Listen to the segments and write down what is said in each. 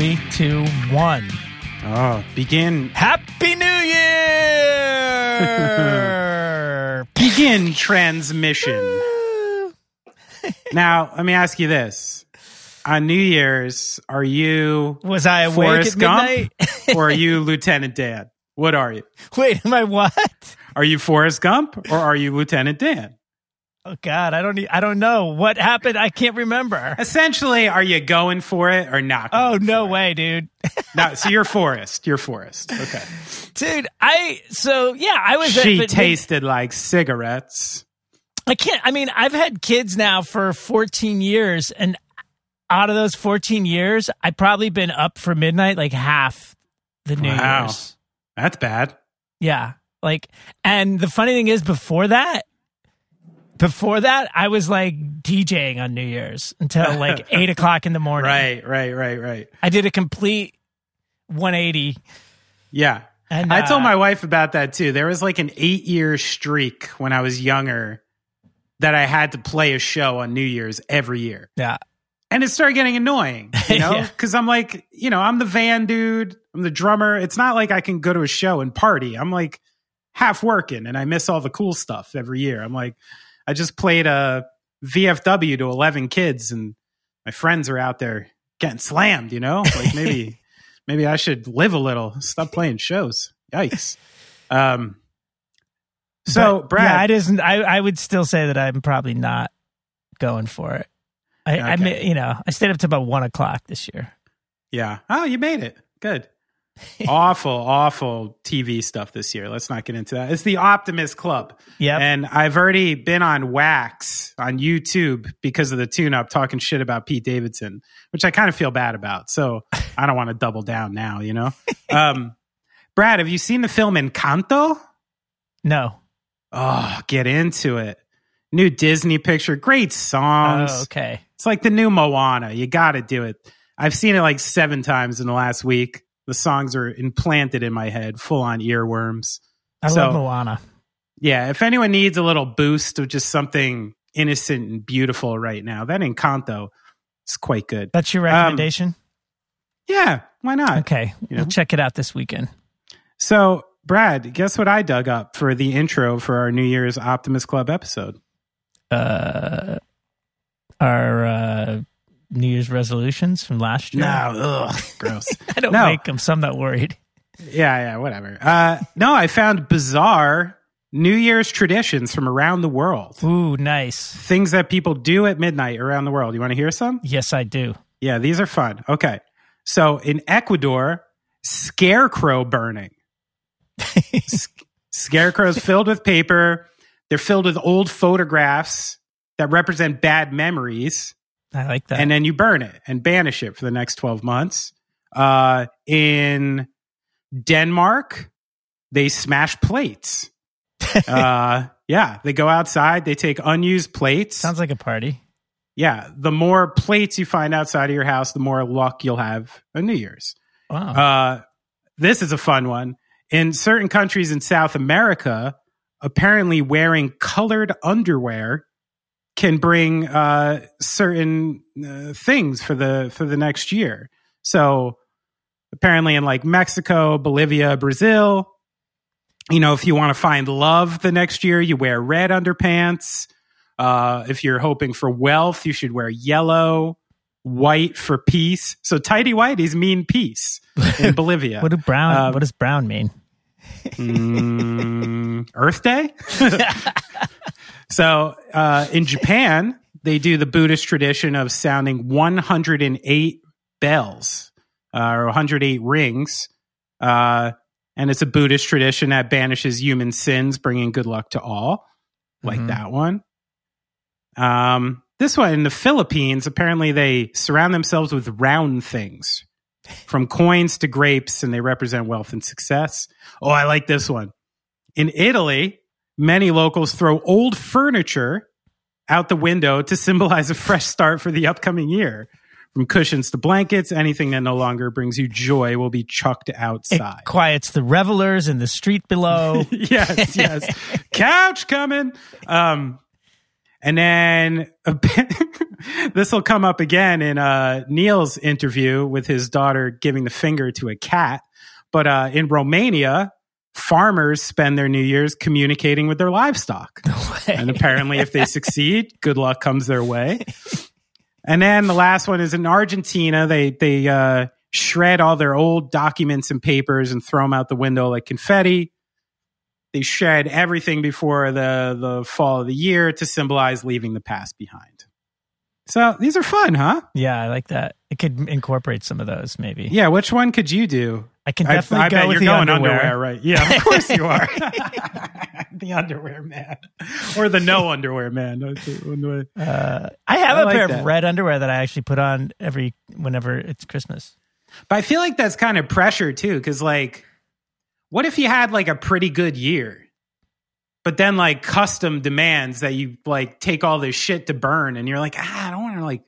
Three, two, one. Oh, begin Happy New Year! begin transmission. now, let me ask you this. On New Year's, are you Was I awake Forrest Gump or are you Lieutenant Dan? What are you? Wait, am I what? Are you Forrest Gump or are you Lieutenant Dan? Oh God, I don't. e- I don't know what happened. I can't remember. Essentially, are you going for it or not? Oh no way, dude. No, so you're Forrest. You're Forrest. Okay. Dude, I so yeah, I was. at- She but- tasted like cigarettes. I can't. I mean, I've had kids now for 14 years, and out of those 14 years, I've probably been up for midnight like half the New Wow. Year's. That's bad. Yeah, like, and the funny thing is, before that, before that, I was like DJing on New Year's until like eight o'clock in the morning. Right, right, right, right. I did a complete 180. Yeah. And I told uh, my wife about that too. There was like an eight year streak when I was younger that I had to play a show on New Year's every year. yeah, And it started getting annoying, you know? Yeah. Because I'm like, you know, I'm the van dude, I'm the drummer. It's not like I can go to a show and party. I'm like half working and I miss all the cool stuff every year. I'm like, I just played a VFW to 11 kids and my friends are out there getting slammed, you know? Like maybe, maybe I should live a little, stop playing shows. Yikes. Um, so, But, Brad, yeah, I just I, I would still say that I'm probably not going for it. I, I Okay. mean, you know, I stayed up to about one o'clock this year. Yeah. Oh, you made it. Good. awful, awful TV stuff this year. Let's not get into that. It's the Optimist Club. Yeah. And I've already been on Wax on YouTube because of the tune up talking shit about Pete Davidson, which I kind of feel bad about. So I don't want to double down now, you know? um, Brad, have you seen the film Encanto? No. Oh, get into it. New Disney picture, great songs. Oh, okay. It's like the new Moana. You got to do it. I've seen it like seven times in the last week. The songs are implanted in my head, full on earworms. I So- love Moana. Yeah, if anyone needs a little boost of just something innocent and beautiful right now, that Encanto is quite good. That's your recommendation. Yeah, why not? okay, you we'll check it out this weekend. So, Brad, guess what I dug up for the intro for our New Year's Optimist Club episode? Uh, our uh, New Year's resolutions from last year. ugh, gross. I don't No. make them, so I'm not worried. Yeah, yeah, whatever. Uh, no, I found bizarre New Year's traditions from around the world. Ooh, nice. Things that people do at midnight around the world. You want to hear some? Yes, I do. Yeah, these are fun. Okay. So in Ecuador, scarecrow burning. S- Scarecrows filled with paper. They're filled with old photographs that represent bad memories. I like that. and then you burn it and banish it for the next 12 months. Uh, in Denmark, they smash plates. uh, yeah, they go outside, they take unused plates. Sounds like a party. yeah, the more plates you find outside of your house, the more luck you'll have on New Year's. Wow. Uh, this is a fun one. In certain countries in South America, apparently wearing colored underwear can bring uh, certain uh, things for the for the next year. So apparently, in like Mexico, Bolivia, Brazil, you know, if you want to find love the next year, you wear red underpants. Uh, if you're hoping for wealth, you should wear yellow. White for peace. So tidy whities mean peace in Bolivia. what do brown? um, what does brown mean? Mm, Earth Day. so uh, in Japan, they do the Buddhist tradition of sounding 108 bells uh, or 108 rings. Uh, and it's a Buddhist tradition that banishes human sins, bringing good luck to all. Like Mhm. that one. Um, this one in the Philippines, apparently they surround themselves with round things from coins to grapes, and they represent wealth and success. Oh, I like this one. In Italy, many locals throw old furniture out the window to symbolize a fresh start for the upcoming year. From cushions to blankets, anything that no longer brings you joy will be chucked It outside. quiets the revelers in the street below. yes, yes. Couch coming. Um, and then this will come up again in uh, Neel's interview with his daughter giving the finger to a cat. But uh, in Romania, farmers spend their New Year's communicating with their livestock. and apparently, if they succeed, good luck comes their way. And then the last one is in Argentina. They they uh, shred all their old documents and papers and throw them out the window like confetti. They shed everything before the the fall of the year to symbolize leaving the past behind. So these are fun, huh? Yeah, I like that. It could incorporate some of those, maybe. Yeah, which one could you do? I can definitely I, I go bet with you're the going underwear. underwear. right? Yeah, of course you are. the underwear man, or the no underwear man. Uh, I have I a like pair that. of red underwear that I actually put on every whenever it's Christmas. But I feel like that's kind of pressure too, because like, what if you had like a pretty good year, but then like custom demands that you like take all this shit to burn, and you're like, ah, I don't want to like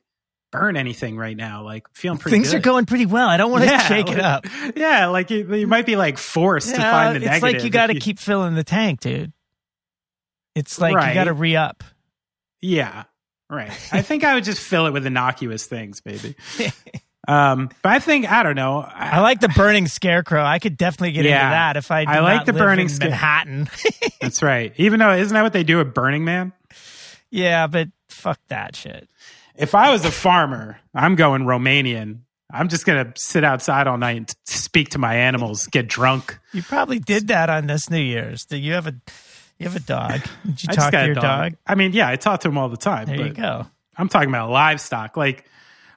burn anything right now. Like, feeling pretty. Things good. are going pretty well. I don't want to Yeah, shake it up. Yeah, like you, you might be like forced to find the it's negative. like you got to keep filling the tank, dude. It's like you got to re up. Yeah, right. I think I would just fill it with innocuous things, baby. um, but I think I don't know. I like the burning scarecrow. I could definitely get Yeah. into that if I. I like the burning in Manhattan. That's right. Even though isn't that what they do at Burning Man? yeah, but fuck that shit. If I was a farmer, I'm going Romanian. I'm just gonna sit outside all night and speak to my animals, get drunk. You probably did that on this New Year's. Do you have a you have a dog? Did you I talk to your dog? I mean, yeah, I talk to him all the time. There you go. I'm talking about livestock. Like,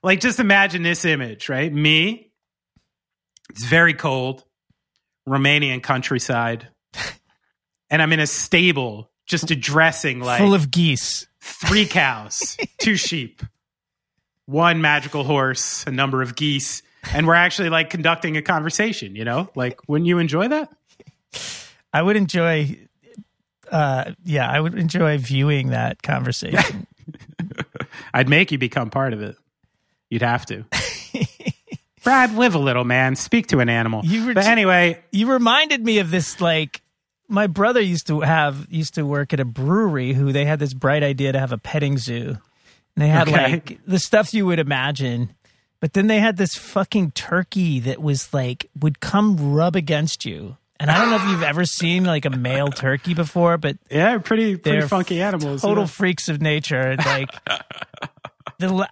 like just imagine this image, right? Me. It's very cold, Romanian countryside, and I'm in a stable just addressing like Full of geese. Three cows, two sheep, one magical horse, a number of geese, and we're actually like conducting a conversation. You know, like wouldn't you enjoy that? I would enjoy. Uh, yeah, I would enjoy viewing that conversation. I'd make you become part of it. You'd have to. Brad, live a little, man. Speak to an animal. You were but anyway, you reminded me of this like my brother used to have used to work at a brewery who they had this bright idea to have a petting zoo and they had Okay. like the stuff you would imagine but then they had this fucking turkey that was like would come rub against you and i don't know if you've ever seen like a male turkey before but yeah, pretty pretty funky animals. total yeah. freaks of nature like the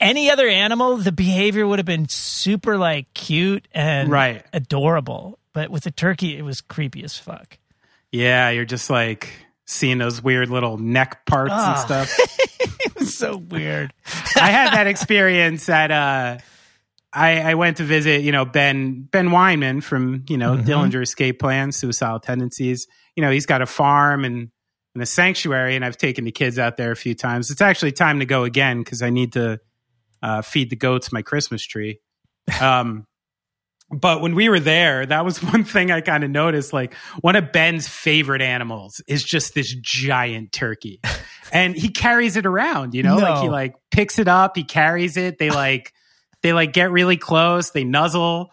any other animal the behavior would have been super like cute and Right. adorable but with a turkey it was creepy as fuck Yeah, you're just like seeing those weird little neck parts and Ah. stuff. it was so weird I had that experience at uh I, I went to visit, you know, Ben Ben Weinman from, you know, Mhm. Dillinger Escape Plan, Suicidal Tendencies. You know, he's got a farm and, and a sanctuary, and I've taken the kids out there a few times. It's actually time to go again because I need to uh, feed the goats my Christmas tree. Um, but when we were there, that was one thing I kind of noticed. Like one of Ben's favorite animals is just this giant turkey, and he carries it around. You know, like he like picks it up, he carries it. They like they like get really close, they nuzzle.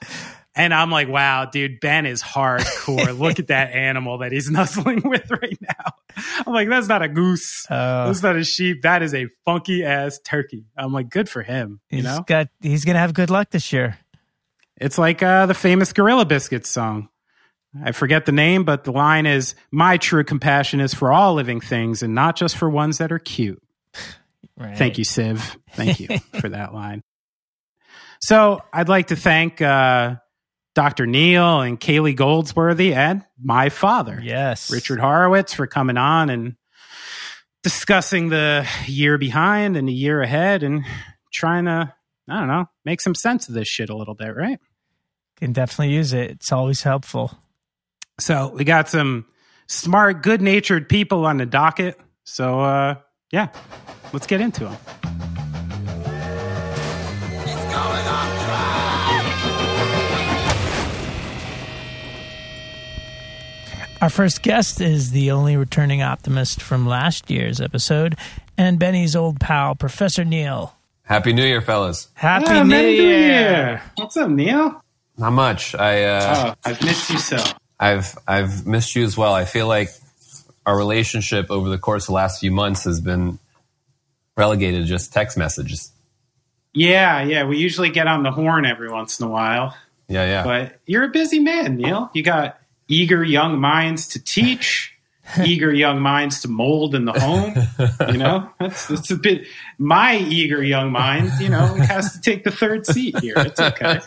And I'm like, wow, dude, Ben is hardcore. Look at that animal that he's nuzzling with right now. I'm like, that's not a goose. uh, That's not a sheep. That is a funky ass turkey. I'm like, good for him. You he's know, got he's gonna have good luck this year it's like uh, the famous Gorilla Biscuits song. I forget the name, but the line is My true compassion is for all living things and not just for ones that are cute. right Thank you, Siv. Thank you for that line. So I'd like to thank uh, Dr. Neel and Kayleigh Goldsworthy and my father, yes Richard Horowitz, for coming on and discussing the year behind and the year ahead and trying to, I don't know, make some sense of this shit a little bit, right? Can definitely use it it's always helpful So we got some smart, good natured people on the docket. So, uh, yeah, let's get into them. Our first guest is the only returning optimist from last year's episode, and Benny's old pal, Professor Neel. Happy New Year, fellas. Happy Yeah, New Merry Year! What's up, Neel? Not much. I uh, Oh, I've missed you so. I've I've missed you as well. I feel like our relationship over the course of the last few months has been relegated to just text messages. Yeah, yeah. We usually get on the horn every once in a while. Yeah, yeah. But you're a busy man, Neel. You got eager young minds to teach, eager young minds to mold in the home. You know, that's, that's a bit. My eager young mind, you know, has to take the third seat here. It's okay.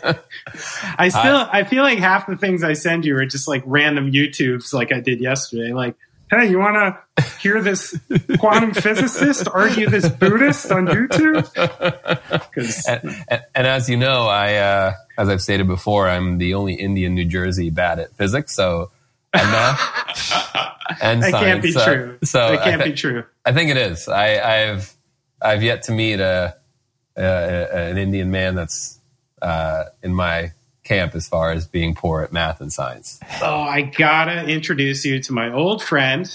I still, I feel like half the things I send you are just like random YouTubes, like I did yesterday. Like, hey, you want to hear this quantum physicist argue this Buddhist on YouTube? and, and, and as you know, I, uh, as I've stated before, I'm the only Indian New Jersey bad at physics. So, and math and that science. can't be so, true. So that can't thi- be true. I think it is. I, I've I've yet to meet a, a, a an Indian man that's uh, in my camp as far as being poor at math and science. Oh, I gotta introduce you to my old friend,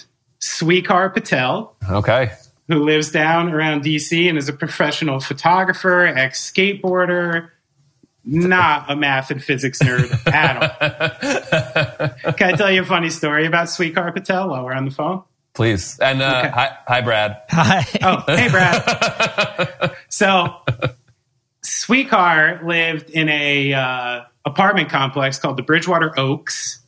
Sweekar Patel, Okay. who lives down around DC and is a professional photographer, ex skateboarder, not a math and physics nerd at all. Can I tell you a funny story about Sweekar Patel while we're on the phone? Please. And uh, Okay. hi, hi, Brad. Hi. Oh, hey, Brad. so, Sweekar lived in a uh, apartment complex called the Bridgewater Oaks,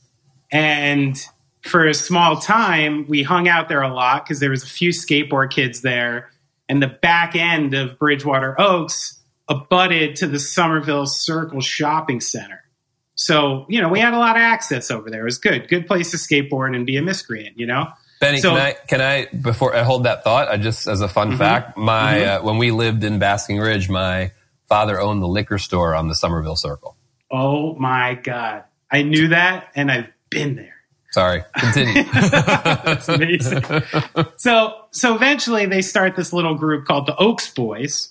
and for a small time, we hung out there a lot because there was a few skateboard kids there, and the back end of Bridgewater Oaks abutted to the Somerville Circle Shopping Center. So, you know, we had a lot of access over there. It was good. Good place to skateboard and be a miscreant, you know? Benny, So- can I can I before I hold that thought? I just as a fun fact, my uh, when we lived in Basking Ridge, my father owned the liquor store on the Somerville Circle. Oh my God. I knew that and I've been there. Sorry, continue. That's amazing. so so eventually they start this little group called the Oaks Boys,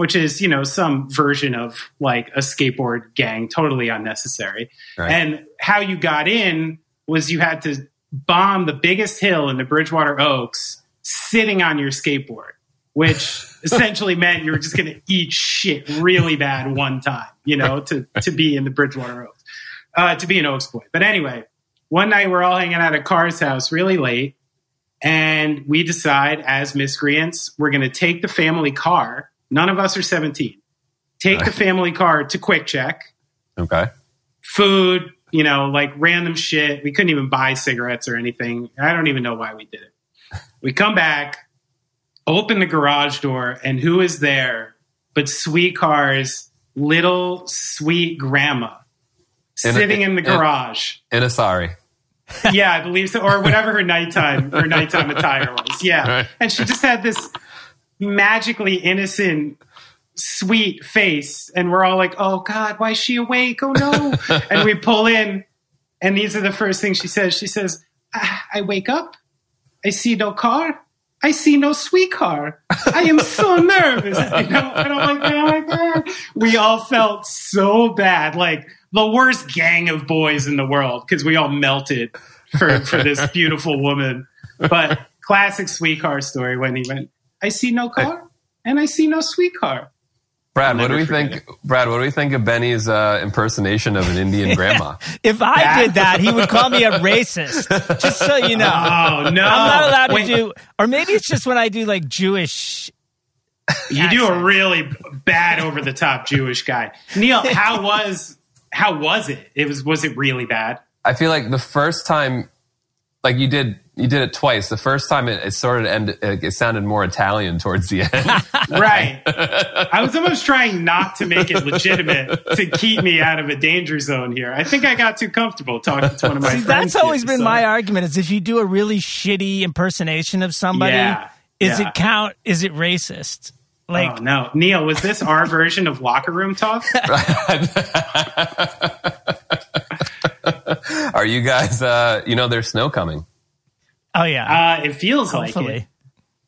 which is, you know, some version of like a skateboard gang, totally unnecessary. Right. And how you got in was you had to bomb the biggest hill in the Bridgewater Oaks sitting on your skateboard, which essentially meant you were just going to eat shit really bad one time, you know, to, to be in the Bridgewater Oaks, uh, to be an Oaks boy. But anyway, one night we're all hanging out at Carr's house really late, and we decide as miscreants, we're going to take the family car. None of us are 17. Take the family car to QuickChek okay. food, you know, like random shit. We couldn't even buy cigarettes or anything. I don't even know why we did it. We come back, open the garage door, and who is there but Sweekar's little sweet grandma In a- sitting in the garage. In a sorry. yeah, I believe so, or whatever her nighttime her nighttime attire was. Yeah, Right. and she just had this magically innocent, sweet face, and we're all like, "Oh God, why is she awake? Oh no!" and we pull in, and these are the first things she says. She says, "Ah, "I wake up, I see no car." I see no Sweekar. I am so nervous. You know? And I'm like, oh my God. We all felt so bad. Like the worst gang of boys in the world because we all melted for, for this beautiful woman. But classic Sweekar story when he went, I see no car and I see no Sweekar. Brad, what do we never forget think? Brad, what do we think of Benny's uh, impersonation of an Indian grandma? If I That- did that, he would call me a racist. Just so you know. Oh, no. I'm not allowed to do, or maybe it's just when I do like Jewish. You do a really bad over the top Jewish guy. Neel, how was how was it? It was was it really bad? I feel like the first time, like you did, you did it twice. The first time it, it sort of ended, it, it sounded more Italian towards the end. Right. I was almost trying not to make it legitimate to keep me out of a danger zone here. I think I got too comfortable talking to one of my See, friends. that's always here, been so- my argument: is if you do a really shitty impersonation of somebody, Yeah, is yeah. it count? Is it racist? Like, oh no, Neel, was this our version of locker room talk? Are you guys? Uh, you know, there's snow coming. Oh yeah, Uh, it feels like it.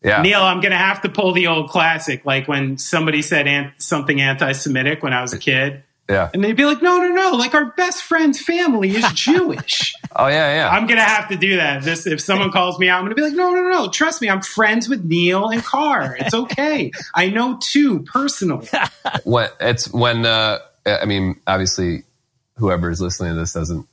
Yeah. Neel, I'm going to have to pull the old classic, like when somebody said an- something anti-Semitic when I was a kid, Yeah. and they'd be like, "No, no, no! Like our best friend's family is Jewish." Oh yeah, yeah. I'm gonna have to do that. This if someone calls me out, I'm gonna be like, no, no, no. Trust me, I'm friends with Neel and Carr. It's okay. I know two personally. when it's when uh, I mean, obviously, whoever is listening to this doesn't,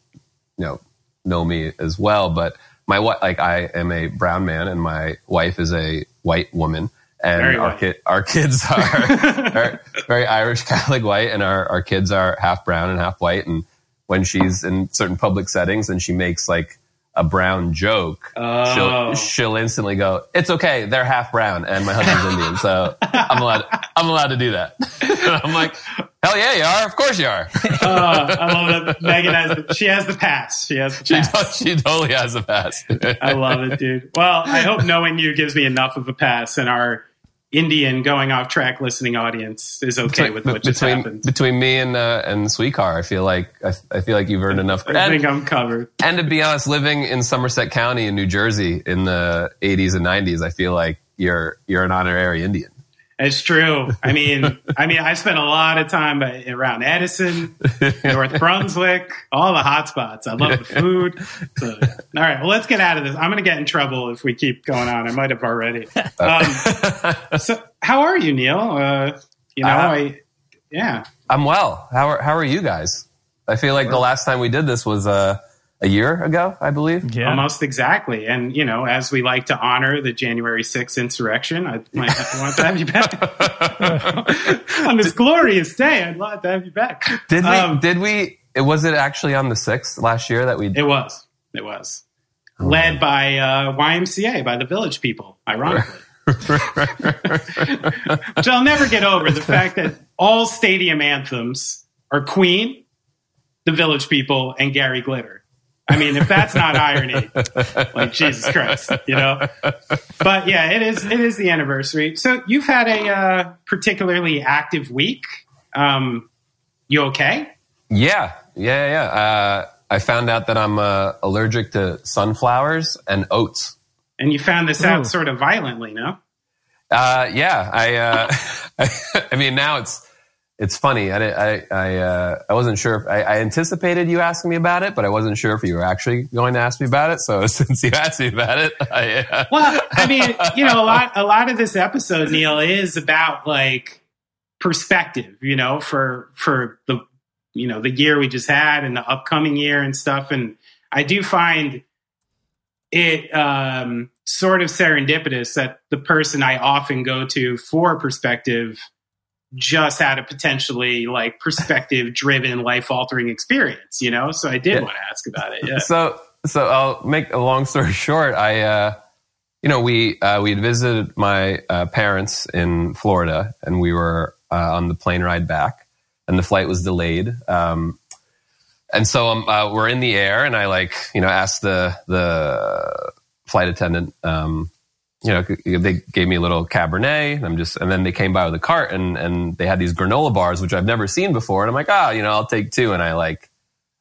you know, know me as well. But my wife, like, I am a brown man, and my wife is a white woman, and Very our our kids are, are very Irish Catholic white, and our our kids are half brown and half white. And when she's in certain public settings and she makes like a brown joke, Oh. she'll she'll instantly go, "It's okay, they're half brown, and my husband's Indian, so I'm allowed I'm allowed to do that." I'm like, "Hell yeah, you are! Of course you are." Uh, I love that Megan has the, she has the pass. She has the She, pass. to- she totally has the pass. I love it, dude. Well, I hope knowing you gives me enough of a pass, and our Indian going off track listening audience is okay with what just between happened. between me and uh, and Sweekar, I feel like I, I feel like you've earned enough. I think I'm covered. and to be honest, living in Somerset County in New Jersey in the 80s and 90s, I feel like you're you're an honorary Indian. It's true. I mean, I mean, I spent a lot of time around Edison, North Brunswick, all the hot spots. I love the food. So, yeah. All right, well, let's get out of this. I'm going to get in trouble if we keep going on. I might have already. Um, so, how are you, Neel? Uh, you know, Uh, I yeah. I'm well. How are how are you guys? I feel like the last time we did this was uh, a year ago, I believe. Yeah. Almost exactly. And, you know, as we like to honor the January 6th insurrection, I might have to want to have you back. on this glorious day, I'd love to have you back. Did we? Um, did we? It was it actually on the sixth last year that we? It was. It was. Oh. Led by uh, YMCA, by the village people, ironically. Which I'll never get over the fact that all stadium anthems are Queen, the village people, and Gary Glitter. I mean, if that's not irony, like Jesus Christ, you know. But yeah, it is. It is the anniversary. So you've had a uh, particularly active week. Um, you okay? Yeah, yeah, yeah. Uh, I found out that I'm uh, allergic to sunflowers and oats. And you found this out Ooh. sort of violently, no? Uh, yeah, I, uh, I mean, now it's it's funny. I I I, uh, I wasn't sure if I, I anticipated you asking me about it, but I wasn't sure if you were actually going to ask me about it. So since you asked me about it, I, uh, Well, I mean, you know, a lot a lot of this episode, Neel, is about like perspective, you know, for for the you know the year we just had and the upcoming year and stuff. And I do find it um, sort of serendipitous that the person I often go to for perspective just had a potentially like perspective driven life altering experience, you know. So I did Yeah. want to ask about it. Yeah. so so I'll make a long story short. I uh, you know we uh, we had visited my uh, parents in Florida, and we were uh, on the plane ride back, and the flight was delayed. Um, and so um, uh, we're in the air, and I like you know asked the the flight attendant. Um, you know, they gave me a little Cabernet, and I'm just, and then they came by with a cart, and and they had these granola bars, which I've never seen before, and I'm like, ah, you know, I'll take two, and I like,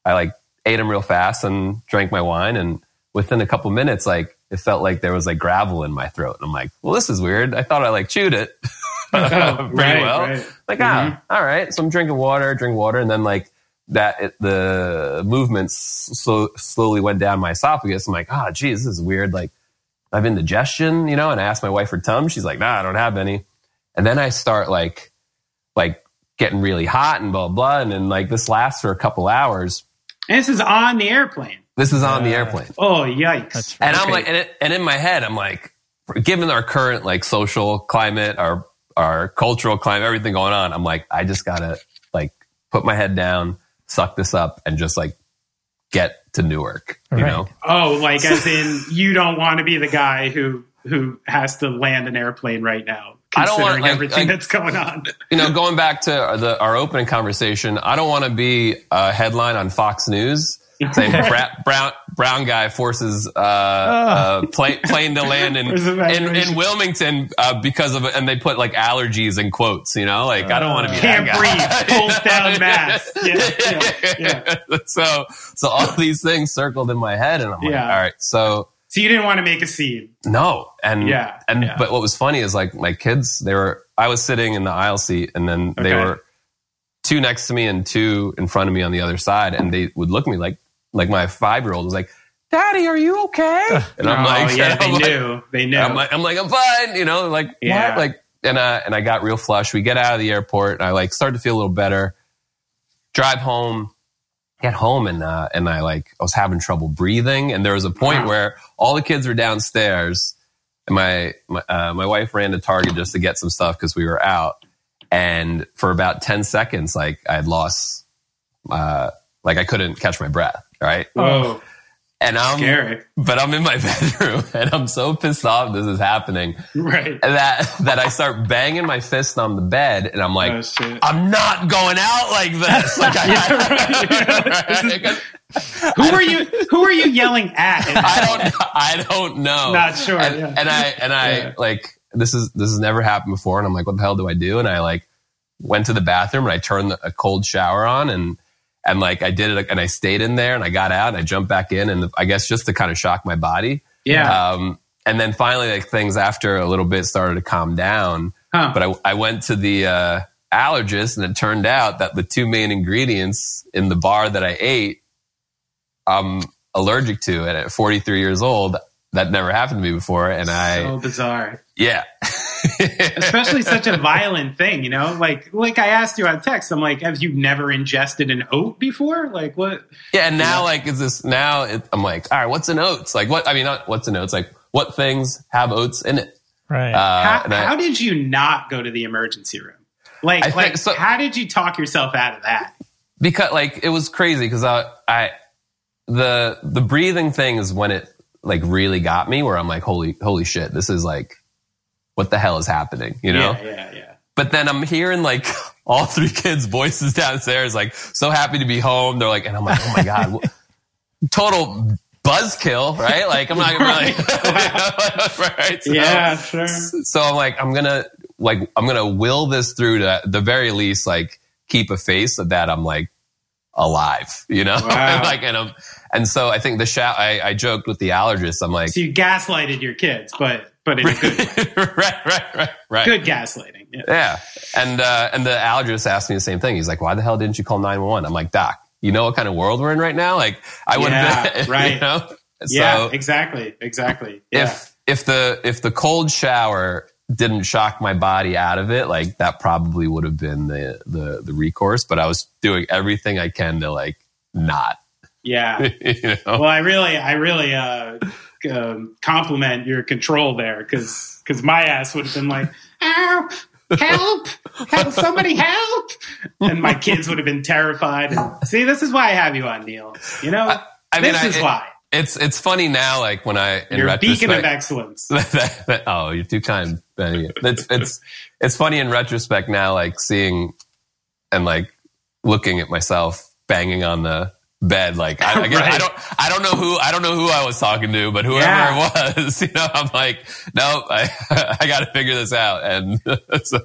I like ate them real fast and drank my wine, and within a couple minutes, like it felt like there was like gravel in my throat, and I'm like, well, this is weird. I thought I like chewed it pretty Oh, right, well. right. Like, Mhm. ah, all right. So I'm drinking water, drink water, and then like that, it, the movements slow, slowly went down my esophagus. I'm like, ah, geez, this is weird. Like, I have indigestion, you know. And I asked my wife for Tums. She's like, nah, I don't have any. And then I start like, like getting really hot and blah blah. And then like this lasts for a couple hours. And this is on the airplane. This is on the Uh, airplane. Oh, yikes. And I'm like, and, it, and in my head, I'm like, given our current like social climate, our our cultural climate, everything going on, I'm like, I just gotta like put my head down, suck this up, and just like get to Newark. You Right. know? Oh, like as in you don't want to be the guy who who has to land an airplane right now, I don't considering want, like- everything like- that's going on. You know, going back to the, our opening conversation, I don't want to be a headline on Fox News saying Bra- brown brown guy forces uh, uh, plane, plane to land in in, in Wilmington uh, because of and they put like allergies in quotes. You know, like I don't want to be Can't that guy. breathe, pulls down mask. Yeah, yeah, yeah. so so all these things circled in my head, and I'm like, Yeah. all right, so So you didn't want to make a scene. no, and Yeah, and yeah. but what was funny is like my kids, they were I was sitting in the aisle seat, and then they were two next to me and two in front of me on the other side, and they would look at me like like my five year old was like, "Daddy, are you okay?" And I'm oh, like, yeah, they I'm like- knew. They knew. I'm like, I'm like, I'm fine, you know, like Yeah. what? Like, and uh, and I got real flush. We get out of the airport, and I like started to feel a little better. Drive home, get home, and uh, and I like I was having trouble breathing, and there was a point Wow. where all the kids were downstairs, and my my, uh, my wife ran to Target just to get some stuff because we were out. And for about ten seconds, like I'd lost, uh, like I couldn't catch my breath. Right. Whoa. And I'm, Scary. but I'm in my bedroom and I'm so pissed off this is happening Right. that that I start banging my fist on the bed and I'm like, Oh. I'm not going out like this. Like I, Who are you? Who are you yelling at? I don't I don't know. Not sure, And, yeah. and I and I Yeah. like this is this has never happened before and I'm like, what the hell do I do? And I like went to the bathroom and I turned the, a cold shower on and and like I did it and I stayed in there and I got out and I jumped back in and I guess just to kind of shock my body. Yeah. Um, and then finally, like things after a little bit started to calm down. Huh. But I, I went to the uh, allergist, and it turned out that the two main ingredients in the bar that I ate, I'm allergic to. And at 43 years old, that never happened to me before. And I, so bizarre. yeah, Especially such a violent thing, you know? Like like I asked you on text, I'm like, have you never ingested an oat before? Like what yeah. And now, Yeah. like, is this now? It, I'm like, all right, what's in oats? Like, what? I mean, not what's in oats. Like, what things have oats in it? Right. Uh, how, I- how did you not go to the emergency room? Like I think like so- how did you talk yourself out of that? because like it was crazy because I, I the the breathing thing is when it like really got me where I'm like holy holy shit this is like what the hell is happening you know Yeah, yeah, yeah. but then I'm hearing like all three kids voices downstairs like so happy to be home they're like and I'm like oh my god total buzzkill right like I'm not really right So- Yeah, sure. so I'm like, I'm gonna like I'm gonna will this through to the very least like keep a face of that I'm like alive, you know? Wow. like and I'm and so I think the shout I, I joked with the allergist, I'm like So you gaslighted your kids, but but in a good way. right, right, right, right. Good gaslighting. Yeah. Yeah. And uh and the allergist asked me the same thing. He's like, Why the hell didn't you call 911? I'm like, Doc, you know what kind of world we're in right now? Like I would have Yeah, been right. you know? Yeah, So exactly. Exactly. Yeah. if if the if the cold shower didn't shock my body out of it, like that probably would have been the the the recourse. But I was doing everything I can to like not. yeah. you know? Well, I really, I really uh, um, compliment your control there because because my ass would have been like, "Help! Help! Help! Somebody help!" And my kids would have been terrified. And, see, this is why I have you on, Neel. You know, I mean, this I- is it- why It's it's funny now, like when I in you're a beacon of excellence. oh, you're too kind. Benny. It's it's it's funny in retrospect now, like seeing and like looking at myself banging on the bed. Like I, I, guess, I don't I don't know who I don't know who I was talking to, but whoever Yeah. it was, you know, I'm like, no, I I got to figure this out. And so,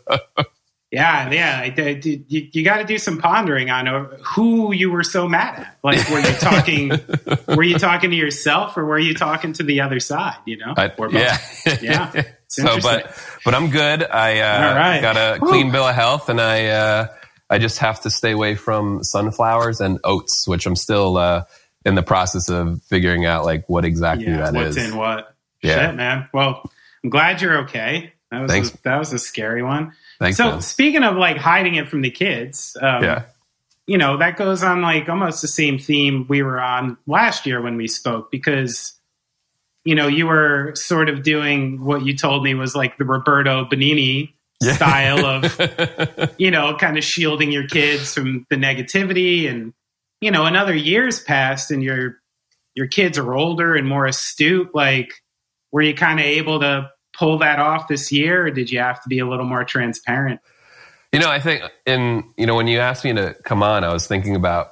Yeah, yeah. You you got to do some pondering on uh, who you were so mad at. Like, were you talking? were you talking to yourself, or were you talking to the other side? You know, I, or both? yeah, Yeah. So, but but I'm good. I uh, right. got a clean bill of health, and I uh, I just have to stay away from sunflowers and oats, which I'm still uh, in the process of figuring out like what exactly yeah, that what's is. in what? Yeah. Shit, man. Well, I'm glad you're okay. That was Thanks. A, that was a scary one. Thanks, so man. speaking of like hiding it from the kids, um, yeah, you know that goes on like almost the same theme we were on last year when we spoke because you know you were sort of doing what you told me was like the Roberto Benigni Yeah. style of you know kind of shielding your kids from the negativity and you know another years passed and your your kids are older and more astute like were you kind of able to pull that off this year or did you have to be a little more transparent You know, I think in you know when you asked me to come on, I was thinking about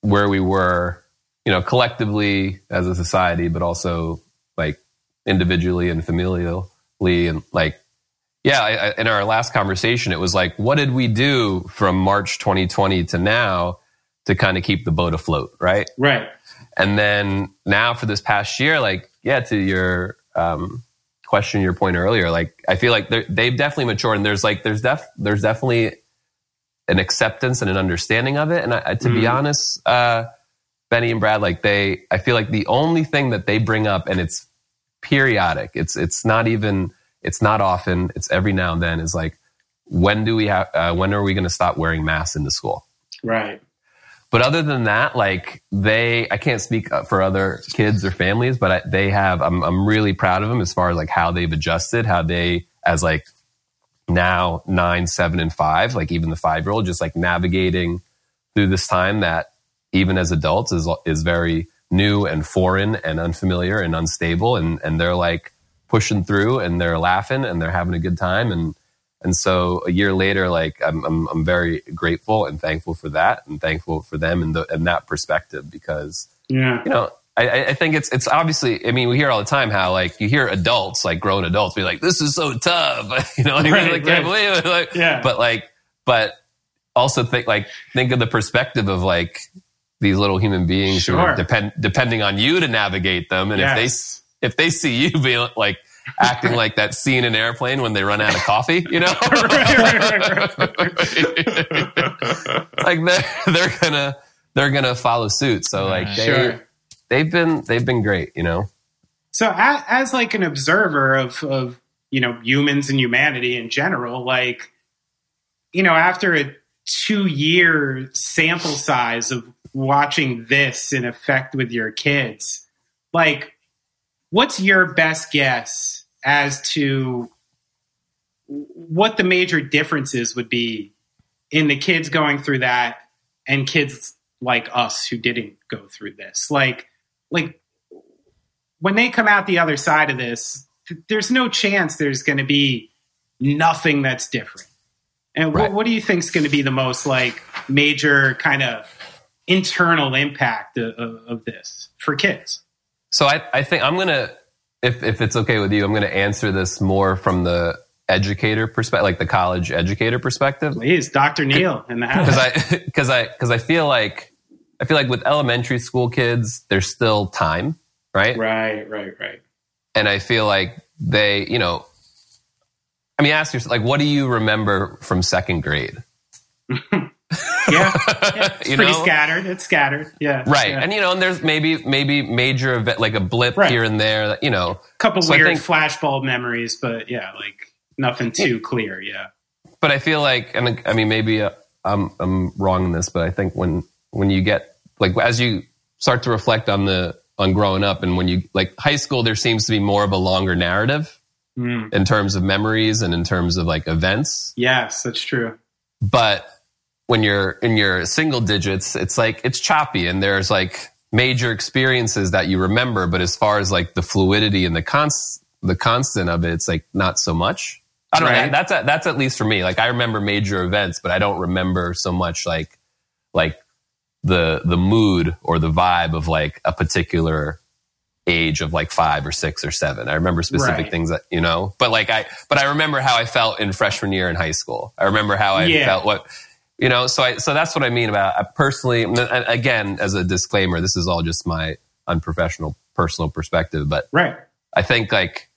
where we were, you know, collectively as a society, but also like individually and familially, and like, yeah. I, I, in our last conversation, it was like, what did we do from March 2020 to now to kind of keep the boat afloat, right? right And then now for this past year, like, yeah, to your um, question, your point earlier, like, I feel like they've definitely matured, and there's like, there's def, there's definitely an acceptance and an understanding of it. And I, to be Mhm. honest, uh, Benny and Brad, like they, I feel like the only thing that they bring up, and it's periodic, it's it's not even, it's not often, it's every now and then, is like, when do we have, uh, when are we going to stop wearing masks into school? right but other than that, like they, I can't speak uh, for other kids or families, but I, they have. I'm I'm really proud of them as far as like how they've adjusted, how they as like now nine, seven, and five, like even the five year old, just like navigating through this time that even as adults is is very new and foreign and unfamiliar and unstable, and and they're like pushing through and they're laughing and they're having a good time and and so a year later, like I'm, I'm, I'm very grateful and thankful for that, and thankful for them and the, and that perspective because Yeah. you know I, I think it's it's obviously. I mean, we hear all the time how like you hear adults, like grown adults, be like, "This is so tough," you know, like, Right, I can't believe it. Like, Yeah. But like, but also think like think of the perspective of like these little human beings who Sure. are depend depending on you to navigate them, and if they if they see you being like acting like that scene in airplane when they run out of coffee, you know, like they're they're gonna they're gonna follow suit. So like they Sure. they've been they've been great, you know. So, as, as like an observer of of you know humans and humanity in general, like you know, after a two year sample size of watching this in effect with your kids, like what's your best guess as to what the major differences would be in the kids going through that and kids like us who didn't go through this? Like like when they come out the other side of this th- there's no chance there's going to be nothing that's different. And Right. what, what do you think is going to be the most like major kind of internal impact of, of, of this for kids So I, I think I'm gonna if if it's okay with you, I'm gonna answer this more from the educator perspective, like the college educator perspective. please dr neel in the house because I because I because I feel like I feel like with elementary school kids, there's still time, right? right right right And I feel like they, you know, I mean, ask yourself, like, what do you remember from second grade? yeah, it's You pretty know? scattered it's scattered yeah Right, yeah. and you know, and there's maybe maybe major event like a blip Right. here and there, you know. a couple So weird think- flashbulb memories but yeah like nothing too clear yeah But I feel like, and I mean, maybe uh, I'm I'm wrong in this, but I think when when you get like as you start to reflect on the on growing up, and when you like high school, there seems to be more of a longer narrative Mm. in terms of memories and in terms of like events. yes that's true But when you're in your single digits, it's like it's choppy, and there's like major experiences that you remember. But as far as like the fluidity and the const the constant of it, it's like not so much. I don't Right. know. That's at, that's at least for me. Like I remember major events, but I don't remember so much like like the the mood or the vibe of like a particular age of like five or six or seven. I remember specific Right. things that you know, but like I but I remember how I felt in freshman year in high school. I remember how I Yeah. felt what you know. So I so that's what I mean about I personally. Again, as a disclaimer, this is all just my unprofessional personal perspective, but right I think like,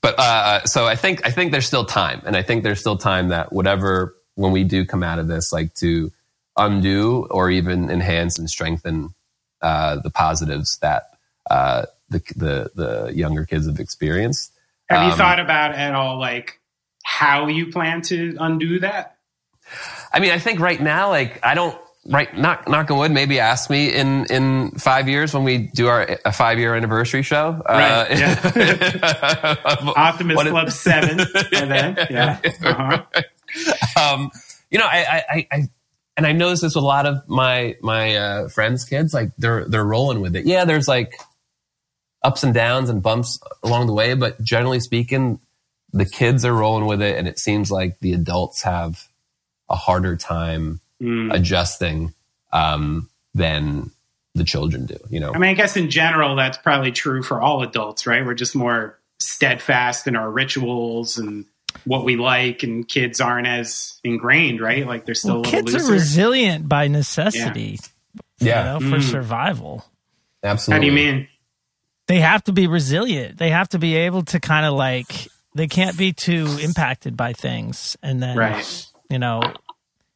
but uh, so I think I think there's still time, and I think there's still time that whatever when we do come out of this, like to undo or even enhance and strengthen uh, the positives that uh, the the the younger kids have experienced. Have you Um, thought about at all like how you plan to undo that? I mean, I think right now, like I don't. Right, knock knock on wood. Maybe ask me in in five years when we do our a five year anniversary show. Right, Uh, Optimus what Club Seven, and then yeah, uh-huh. um, you know, I, I, I, I, and I noticed this with a lot of my my uh, friends' kids. Like they're they're rolling with it. Yeah, there's like ups and downs and bumps along the way, but generally speaking, the kids are rolling with it, and it seems like the adults have a harder time Mm. adjusting um, than the children do. You know, I mean, I guess in general that's probably true for all adults, right? We're just more steadfast in our rituals and what we like, and kids aren't as ingrained, right? Like they're still Well, a little kids are resilient by necessity. Yeah. You know, for Mm. survival. How do you mean? They have to be resilient. They have to be able to kind of like they can't be too impacted by things. And then Right. You know,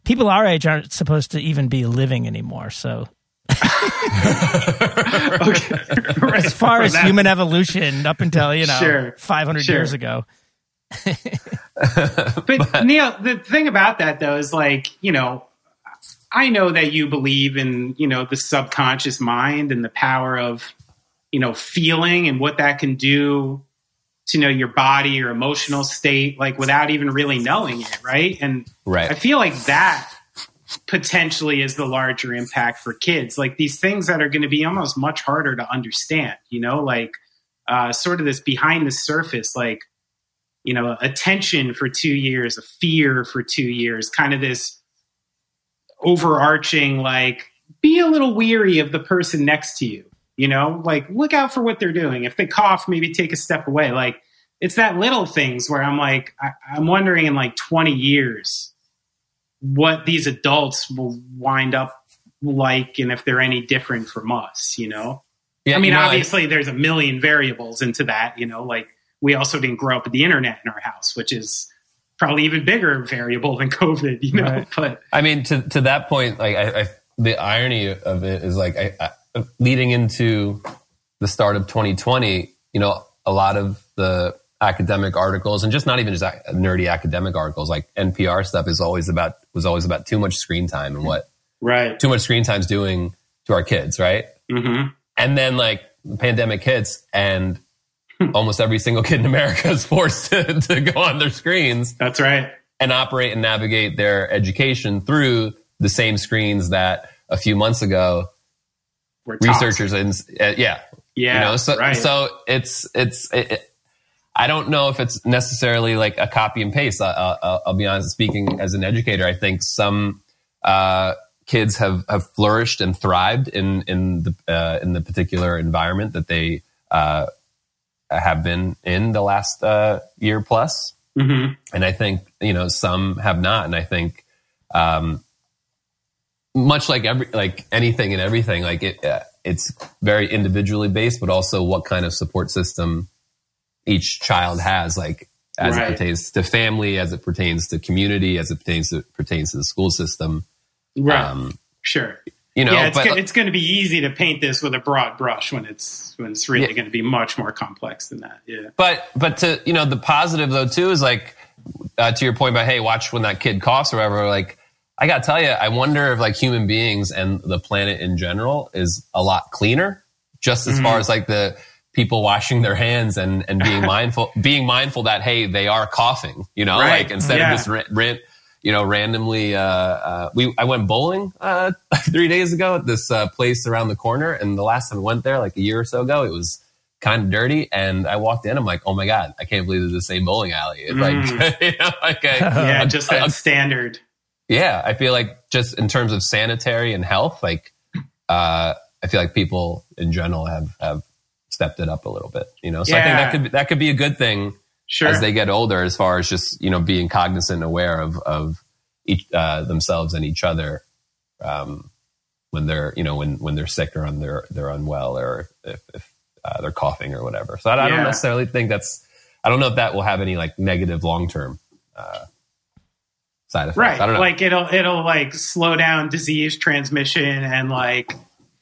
people our age aren't supposed to even be living anymore. So okay. Right. as far as That- human evolution up until, you know, Sure. 500 Sure. years ago. But, Neel, the thing about that though is like, you know, I know that you believe in, you know, the subconscious mind and the power of, you know, feeling and what that can do to you know your body or emotional state, like without even really knowing it, right? And Right. I feel like that potentially is the larger impact for kids. Like these things that are going to be almost much harder to understand, you know, like uh, sort of this behind the surface, like, you know, attention for two years, a fear for two years, kind of this overarching, like, be a little weary of the person next to you, you know, like, look out for what they're doing. If they cough, maybe take a step away. Like, it's that little things where I'm like, I, I'm wondering in like 20 years what these adults will wind up like and if they're any different from us, you know? Yeah, I mean, you know, obviously, there's a million variables into that. You know, like we also didn't grow up with the internet in our house, which is probably even bigger variable than COVID. You know, Right. but I mean, to to that point, like I, I the irony of it is like I, I, leading into the start of 2020. You know, a lot of the academic articles, and just not even just nerdy academic articles, like NPR stuff, is always about was always about too much screen time and what right. too much screen time's doing to our kids, right? hmm And then like the pandemic hits, and almost every single kid in America is forced to, to go on their screens That's right. and operate and navigate their education through the same screens that a few months ago We're researchers and uh, yeah Yeah. you know so right. so it's it's it, it- I don't know if it's necessarily like a copy and paste. I, I, I'll be honest. Speaking as an educator, I think some uh, kids have, have flourished and thrived in in the uh, in the particular environment that they uh, have been in the last uh, year plus hmm and I think you know some have not, and I think um, much like every like anything and everything, like it, uh, it's very individually based, but also what kind of support system each child has, like as Right. it pertains to family, as it pertains to community, as it pertains to pertains to the school system. right. Um, sure. you know, yeah, it's, but go- it's going to be easy to paint this with a broad brush when it's when it's really Yeah. going to be much more complex than that. Yeah. but but to you know the positive though too is like uh, to your point about hey watch when that kid coughs or whatever like i gotta tell you i wonder if like human beings and the planet in general is a lot cleaner just as far as like the people washing their hands and and being mindful being mindful that hey they are coughing you know Right. like instead Yeah. of just rent, rent you know randomly uh, uh we i went bowling uh three days ago at this uh, place around the corner and the last time i went there like a year or so ago it was kind of dirty. And I walked in, I'm like, oh my God, I can't believe it's the same bowling alley. It's like, you know, like I- Yeah, just that a- standard. Yeah, I feel like just in terms of sanitary and health, like, uh, I feel like people in general have, have stepped it up a little bit, you know? So I think that could, be, that could be a good thing Sure. as they get older, as far as just, you know, being cognizant and aware of, of each, uh, themselves and each other, um, when they're, you know, when, when they're sick or on they're, they're unwell or if, if uh, they're coughing or whatever. So I, I Yeah. don't necessarily think that's, I don't know if that will have any like negative long-term, uh, side effects. right I don't know. like it'll it'll like slow down disease transmission and like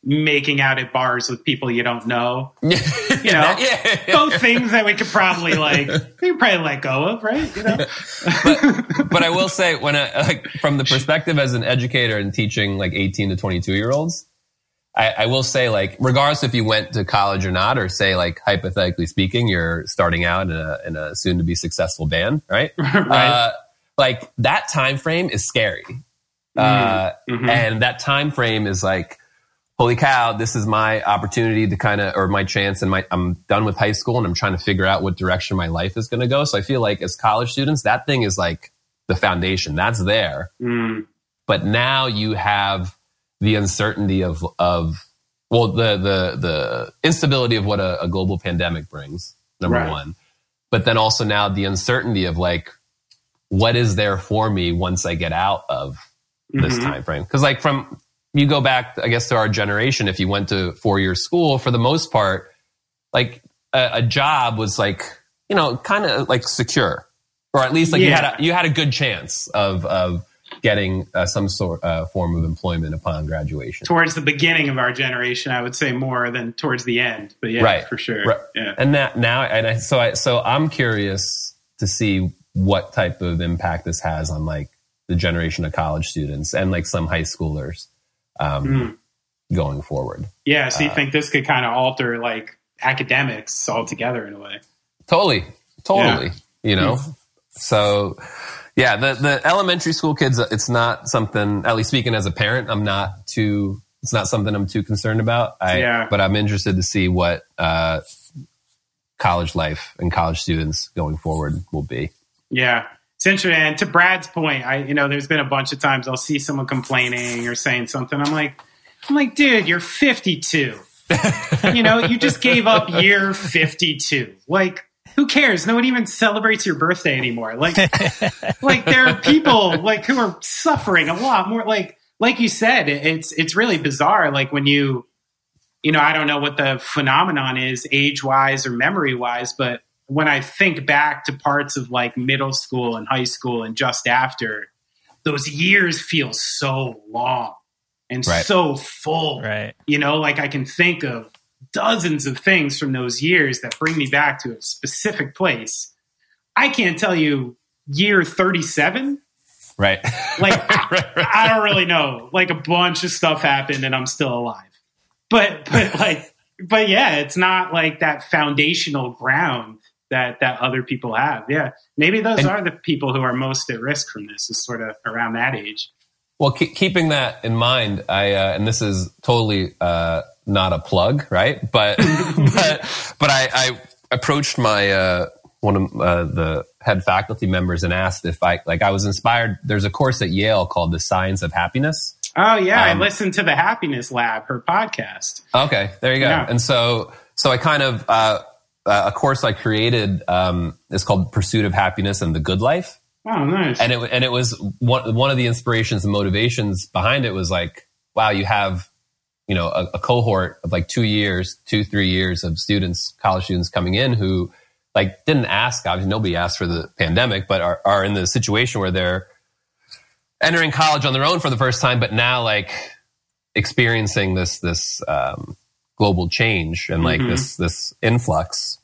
making out at bars with people you don't know you know, yeah. both things that we could probably like we could probably let go of right you know but I will say, when I, like from the perspective as an educator and teaching like 18 to 22 year olds, I, I will say, like, regardless if you went to college or not, or say, like, hypothetically speaking, you're starting out in a, in a soon to be successful band, right? right Uh, like that time frame is scary, uh, Mhm. and that time frame is like, holy cow, this is my opportunity to kind of, or my chance, and my I'm done with high school, and I'm trying to figure out what direction my life is going to go. So I feel like as college students, that thing is like the foundation that's there, Mm, but now you have the uncertainty of of well the the the instability of what a, a global pandemic brings number Right. one but then also now the uncertainty of like what is there for me once i get out of this mhm. time frame because like from you go back i guess to our generation if you went to four year school for the most part like a, a job was like you know kind of like secure or at least like you had a, you had a good chance of of getting uh, some sort uh, form of employment upon graduation towards the beginning of our generation i would say more than towards the end but yeah Right. for sure Right. yeah and that now and I, so I so I'm curious to see what type of impact this has on like the generation of college students and like some high schoolers um, Mm. going forward. Yeah. So you Uh, think this could kind of alter like academics altogether in a way? Totally, totally. You know, so yeah, the the elementary school kids, it's not something. At least speaking as a parent, I'm not too. It's not something I'm too concerned about. I, Yeah. but I'm interested to see what uh, college life and college students going forward will be. Yeah. It's interesting. And to Brad's point, I you know, there's been a bunch of times I'll see someone complaining or saying something. I'm like, I'm like, dude, you're 52. you know, you just gave up year 52. Like, who cares? No one even celebrates your birthday anymore. Like, like there are people like who are suffering a lot more. Like, like you said, it's it's really bizarre. Like when you, you know, I don't know what the phenomenon is, age wise or memory wise, but when I think back to parts of like middle school and high school and just after, those years feel so long and Right. so full. Right. You know, like I can think of dozens of things from those years that bring me back to a specific place. I can't tell you year 37. Right. Like, I, I don't really know. Like, a bunch of stuff happened and I'm still alive. But, but like, but yeah, it's not like that foundational ground that, that other people have. Yeah. Maybe those And- are the people who are most at risk from this, is sort of around that age. Well, keep, keeping that in mind, I uh, and this is totally uh, not a plug, right? But but but I, I approached my uh, one of uh, the head faculty members and asked if I like I was inspired. There's a course at Yale called The Science of Happiness. Oh, yeah. I Um, listened to the Happiness Lab, her podcast. Okay, there you go. Yeah. And so so I kind of uh, uh, a course I created um, is called Pursuit of Happiness and the Good Life. Oh, nice. and it and it was one one of the inspirations and motivations behind it was like, wow, you have you know a, a cohort of like two years, two three years of students, college students coming in who like didn't ask. Obviously, nobody asked for the pandemic, but are are in the situation where they're entering college on their own for the first time, but now like experiencing this this um, global change and like Mhm. this this influx.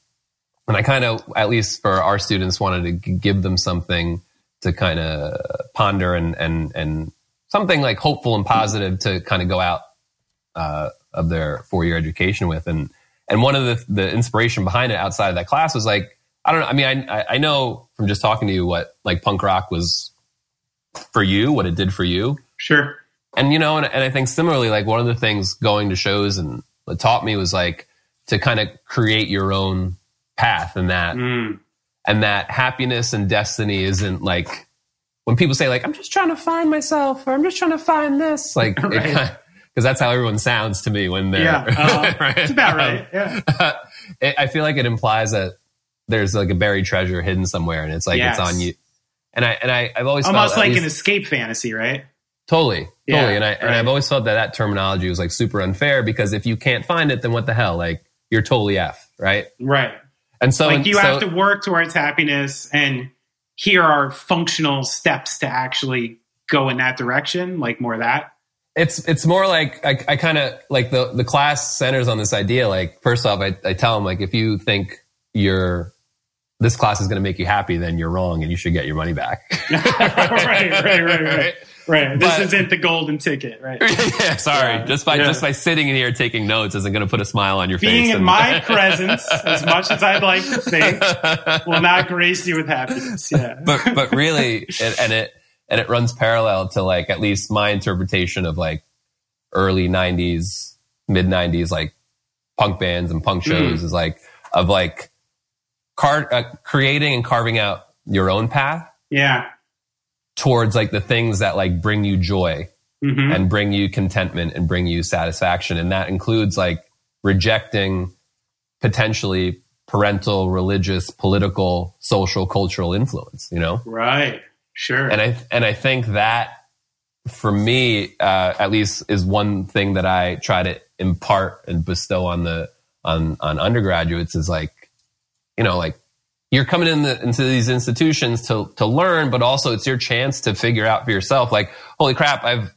And I kind of, at least for our students, wanted to give them something to kind of ponder and and and something like hopeful and positive to kind of go out uh, of their four year education with. And and one of the the inspiration behind it outside of that class was like I don't know. I mean, I I- know from just talking to you what like punk rock was for you, what it did for you, Sure. and you know, and, and I think similarly, like one of the things going to shows and what taught me was like to kind of create your own path, and that Mm. and that happiness and destiny isn't like when people say like I'm just trying to find myself or I'm just trying to find this, like Right. because that's how everyone sounds to me when they're Yeah. Uh, right? It's about Um, right. Yeah. it, I feel like it implies that there's like a buried treasure hidden somewhere, and it's like Yes. it's on you. And I and I I've always Almost felt, like least- an escape fantasy, right? Totally, Yeah, totally. And I and I've always felt that that terminology was like super unfair because if you can't find it, then what the hell? Like you're totally f, right? Right. And so like you so- have to work towards happiness and here are functional steps to actually go in that direction like more of that it's it's more like I, I kind of like the the class centers on this idea. Like first off, I, I tell them like if you think you're this class is going to make you happy, then you're wrong, and you should get your money back. right right right right right this But- isn't the golden ticket right yeah, sorry. Yeah, just by yeah. just by sitting in here taking notes isn't going to put a smile on your face. being in and- my presence as much as i'd like to think will not grace you with happiness yeah but but really, it, and it and it runs parallel to like at least my interpretation of like early '90s, mid '90s, like punk bands and punk shows is like of like car, uh, creating and carving out your own path yeah towards like the things that like bring you joy hmm and bring you contentment and bring you satisfaction. And that includes like rejecting potentially parental, religious, political, social, cultural influence, you know? right sure And I, and I think that for me, uh, at least is one thing that I try to impart and bestow on the, on, on undergraduates is like, you know, like you're coming in the, into these institutions to, to learn, but also it's your chance to figure out for yourself, like, holy crap, I've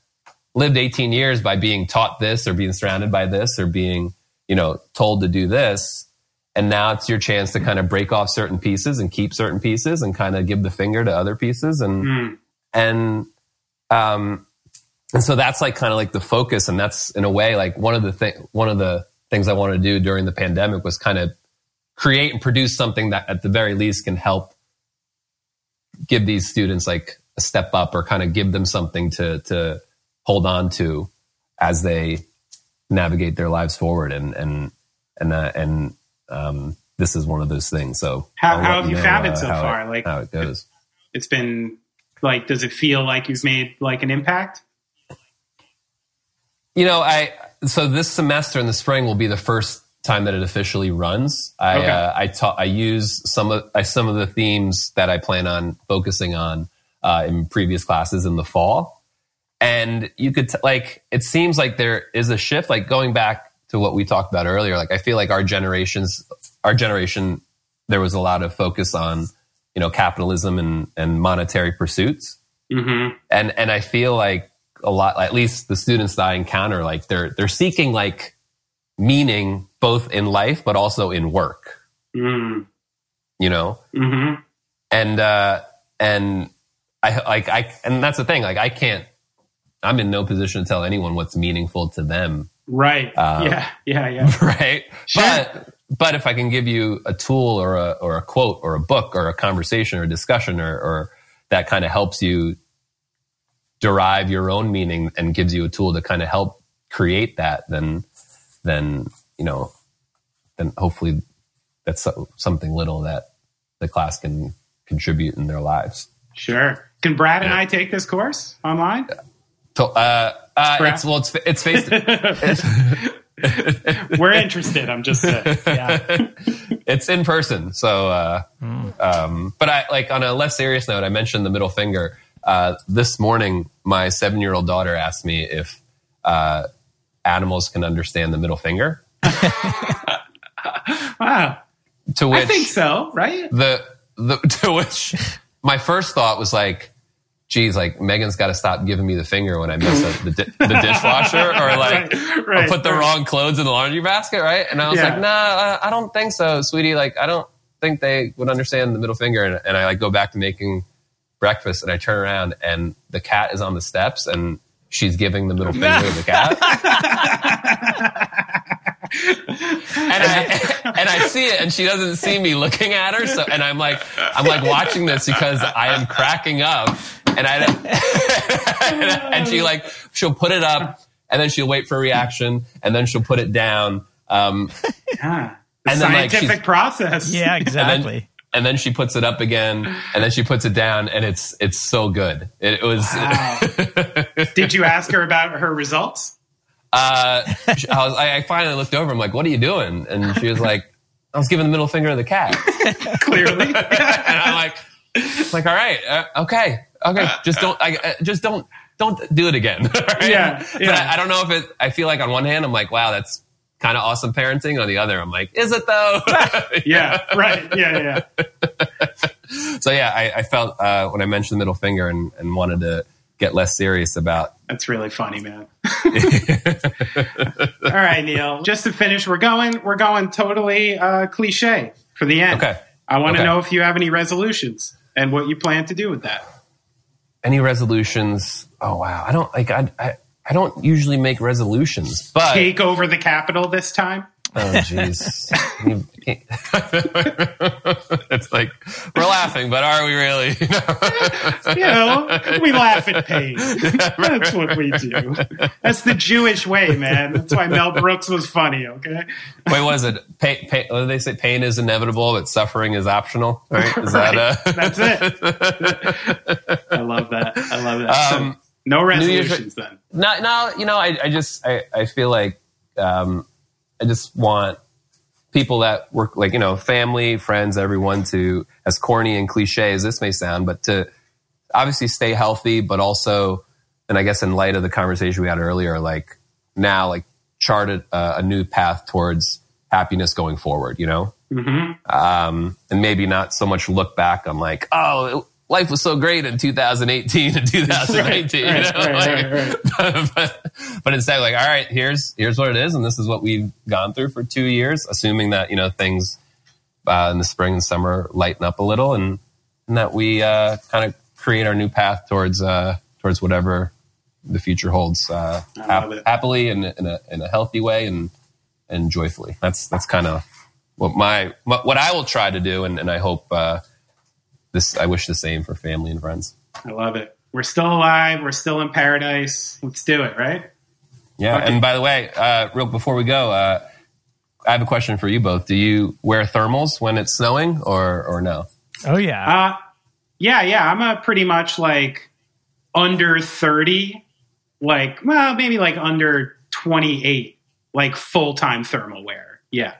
lived 18 years by being taught this or being surrounded by this or being, you know, told to do this. And now it's your chance to kind of break off certain pieces and keep certain pieces and kind of give the finger to other pieces and, Mm. and um, and so that's like kind of like the focus, and that's in a way like one of the thing one of the things I wanted to do during the pandemic was kind of create and produce something that at the very least can help give these students like a step up or kind of give them something to to hold on to as they navigate their lives forward and and and uh, and um, this is one of those things. So How- how have you know, found it uh, so how far? Like- how it goes. It's been like, does it feel like you've made like an impact? You know, I so this semester in the spring will be the first time that it officially runs. I Okay. uh, I ta- I use some of I, some of the themes that I plan on focusing on uh, in previous classes in the fall, and you could t- like it seems like there is a shift. Like going back to what we talked about earlier, like I feel like our generations, our generation, there was a lot of focus on you know capitalism and and monetary pursuits Mm-hmm. and and I feel like a lot, at least the students that I encounter, like they're they're seeking like meaning both in life but also in work. Mm. You know, Mm-hmm. and uh, and I like I and that's the thing. Like I can't. I'm in no position to tell anyone what's meaningful to them, Right. Um, yeah. Yeah. Yeah. right? Sure. But but if I can give you a tool or a or a quote or a book or a conversation or a discussion or, or that kind of helps you derive your own meaning and gives you a tool to kind of help create that, then then you know then hopefully that's something little that the class can contribute in their lives. Sure. Can Brad and Yeah. I take this course online? So, uh, uh, Brad? it's well, it's it's face. it's, We're interested. I'm just saying. Yeah. it's in person. So, uh, um, but I like on a less serious note, I mentioned the middle finger. Uh, this morning, my seven year old daughter asked me if uh, animals can understand the middle finger. Wow. To which I think so. Right. the the to which my first thought was like, geez, like Megan's got to stop giving me the finger when I mess up the, di- the dishwasher or like Right, right, put the right. wrong clothes in the laundry basket, right? And I was Yeah. like, nah, I, I don't think so, sweetie. Like, I don't think they would understand the middle finger. And, and I like go back to making breakfast and I turn around and the cat is on the steps and she's giving the middle finger to the cat. and I and I see it, and she doesn't see me looking at her. So, and I'm like, I'm like watching this because I am cracking up, and I and she like she'll put it up, and then she'll wait for a reaction, and then she'll put it down, um, Yeah. The And then, like, scientific process. Yeah, and exactly. And then she puts it up again, and then she puts it down, and it's it's so good. It, was. Wow. Did you ask her about her results? uh, I, was, I, finally looked over. I'm like, "What are you doing?" And she was like, "I was giving the middle finger to the cat." Clearly. and I'm like, like, all right, uh, okay, okay, just don't, I, uh, just don't, don't do it again. Right? Yeah, But yeah. I, I don't know if it. I feel like on one hand, I'm like, wow, that's kind of awesome parenting. On the other, I'm like, is it though? yeah. Right. Yeah. Yeah. so yeah, I, I felt uh, when I mentioned the middle finger and, and wanted to get less serious about. That's really funny, man. All right, Neel. Just to finish, we're going. We're going totally uh, cliche for the end. Okay. I want to Okay. know if you have any resolutions and what you plan to do with that. Any resolutions? Oh wow, I don't like. I I, I don't usually make resolutions, but Take over the capital this time. Oh jeez. It's like we're laughing, but are we really? You know, we laugh at pain. That's what we do. That's the Jewish way, man. That's why Mel Brooks was funny. Okay. Wait, was it? Pain, pain, what did they say? Pain is inevitable, but suffering is optional. Right? Is that uh, That's it. I love that. I love that. Um, no resolutions then. no, no, you know, I, I just, I, I feel like, um, I just want people that work, like, you know, family, friends, everyone to, as corny and cliche as this may sound, but to obviously stay healthy, but also, and I guess in light of the conversation we had earlier, like now, like chart a, a new path towards happiness going forward, you know? hmm um, and maybe not so much look back on like, oh, life was so great in 2018 and 2019, Right, you know? right, Like, right, but, but instead, like, all right, here's here's what it is, and this is what we've gone through for two years, assuming that you know things uh, in the spring and summer lighten up a little, and and that we uh, kind of create our new path towards uh, towards whatever the future holds uh, hap- happily and in a, in a healthy way and and joyfully. That's that's kind of what my what what I will try to do, and, and I hope uh, this. I wish the same for family and friends. I love it. We're still alive. We're still in paradise. Let's do it, right? Yeah. Okay. And by the way, uh, real before we go, uh, I have a question for you both. Do you wear thermals when it's snowing, or or no? Oh yeah. Uh, yeah, yeah. I'm a pretty much like under 30, like, well, maybe like under 28, like full time thermal wear. Yeah.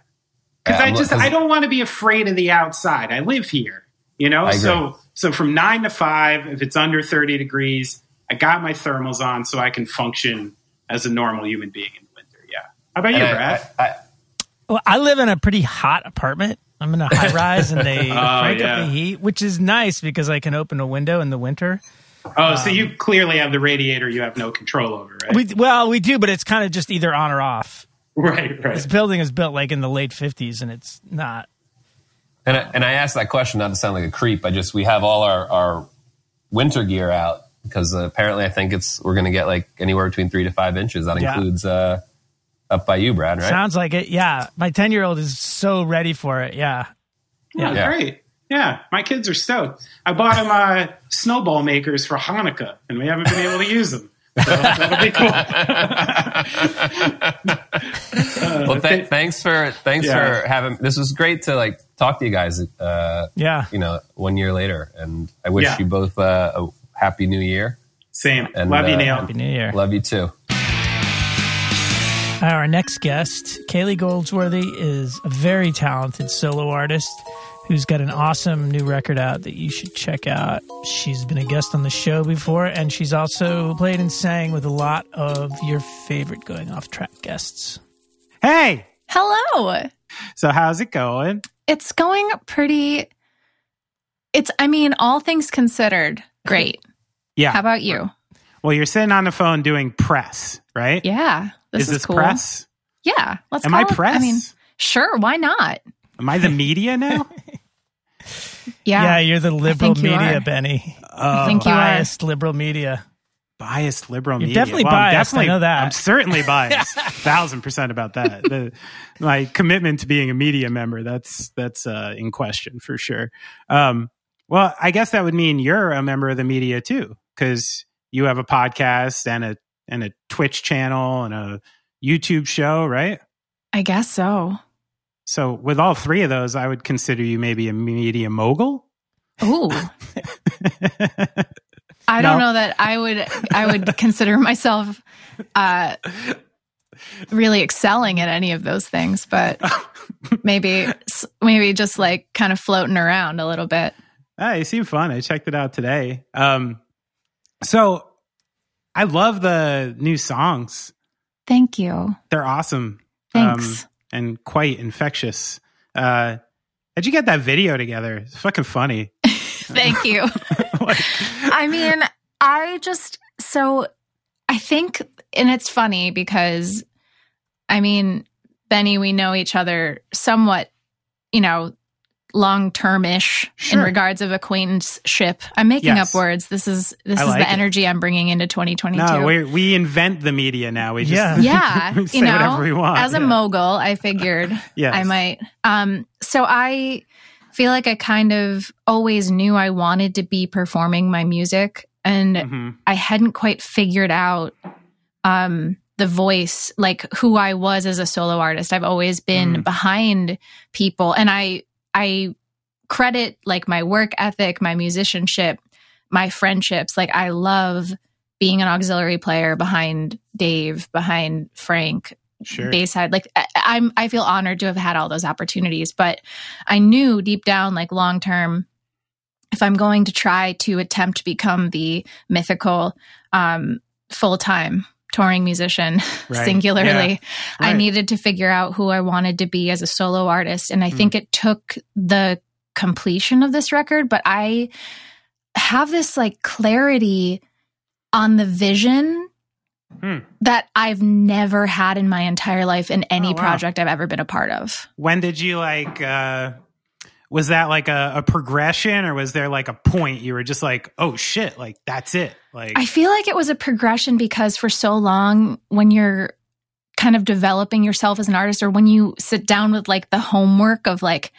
Because Yeah, I I'm- just, 'cause- I don't want to be afraid of the outside. I live here, you know? So, so from nine to five, if it's under 30 degrees, I got my thermals on so I can function as a normal human being in the winter. Yeah. How about you, I- Brad? I- I- Well, I live in a pretty hot apartment. I'm in a high rise and they Oh, crank yeah. up the heat, which is nice because I can open a window in the winter. oh, so um, you clearly have the radiator you have no control over, right? We well, we do, but it's kind of just either on or off. right, right. This building is built like in the late 50s and it's not. And I, and I asked that question not to sound like a creep. I just we have all our, our winter gear out because uh, apparently I think it's we're going to get like anywhere between three to five inches. That Yeah. includes uh, up by you, Brad, right? Sounds like it. Yeah. My 10 year old is so ready for it. Yeah. Yeah, Yeah. great. Yeah, my kids are stoked. I bought them uh, snowball makers for Hanukkah, and we haven't been able to use them. So that'll be cool. well, th- thanks for thanks Yeah. for having. This was great to like talk to you guys. Uh, Yeah. you know, one year later, and I wish Yeah. you both uh, a happy new year. Same. And, Love you, uh, Neel. Happy New Year. Love you too. Our next guest, Kayleigh Goldsworthy, is a very talented solo artist who's got an awesome new record out that you should check out. She's been a guest on the show before, and she's also played and sang with a lot of your favorite going off track guests. Hey, Hello. so how's it going? It's going pretty. It's, I mean, all things considered, great. Yeah. How about you? well, you're sitting on the phone doing press, right? Yeah. This is is, this cool. press? Yeah. Let's Am call I it- press? I mean, sure. Why not? Am I the media now? Yeah, Yeah. you're the liberal think you media. Benny. Oh, think you are. biased liberal media. Biased liberal You're media. definitely Well, I'm biased, I know that. I'm certainly biased. Thousand percent about that. The, my commitment to being a media member that's that's uh, in question for sure. Um, well, I guess that would mean you're a member of the media too, because you have a podcast and a and a Twitch channel and a YouTube show, right? I guess so. So with all three of those, I would consider you maybe a media mogul. Ooh. I don't No. know that I would I would consider myself uh really excelling at any of those things, but maybe maybe just like kind of floating around a little bit. Ah, you seem fun. I checked it out today. Um, so I love the new songs. Thank you. They're awesome. Thanks. Um, and quite infectious. Uh, how'd you get that video together? It's fucking funny. Thank you. Like, I mean, I just so I think and it's funny because I mean, Benny, we know each other somewhat, you know, long term ish Sure. in regards of acquaintanceship. I'm making Yes. up words. This is this I is like the it. energy I'm bringing into 2022. no, we we invent the media now. We just Yeah. yeah, you know, whatever we want. as a Yeah. mogul, I figured Yes. I might. Um, so I feel like I kind of always knew I wanted to be performing my music, and Mhm. I hadn't quite figured out um, the voice, like who I was as a solo artist. I've always been Mm. behind people, and I I credit like my work ethic, my musicianship, my friendships. Like I love being an auxiliary player behind Dave, behind Frank, Sure. Bayside. Like I, I'm, I feel honored to have had all those opportunities, but I knew deep down, like long term, if I'm going to try to attempt to become the mythical, um, full time touring musician Right. singularly, Yeah. I needed to figure out who I wanted to be as a solo artist. And I Hmm. think it took the completion of this record, but I have this like clarity on the vision Hmm. that I've never had in my entire life in any Oh, wow. project I've ever been a part of. When did you like? uh was that like a, a progression or was there like a point you were just like, oh shit, like that's it? Like I feel like it was a progression because for so long, when you're kind of developing yourself as an artist, or when you sit down with like the homework of like,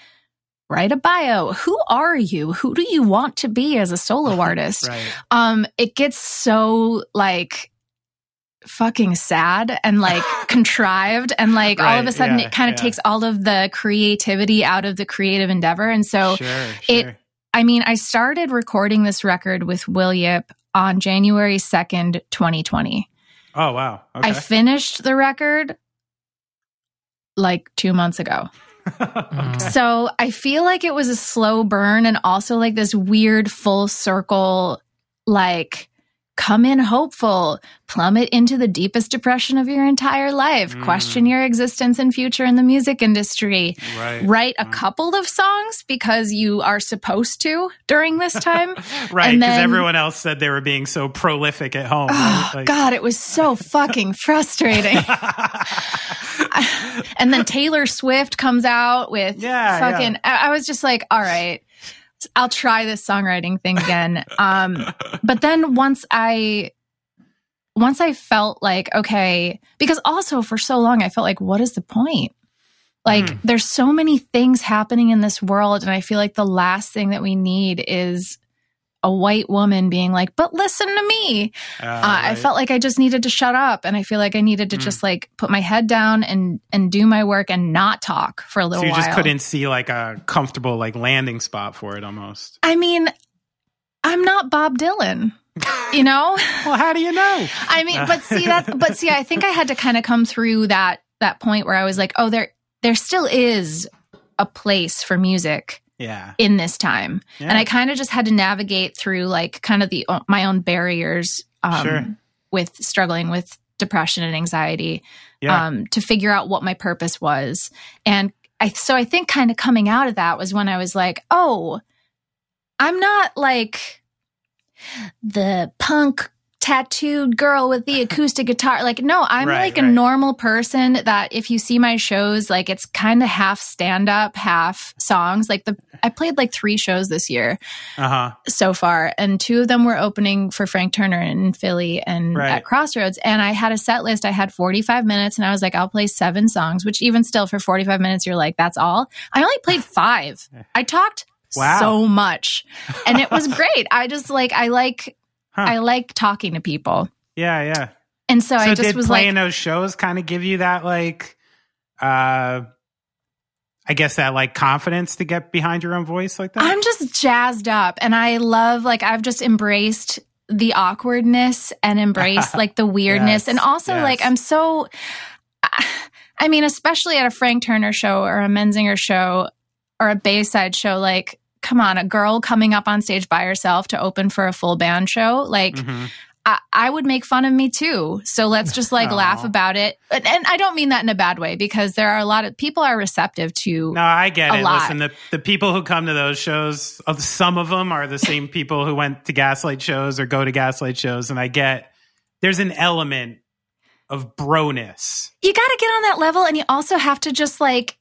write a bio. Who are you? Who do you want to be as a solo artist? right. Um, it gets so like fucking sad and like contrived and like all of a sudden yeah, it kind of yeah. takes all of the creativity out of the creative endeavor. And so sure, it- sure. I mean, I started recording this record with Will Yip on January 2nd, 2020. oh wow. Okay. I finished the record like two months ago. Mm. So I feel like it was a slow burn and also like this weird full circle, like come in hopeful, plummet into the deepest depression of your entire life, Mm. question your existence and future in the music industry, right. write a Mm. couple of songs because you are supposed to during this time. right, because everyone else said they were being so prolific at home. Oh? Like- God, it was so fucking frustrating. and then Taylor Swift comes out with Yeah, fucking. I, I was just like, all right, I'll try this songwriting thing again. Um, but then once I, once I felt like okay, because also for so long I felt like, what is the point? Like, Hmm. there's so many things happening in this world, and I feel like the last thing that we need is a white woman being like, "But listen to me." Uh, uh, I felt like I just needed to shut up, and I feel like I needed to Mm. just like put my head down and and do my work and not talk for a little so you while. just couldn't see like a comfortable like landing spot for it almost. I mean, I'm not Bob Dylan, you know. Well, how do you know? I mean, but see that, but see, I think I had to kind of come through that that point where I was like, oh, there there still is a place for music Yeah. in this time, yeah. and I kind of just had to navigate through like kind of the my own barriers um, Sure. with struggling with depression and anxiety. yeah. um, to figure out what my purpose was. And I, so I think kind of coming out of that was when I was like, oh, I'm not like the punk tattooed girl with the acoustic guitar. Like, no, I'm Right, like a right. normal person that if you see my shows, like it's kind of half stand up, half songs. Like the, I played like three shows this year Uh huh. so far, and two of them were opening for Frank Turner in Philly and Right. at Crossroads. And I had a set list. I had 45 minutes, and I was like, I'll play seven songs, which even still for 45 minutes, you're like, that's all. I only played five. I talked Wow. so much, and it was great. I just like, I like, Huh. I like talking to people, Yeah. Yeah. and so, So, I just did was playing like, those shows kind of give you that like, uh, I guess that like confidence to get behind your own voice like that? I'm just jazzed up, and I love like I've just embraced the awkwardness and embraced like the weirdness, Yes, and also yes. like I'm so. I mean, especially at a Frank Turner show or a Menzinger show or a Bayside show, like. Come on, a girl coming up on stage by herself to open for a full band show. Like, Mhm. I, I would make fun of me too. So let's just like Aw. laugh about it. And, and I don't mean that in a bad way because there are a lot of people are receptive to No, I get it. lot. Listen, the, the people who come to those shows, some of them are the same people who went to Gaslight shows or go to Gaslight shows. And I get there's an element of broness. you got to get on that level and you also have to just like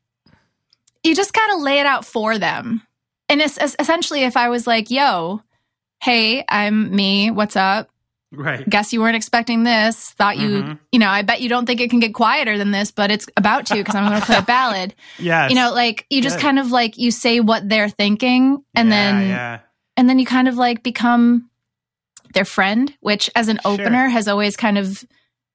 you just got to lay it out for them and it's, it's essentially if i was like yo hey i'm me what's up Right. guess you weren't expecting this thought you Mhm. you know i bet you don't think it can get quieter than this but it's about to because i'm going to play a ballad Yes. you know like you just Good. kind of like you say what they're thinking and Yeah, then yeah. and then you kind of like become their friend which as an Sure. opener has always kind of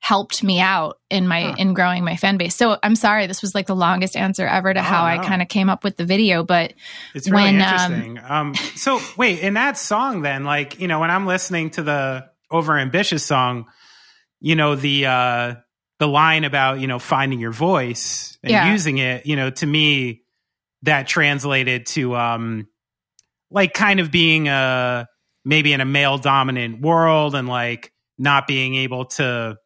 helped me out in my Huh. in growing my fan base so i'm sorry this was like the longest answer ever to Oh, how i kind of came up with the video but It's really when, um, interesting. Um, so wait, in that song, then, like you know, when I'm listening to the over ambitious song, you know the uh, the line about you know finding your voice and Yeah. using it, you know, to me that translated to um, like kind of being a maybe in a male dominant world and like not being able to,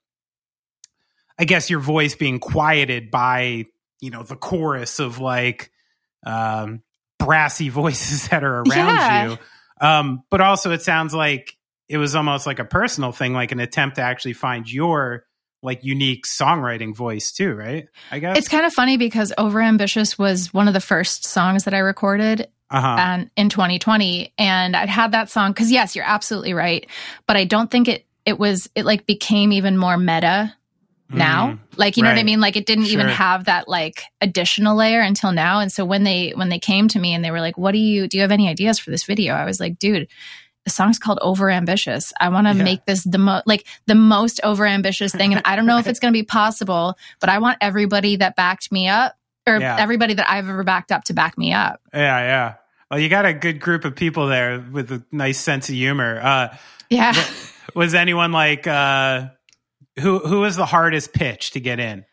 I guess, your voice being quieted by you know the chorus of like um, brassy voices that are around Yeah. you. Um, but also, it sounds like it was almost like a personal thing, like an attempt to actually find your like unique songwriting voice too, right? I guess it's kind of funny because overambitious was one of the first songs that i recorded Uh-huh. and in 2020 and I'd had that song cuz yes you're absolutely right but I don't think it it was it like became even more meta now? Mm, like you know what I mean? Like it didn't even have that like additional layer until now. And so when they when they came to me and they were like what do you do you have any ideas for this video? I was like dude the song's called over ambitious I want to Yeah. make this the most like the most over ambitious thing. And I don't know if it's going to be possible but I want everybody that backed me up or Yeah. everybody that I've ever backed up to back me up. Yeah, yeah. Well, you got a good group of people there with a nice sense of humor. Uh, yeah. was anyone like uh, who who was the hardest pitch to get in?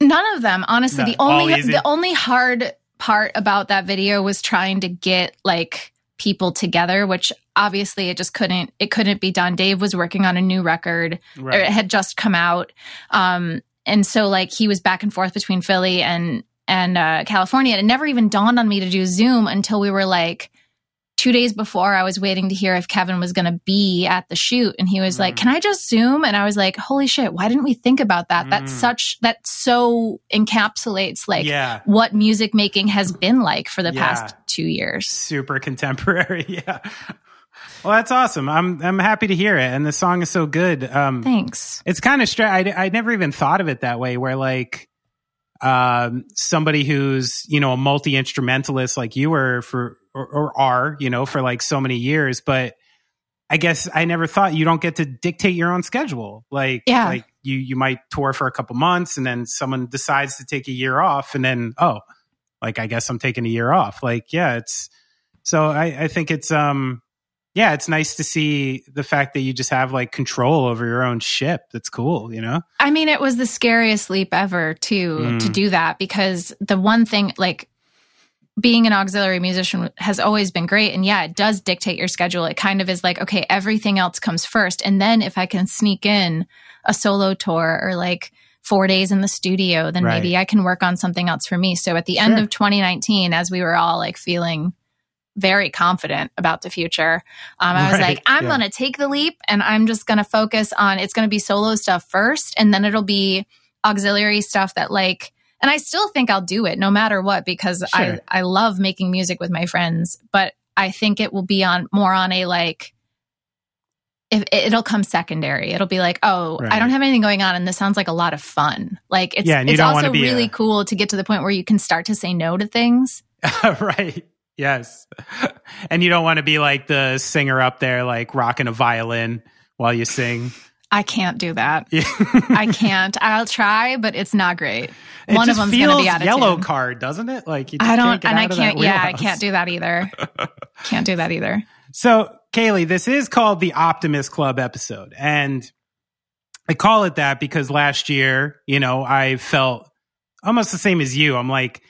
None of them, honestly. No, the only the only hard part about that video was trying to get like people together, which obviously it just couldn't it couldn't be done. Dave was working on a new record. Or it had just come out. Um and so like he was back and forth between Philly and and uh California. And it never even dawned on me to do Zoom until we were like two days before I was waiting to hear if Kevin was going to be at the shoot. And he was like, Mm. Can I just Zoom? And I was like, Holy shit, why didn't we think about that? That's Mm. such, that so encapsulates like yeah, what music making has been like for the Yeah. past two years. super contemporary. yeah. Well, that's awesome. I'm I'm happy to hear it, and the song is so good. Um, Thanks. it's kind of strange. I I never even thought of it that way. Where like, um, somebody who's you know a multi instrumentalist like you were for or, or are you know for like so many years, but I guess I never thought you don't get to dictate your own schedule. Like, Yeah. like you you might tour for a couple months, and then someone decides to take a year off, and then oh, like I guess I'm taking a year off. Like, yeah, it's so I I think it's um yeah, it's nice to see the fact that you just have like control over your own ship. That's cool, you know? I mean, it was the scariest leap ever to Mm. to do that because the one thing like being an auxiliary musician has always been great and yeah, it does dictate your schedule. It kind of is like, okay, everything else comes first and then if I can sneak in a solo tour or like 4 days in the studio, then Right. maybe I can work on something else for me. So at the end of 2019 as we were all like feeling very confident about the future. Um, I was Right, like, I'm yeah. going to take the leap and I'm just going to focus on it's going to be solo stuff first and then it'll be auxiliary stuff that like and I still think I'll do it no matter what because I Sure. I love making music with my friends, but I think it will be on more on a like if it'll come secondary. It'll be like, oh, Right. I don't have anything going on and this sounds like a lot of fun. Like it's Yeah, it's also really a- cool to get to the point where you can start to say no to things. right. Yes. And you don't want to be like the singer up there, like rocking a violin while you sing. I can't do that. I can't. I'll try, but it's not great. It One of them's going to be feels out of yellow tune. card, doesn't it? Like you just I don't, and I can't. Yeah, I can't do that either. can't do that either. So, Kayleigh, this is called the Optimist Club episode. And I call it that because last year, you know, I felt almost the same as you. I'm like,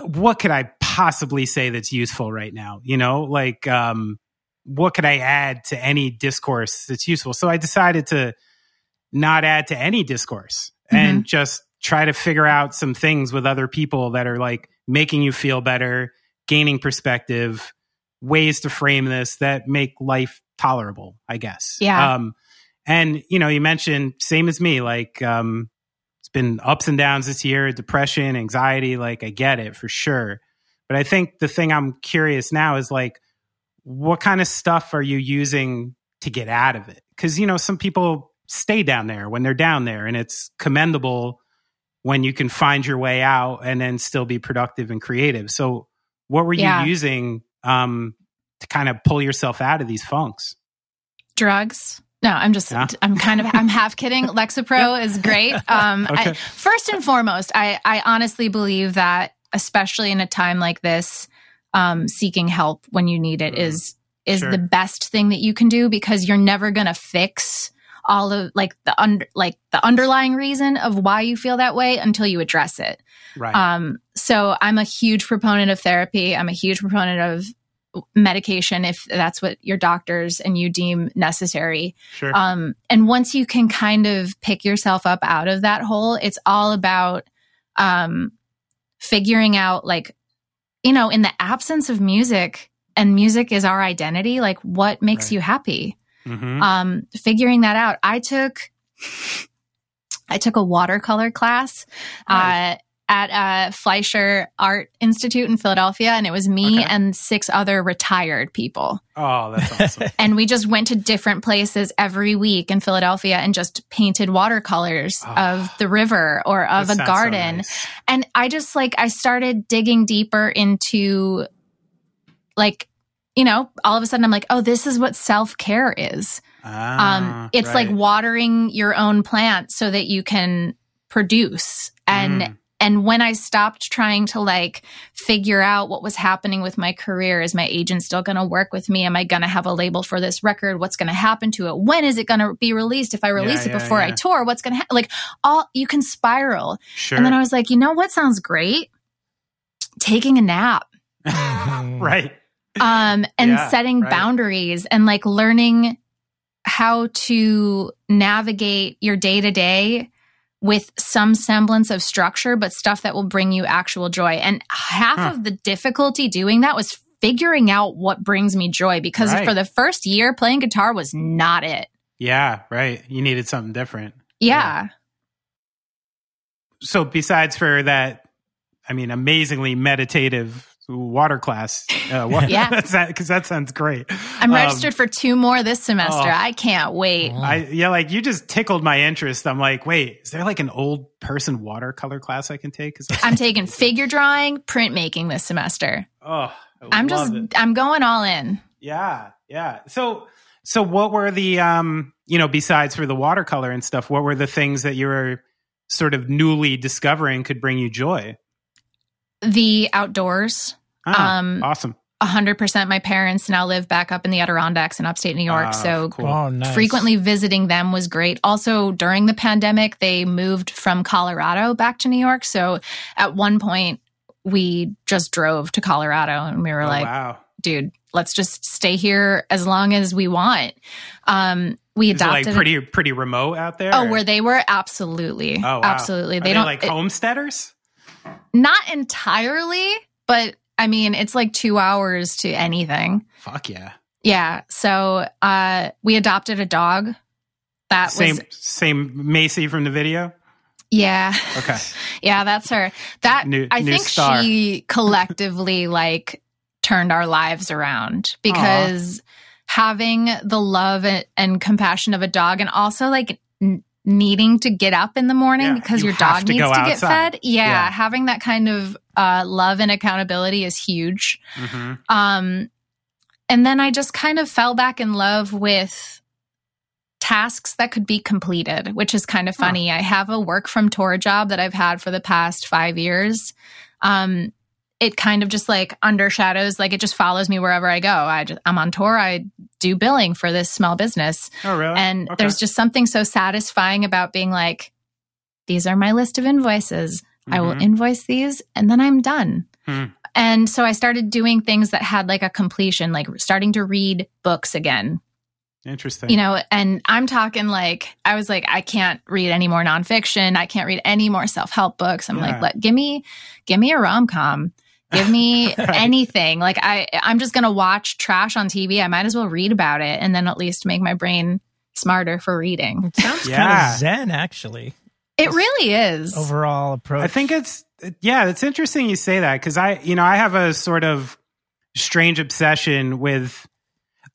what could I possibly say that's useful right now? You know, like, um, what could I add to any discourse that's useful? So I decided to not add to any discourse and just try to figure out some things with other people that are like making you feel better, gaining perspective, ways to frame this that make life tolerable, I guess. Yeah. Um, and you know, you mentioned same as me, like um, it's been ups and downs this year, depression, anxiety. Like I get it for sure, but I think the thing I'm curious now is like, what kind of stuff are you using to get out of it? Because you know, some people stay down there when they're down there, and it's commendable when you can find your way out and then still be productive and creative. So, what were you Yeah. using um, to kind of pull yourself out of these funks? Drugs. No, I'm just, Yeah. I'm kind of, I'm half kidding. Lexapro is great. Um, I, Okay. first and foremost, I, I honestly believe that, especially in a time like this, um, seeking help when you need it Mhm. is is Sure. the best thing that you can do because you're never gonna fix all of like the under like the underlying reason of why you feel that way until you address it. Right. Um, so I'm a huge proponent of therapy. I'm a huge proponent of medication if that's what your doctors and you deem necessary. sure. Um, and once you can kind of pick yourself up out of that hole, it's all about um, figuring out, like, you know, in the absence of music, and music is our identity, like, what makes Right. you happy? Mhm. um, figuring that out. I took I took a watercolor class Nice. uh, at uh, Fleisher Art Institute in Philadelphia, and it was me Okay. and six other retired people. Oh, that's awesome. And we just went to different places every week in Philadelphia and just painted watercolors Oh. of the river or of a sounds so garden. nice. And I just like, I started digging deeper into like, you know, all of a sudden I'm like, oh, this is what self care is. Ah, Um, it's like watering your own plant so that you can produce. And Mm. And when I stopped trying to like figure out what was happening with my career, is my agent still going to work with me? Am I going to have a label for this record? What's going to happen to it? When is it going to be released? If I release Yeah, it yeah, before I tour, what's going to happen? Like all you can spiral. sure. And then I was like, you know what sounds great? Taking a nap right. um and Yeah, setting right. boundaries and like learning how to navigate your day to day with some semblance of structure but stuff that will bring you actual joy and half Huh. of the difficulty doing that was figuring out what brings me joy because Right. for the first year playing guitar was not it Yeah, right. You needed something different. yeah, So besides for that, I mean, amazingly meditative water class. Uh, what, Yeah. that's that because that sounds great. i'm Um, registered for two more this semester oh. i can't wait I yeah, like you just tickled my interest. I'm like, wait, is there like an old person watercolor class I can take? i'm taking figure drawing printmaking this semester oh, I i'm love just it. i'm going all in Yeah, yeah. So, so what were the um, you know, besides for the watercolor and stuff, what were the things that you were sort of newly discovering could bring you joy? the outdoors Ah, Um, awesome. 100% my parents now live back up in the Adirondacks in upstate New York. Ah, so cool. Oh, nice. frequently visiting them was great. Also, during the pandemic, they moved from Colorado back to New York. So at one point, we just drove to Colorado and we were Oh, like, wow. dude, let's just stay here as long as we want. Um, we Is it adopted. like pretty pretty remote out there? oh, or- where they were? Absolutely. Oh, wow. Absolutely. Are They they don't, like it- homesteaders. not entirely, but I mean, it's like two hours to anything. Fuck yeah. Yeah. So uh we adopted a dog. That Same was same Macy from the video. yeah. Okay. Yeah, that's her. That New- I new think star. she collectively like turned our lives around because having the love and, and compassion of a dog and also like n- needing to get up in the morning Yeah, because you your dog needs to get outside. fed. Yeah, Yeah. having that kind of uh, love and accountability is huge. hmm Um, and then I just kind of fell back in love with tasks that could be completed, which is kind of Huh. funny. I have a work from tour job that I've had for the past five years. Um, it kind of just like undershadows, like it just follows me wherever I go. I just, I'm on tour. I do billing for this small business. Oh really? And Okay. there's just something so satisfying about being like, these are my list of invoices. I will Mhm. invoice these and then I'm done. Hmm. And so I started doing things that had like a completion, like starting to read books again, Interesting. you know. And I'm talking like, I was like, I can't read any more nonfiction. I can't read any more self help books. I'm Yeah. like, let, give me, give me a rom com. Give me Right. anything. Like I, I'm just going to watch trash on TV. I might as well read about it and then at least make my brain smarter for reading. It sounds kind of zen, actually. It really is. Overall approach. I think it's yeah, it's interesting you say that because I, you know, I have a sort of strange obsession with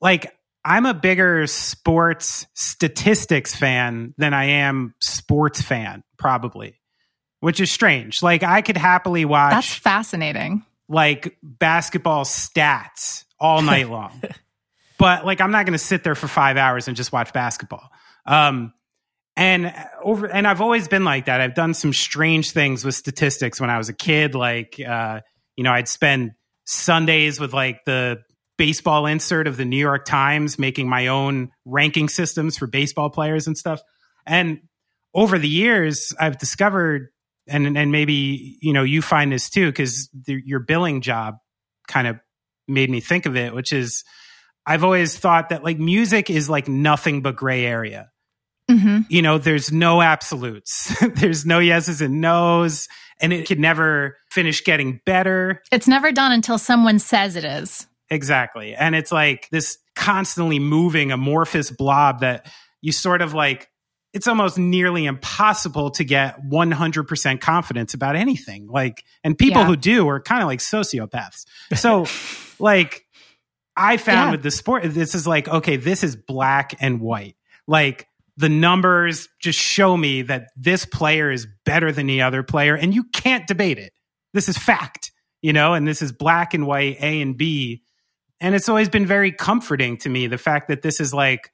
like I'm a bigger sports statistics fan than I am sports fan, probably, which is strange. Like I could happily watch That's fascinating. like basketball stats all night long. but like I'm not going to sit there for 5 hours and just watch basketball. Um and over and I've always been like that. I've done some strange things with statistics when I was a kid like uh you know, I'd spend Sundays with like the baseball insert of the New York Times making my own ranking systems for baseball players and stuff. And over the years, I've discovered, and and maybe you know you find this too, because your billing job kind of made me think of it, which is I've always thought that like music is like nothing but gray area. hmm You know, there's no absolutes, there's no yeses and nos, and it could never finish getting better. It's never done until someone says it is. Exactly. And it's like this constantly moving amorphous blob that you sort of like it's almost nearly impossible to get 100% confidence about anything. Like, and people Yeah. who do are kind of like sociopaths. So, like, I found Yeah. with the sport, this is like, okay, this is black and white. Like, the numbers just show me that this player is better than the other player, and you can't debate it. This is fact, you know, and this is black and white, A and B. And it's always been very comforting to me the fact that this is like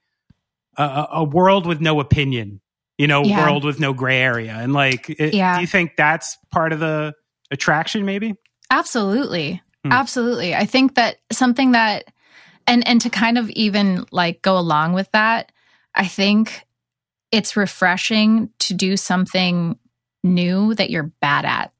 a, a- world with no opinion, you know, Yeah. world with no gray area. And like, it, Yeah. do you think that's part of the attraction, maybe? Absolutely. Hmm. Absolutely. I think that something that and and to kind of even like go along with that, I think it's refreshing to do something new that you're bad at.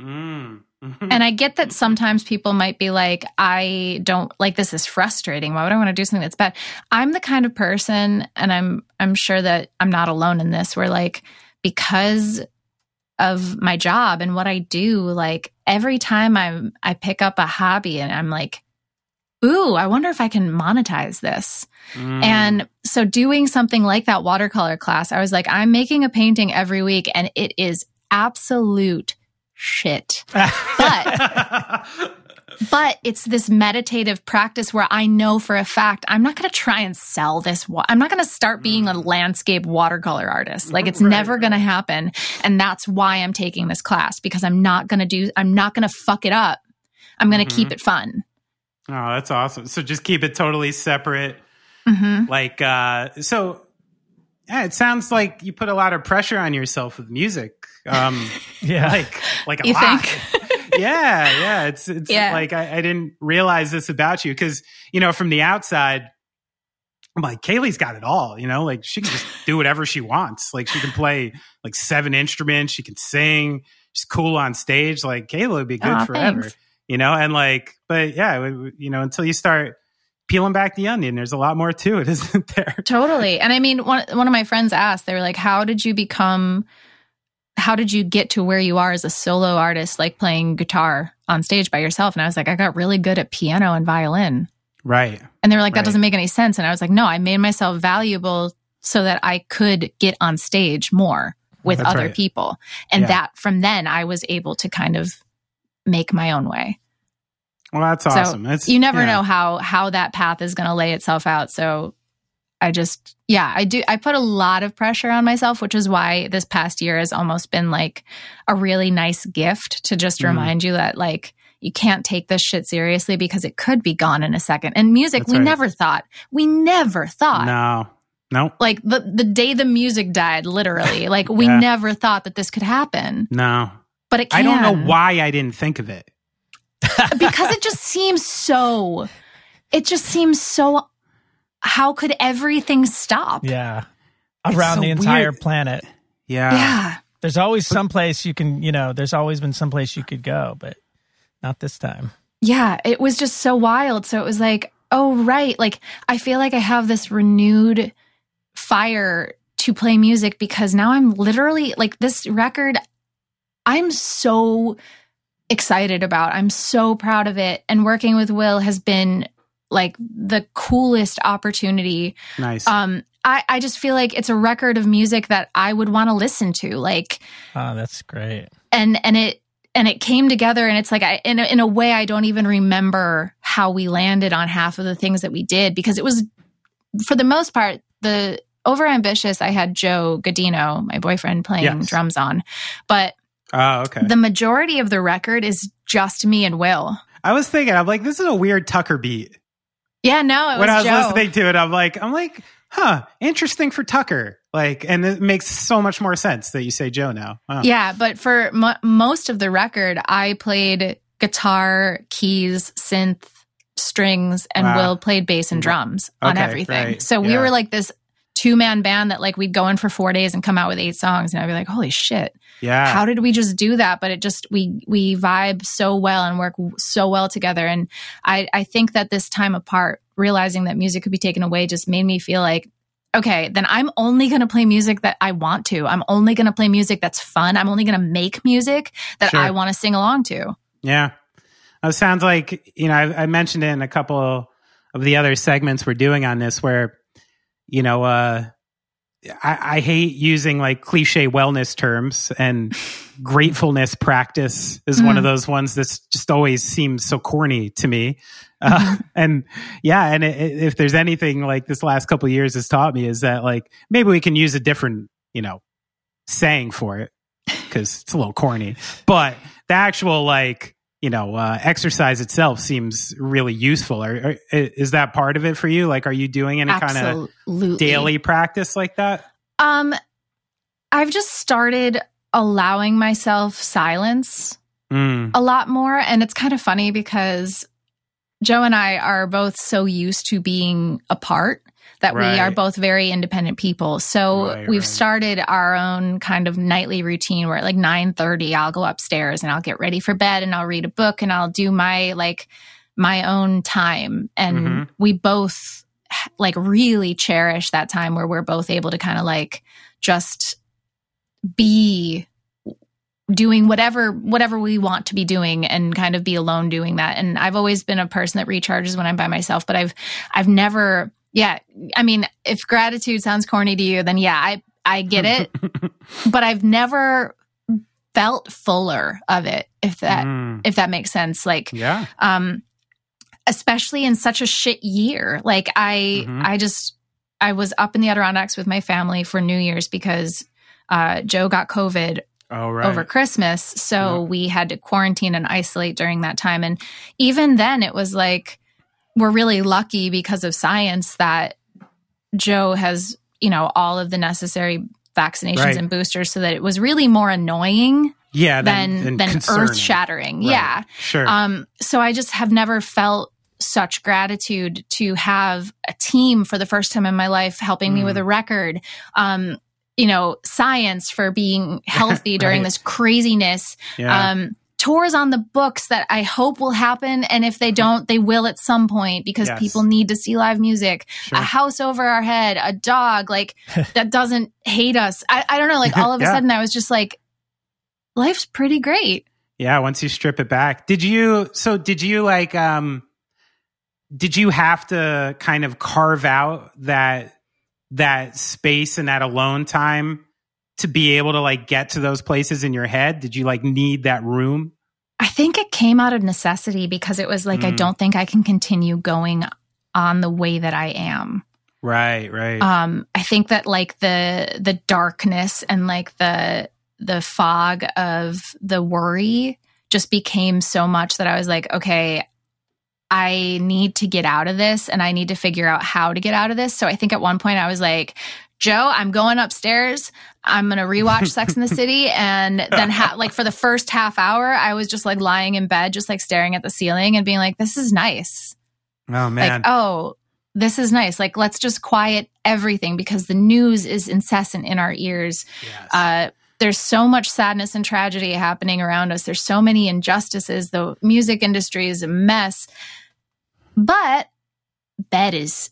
Mm. And I get that sometimes people might be like, I don't like this is frustrating. Why would I want to do something that's bad? I'm the kind of person, and I'm I'm sure that I'm not alone in this, where like because of my job and what I do, like every time I'm I pick up a hobby and I'm like, ooh, I wonder if I can monetize this. Mm. And so doing something like that watercolor class, I was like, I'm making a painting every week and it is absolute shit. But but it's this meditative practice where I know for a fact I'm not going to try and sell this. Wa- I'm not going to start being a landscape watercolor artist. Like it's Right, never going to happen. And that's why I'm taking this class because I'm not going to do, I'm not going to fuck it up. I'm going to Mhm. keep it fun. oh, that's awesome. So just keep it totally separate. hmm Like, uh, so yeah, it sounds like you put a lot of pressure on yourself with music. Um, Yeah. like, like a You lot. think? yeah, yeah. It's it's Yeah. like I, I didn't realize this about you because you know from the outside, I'm like Kayleigh's got it all. You know, like she can just do whatever she wants. Like she can play like seven instruments. She can sing. She's cool on stage. Like Kayla would be good Aw, forever. thanks. You know, and like, but yeah, w- w- you know, until you start peeling back the onion, there's a lot more to it, isn't there? Totally. And I mean, one one of my friends asked, they were like, "How did you become? How did you get to where you are as a solo artist, like playing guitar on stage by yourself?" And I was like, "I got really good at piano and violin." Right. And they were like, "That Right. doesn't make any sense." And I was like, "No, I made myself valuable so that I could get on stage more with That's other right. people." And Yeah. that from then, I was able to kind of make my own way. Well, that's awesome. It's, you never yeah. know how how that path is going to lay itself out so i just yeah i do i put a lot of pressure on myself which is why this past year has almost been like a really nice gift to just Mhm. remind you that like you can't take this shit seriously because it could be gone in a second and music That's we right. never thought we never thought No. No. like the the day the music died literally like we Yeah. never thought that this could happen No. but it can I don't know why I didn't think of it. Because it just seems so it just seems so how could everything stop Yeah. Around so the entire weird. planet. Yeah. yeah There's always some place you can, you know, there's always been some place you could go, but not this time. yeah it was just so wild so it was like oh right like i feel like i have this renewed fire to play music because now i'm literally like this record i'm so excited about i'm so proud of it and working with will has been like the coolest opportunity Nice. um I, I just feel like it's a record of music that I would want to listen to like Oh, that's great. and and it and it came together and it's like I in a, in a way I don't even remember how we landed on half of the things that we did because it was for the most part the over ambitious I had Joe Godino my boyfriend playing Yes. drums on but oh, okay. the majority of the record is just me and Will I was thinking, I'm like, this is a weird Tucker beat. yeah no it was when I was Joe listening to it, I'm like, I'm like, huh, interesting for Tucker. Like, and it makes so much more sense that you say Joe now. Huh. Yeah, but for mo most of the record, I played guitar, keys, synth, strings, and Wow. Will played bass and mm-hmm. drums on everything. right, So we yeah. were like this two man band that like we'd go in for four days and come out with eight songs, and I'd be like, holy shit, Yeah. how did we just do that? But it just we we vibe so well and work so well together. And I I think that this time apart, realizing that music could be taken away, just made me feel like. Okay, then I'm only going to play music that I want to. I'm only going to play music that's fun. I'm only going to make music that Sure. I want to sing along to. Yeah. It sounds like, you know, I, I mentioned it in a couple of the other segments we're doing on this where, you know, uh, I, I hate using like cliche wellness terms and gratefulness practice is one of Mm. those ones that's just always seems so corny to me. Uh, and yeah, and it, it- if there's anything like this last couple of years has taught me is that like maybe we can use a different, you know, saying for it because it's a little corny, but the actual like, you know, uh, exercise itself seems really useful. Or, or is that part of it for you? Like, are you doing any kind of daily practice like that? Um, I've just started allowing myself silence Mm, a lot more. And it's kind of funny because Joe and I are both so used to being apart that we are both very independent people. So Right, we've right. started our own kind of nightly routine where at like 9:30 I'll go upstairs and I'll get ready for bed and I'll read a book and I'll do my like my own time and Mhm. we both like really cherish that time where we're both able to kind of like just be doing whatever whatever we want to be doing and kind of be alone doing that and i've always been a person that recharges when i'm by myself but i've i've never yeah i mean if gratitude sounds corny to you then yeah i i get it but i've never felt fuller of it if that Mm, if that makes sense like yeah. um especially in such a shit year like i Mhm. i just i was up in the adirondacks with my family for new year's because uh joe got covid Oh, right. over christmas so Yeah. we had to quarantine and isolate during that time and even then it was like we're really lucky because of science that joe has you know all of the necessary vaccinations Right. and boosters so that it was really more annoying yeah. than than concerning. earth shattering Right. yeah Sure. um, so I just have never felt such gratitude to have a team for the first time in my life helping me Mm. with a record. Um, you know, science for being healthy during Right. this craziness. yeah. Um, tours on the books that I hope will happen. And if they don't, they will at some point because Yes. people need to see live music. sure. A house over our head, a dog like that doesn't hate us. I, I don't know. Like all of a Yeah. sudden, I was just like, life's pretty great. Yeah, once you strip it back. Did you so did you like um did you have to kind of carve out that that space and that alone time to be able to like get to those places in your head? Did you like need that room? I think it came out of necessity because it was like, I Mm. don't think I can continue going on the way that I am. Right, right. Um, I think that like the the darkness and like the the fog of the worry just became so much that I was like, okay, I need to get out of this and I need to figure out how to get out of this. So I think at one point I was like, Joe, I'm going upstairs. I'm going to rewatch Sex in the City. And then, ha- like, for the first half hour, I was just like lying in bed, just like staring at the ceiling and being like, this is nice. oh man. Like, oh, this is nice. Like, let's just quiet everything because the news is incessant in our ears. yes. Uh, there's so much sadness and tragedy happening around us. There's so many injustices. The music industry is a mess. But bed is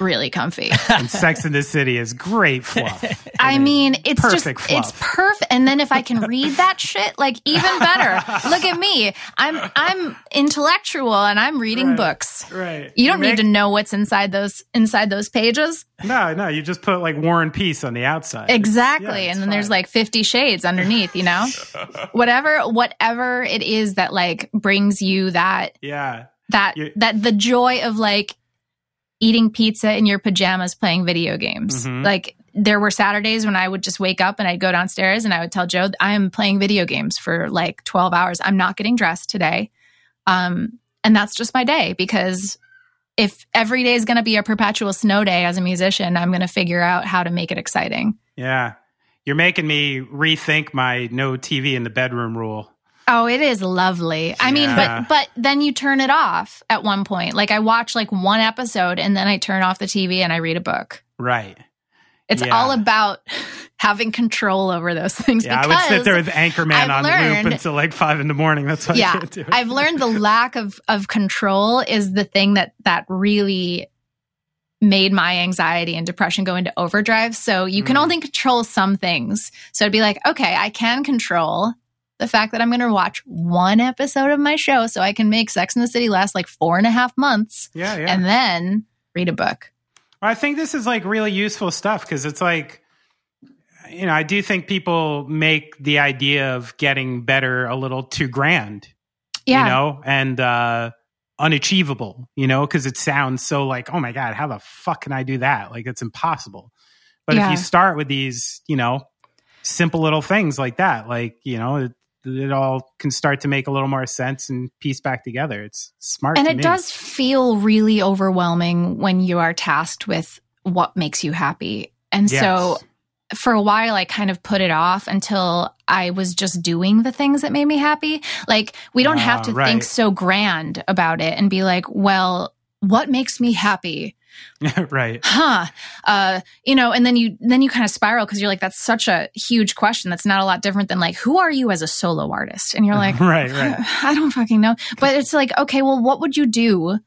really comfy. and Sex in the City is great fluff. I mean, it's Perfect just fluff. it's perfect. And then if I can read that shit, like even better. Look at me. I'm I'm intellectual and I'm reading Right. books. right. You don't make- need to know what's inside those inside those pages. No, no, you just put like War and Peace on the outside. Exactly. yeah, and then there's like 50 shades underneath, you know? whatever whatever it is that like brings you that Yeah. that that the joy of like eating pizza in your pajamas playing video games. Mhm. Like there were Saturdays when I would just wake up and I'd go downstairs and I would tell Joe I am playing video games for like 12 hours. I'm not getting dressed today. Um and that's just my day because if every day is going to be a perpetual snow day as a musician, I'm going to figure out how to make it exciting. Yeah. You're making me rethink my no TV in the bedroom rule. Oh, it is lovely. I mean, but but then you turn it off at one point. Like I watch like one episode and then I turn off the TV and I read a book. Right. It's Yeah. all about having control over those things. Yeah, I would sit there with Anchorman I've on learned- loop until like five in the morning. That's why I yeah, can't do it. I've learned the lack of of control is the thing that that really made my anxiety and depression go into overdrive. So you can Mm. only control some things. So it'd be like, okay, I can control the fact that I'm going to watch one episode of my show so I can make Sex in the City last like four and a half months yeah, yeah. and then read a book. Well, I think this is like really useful stuff because it's like, you know, I do think people make the idea of getting better a little too grand, Yeah. you know, and uh, unachievable, you know, because it sounds so like, oh my God, how the fuck can I do that? Like, it's impossible. But if you start with these, you know, simple little things like that, like, you know, it, all can start to make a little more sense and piece back together. It's smart. and it me. does feel really overwhelming when you are tasked with what makes you happy. And so for a while I kind of put it off until I was just doing the things that made me happy. Like we don't have Ah, to right. think so grand about it and be like, well, what makes me happy? right. Huh. Uh, you know, and then you then you kind of spiral because you're like, that's such a huge question. That's not a lot different than like, who are you as a solo artist? And you're like, Right, right. I don't fucking know. But it's like, okay, well, what would you do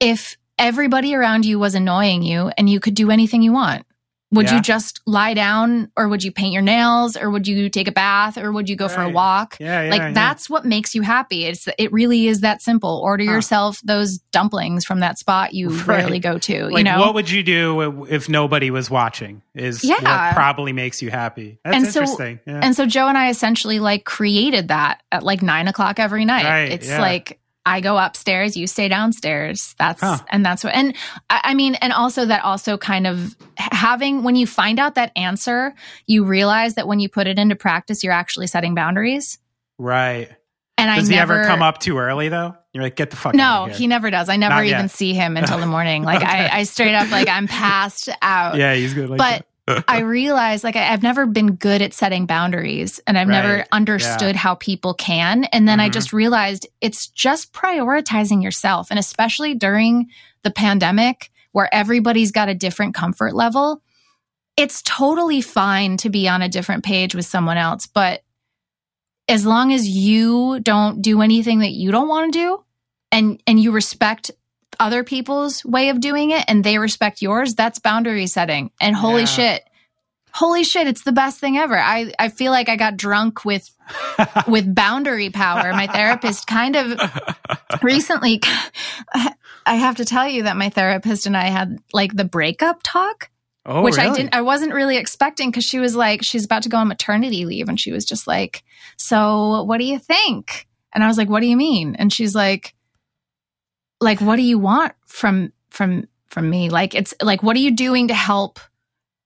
if everybody around you was annoying you and you could do anything you want? Would Yeah. you just lie down or would you paint your nails or would you take a bath or would you go for a walk? Yeah, yeah. like yeah. that's what makes you happy. It's it really is that simple. Order Huh. yourself those dumplings from that spot you Right. rarely go to, like you know. what would you do if nobody was watching is Yeah. what probably makes you happy that's And so- interesting yeah. And so Joe and I essentially like created that at like nine o'clock every night. Right, it's like I go upstairs, you stay downstairs. That's Huh. and that's what. And I, I mean, and also that also kind of having when you find out that answer, you realize that when you put it into practice, you're actually setting boundaries. right And does I he never ever come up too early though you're like get the fuck No, out of he never does. I never Not even yet. see him until the morning. Like Okay. I, I straight up like I'm passed out. yeah he's good like but I realized like I, I've never been good at setting boundaries and I've never Right. understood how people can. And then I Mhm. just realized it's just prioritizing yourself. And especially during the pandemic where everybody's got a different comfort level, it's totally fine to be on a different page with someone else. But as long as you don't do anything that you don't want to do and and you respect other people's way of doing it and they respect yours, that's boundary setting. And holy Yeah. shit. Holy shit, it's the best thing ever. I, I feel like I got drunk with with boundary power. My therapist kind of recently I have to tell you that my therapist and I had like the breakup talk oh, which I didn't I wasn't really expecting because she was like she's about to go on maternity leave and she was just like so what do you think and I was like what do you mean and she's like like what do you want from from from me like it's like what are you doing to help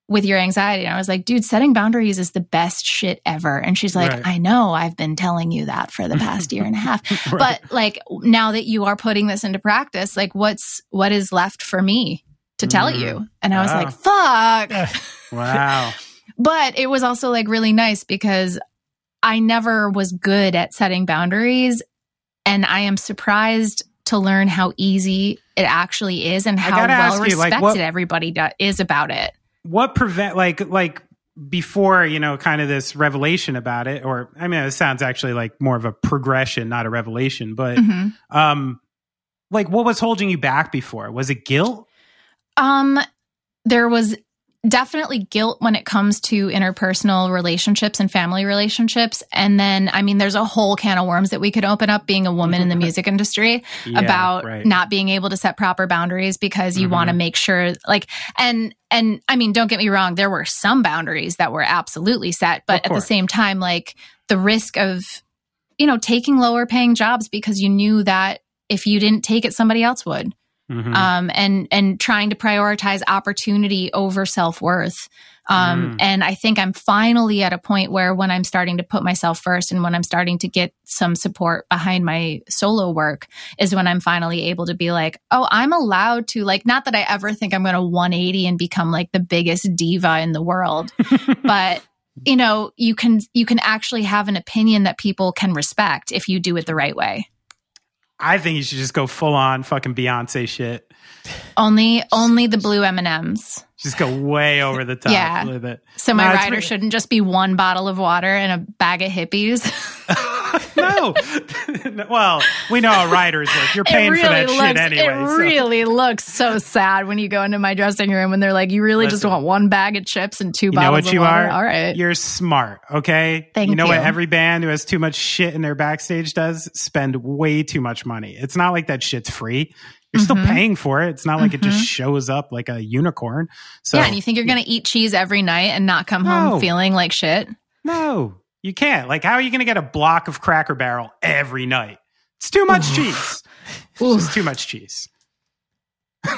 with your anxiety and I was like dude setting boundaries is the best shit ever and she's like Right. I know I've been telling you that for the past year and a half Right. but like now that you are putting this into practice like what's what is left for me to tell Mhm. you and i was Wow. like fuck wow but it was also like really nice because i never was good at setting boundaries and i am surprised to learn how easy it actually is and how well ask you, like, respected what- everybody do- is about it. What prevent like like before you know kind of this revelation about it or i mean it sounds actually like more of a progression not a revelation but Mhm. um like what was holding you back before? Was it guilt? Um, there was definitely guilt when it comes to interpersonal relationships and family relationships. And then, I mean, there's a whole can of worms that we could open up being a woman in the music industry Yeah, about right. not being able to set proper boundaries because you Mhm. want to make sure like and and I mean don't get me wrong there were some boundaries that were absolutely set but at the same time like the risk of you know taking lower paying jobs because you knew that if you didn't take it somebody else would Mhm. um, and and trying to prioritize opportunity over self worth. Um, Mm. And I think I'm finally at a point where when I'm starting to put myself first and when I'm starting to get some support behind my solo work is when I'm finally able to be like, oh, I'm allowed to like, not that I ever think I'm going to 180 and become like the biggest diva in the world, but you know, you can you can actually have an opinion that people can respect if you do it the right way. I think you should just go full on fucking beyonce shit Only only the blue M&Ms. just go way over the top Yeah. with it So my No, rider shouldn't just be one bottle of water and a bag of Hippeas. no well we know how writers work you're paying for that shit anyway it so- really looks so sad when you go into my dressing room and they're like, "You really just want one bag of chips and two You know bottles what of you water." are? All right, You're smart, okay? Thank you know what every band who has too much shit in their backstage does? Spend way too much money. It's not like that shit's free. You're still Mhm. paying for it. It's not like it just Mhm. shows up like a unicorn. So yeah, and you think you're going to eat cheese every night and not come No. home feeling like shit? no, you can't. Like, how are you going to get a block of Cracker Barrel every night? It's too much Oof. cheese. It's Oof. just too much cheese.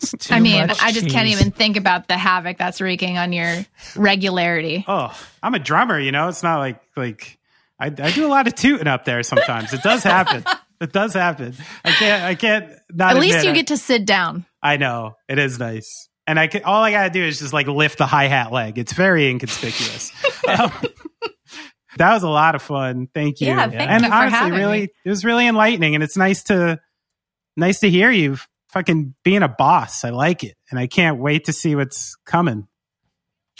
It's too I mean, much I just can't even think about the havoc that's wreaking on your regularity. Oh, I'm a drummer. You know, it's not like like I, I do a lot of tooting up there. Sometimes it does happen. it does happen. I can't. I can't. Not At least you it. get to sit down. I know it is nice, and I can. All I gotta do is just like lift the hi hat leg. It's very inconspicuous. um, that was a lot of fun. Thank you. Yeah, thank and you honestly, really, me. it was really enlightening, and it's nice to nice to hear you fucking being a boss. I like it, and I can't wait to see what's coming.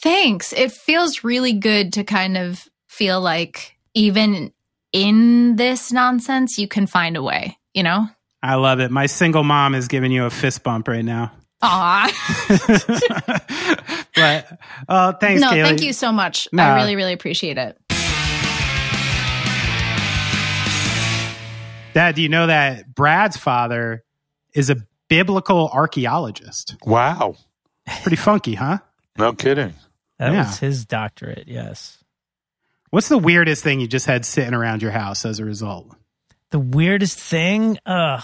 Thanks. It feels really good to kind of feel like even in this nonsense, you can find a way, you know? I love it. My single mom is giving you a fist bump right now. Aw. but uh, thanks, no, Kayleigh. thank you so much. Nah. I really, really appreciate it. Dad, do you know that Brad's father is a biblical archaeologist? Wow. Pretty funky, huh? No kidding. That Yeah. was his doctorate, yes. What's the weirdest thing you just had sitting around your house as a result? The weirdest thing, ugh.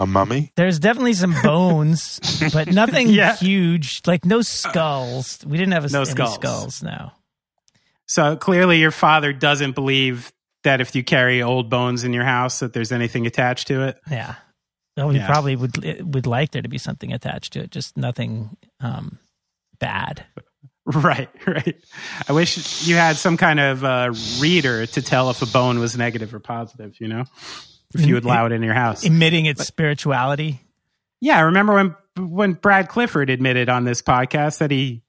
A mummy? There's definitely some bones, but nothing Yeah. huge. Like no skulls. We didn't have a, No any skulls. skulls. No. So clearly, your father doesn't believe that if you carry old bones in your house, that there's anything attached to it. Yeah. Well, we Yeah. probably would would like there to be something attached to it, just nothing um, bad. Right, right. I wish you had some kind of uh, reader to tell if a bone was negative or positive. You know, if you would allow it in your house. Emitting its spirituality. Yeah, I remember when when Brad Clifford admitted on this podcast that he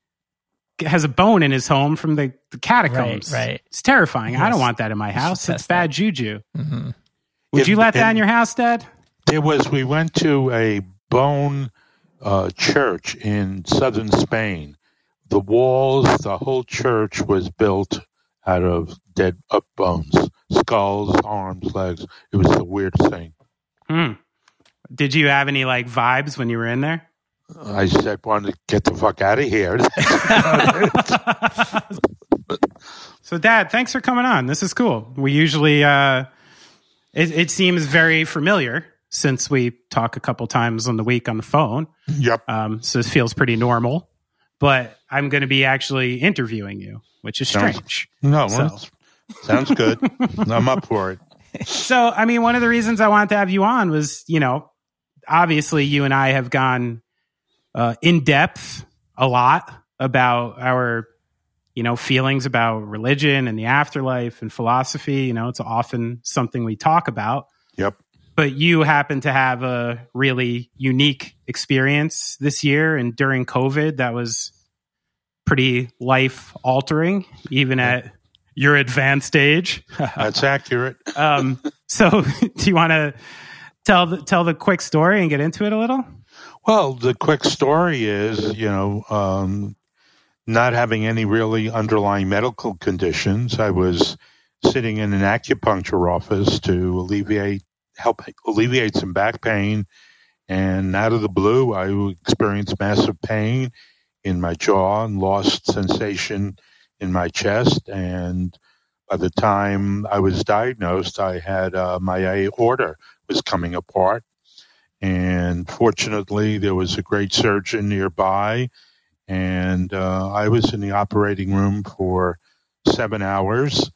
has a bone in his home from the, the catacombs. Right, right. It's terrifying. I don't want that in my house. It's test bad juju. hmm Would If- you let that and- in your house, Dad? There was, we went to a bone uh, church in southern Spain. The walls, the whole church was built out of dead up bones, skulls, arms, legs. It was the weirdest thing. Hmm. Did you have any like vibes when you were in there? I said, wanted to get the fuck out of here. so, Dad, thanks for coming on. This is cool. We usually, uh, it, it seems very familiar since we talk a couple times on the week on the phone. yep. Um, so it feels pretty normal. But I'm going to be actually interviewing you, which is Sounds- strange. No, So- well, sounds good. I'm up for it. So, I mean, one of the reasons I wanted to have you on was, you know, obviously you and I have gone uh, in depth a lot about our, you know, feelings about religion and the afterlife and philosophy. You know, it's often something we talk about. Yep. But you happen to have a really unique experience this year and during COVID that was pretty life altering, even at your advanced age. That's accurate. Um, so, do you want to tell the, tell the quick story and get into it a little? Well, the quick story is, you know, um, not having any really underlying medical conditions. I was sitting in an acupuncture office to alleviate, help alleviate some back pain. And out of the blue, I experienced massive pain in my jaw and lost sensation in my chest. And by the time I was diagnosed, I had uh, my aorta was coming apart. And fortunately, there was a great surgeon nearby. And uh, I was in the operating room for seven hours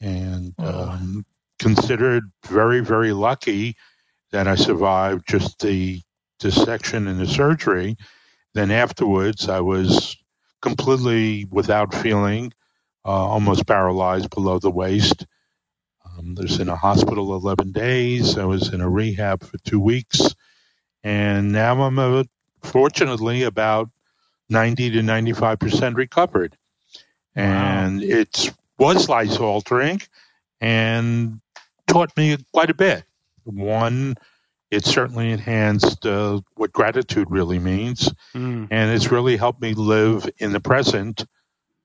and Oh. um, considered very, very lucky that I survived just the dissection and the surgery. Then afterwards, I was completely without feeling, uh, almost paralyzed below the waist. Um, I was in a hospital 11 days. I was in a rehab for two weeks. And now I'm, uh, fortunately, about 90 to 95% recovered. And it was life altering and taught me quite a bit. One, it certainly enhanced uh, what gratitude really means Mm. and it's really helped me live in the present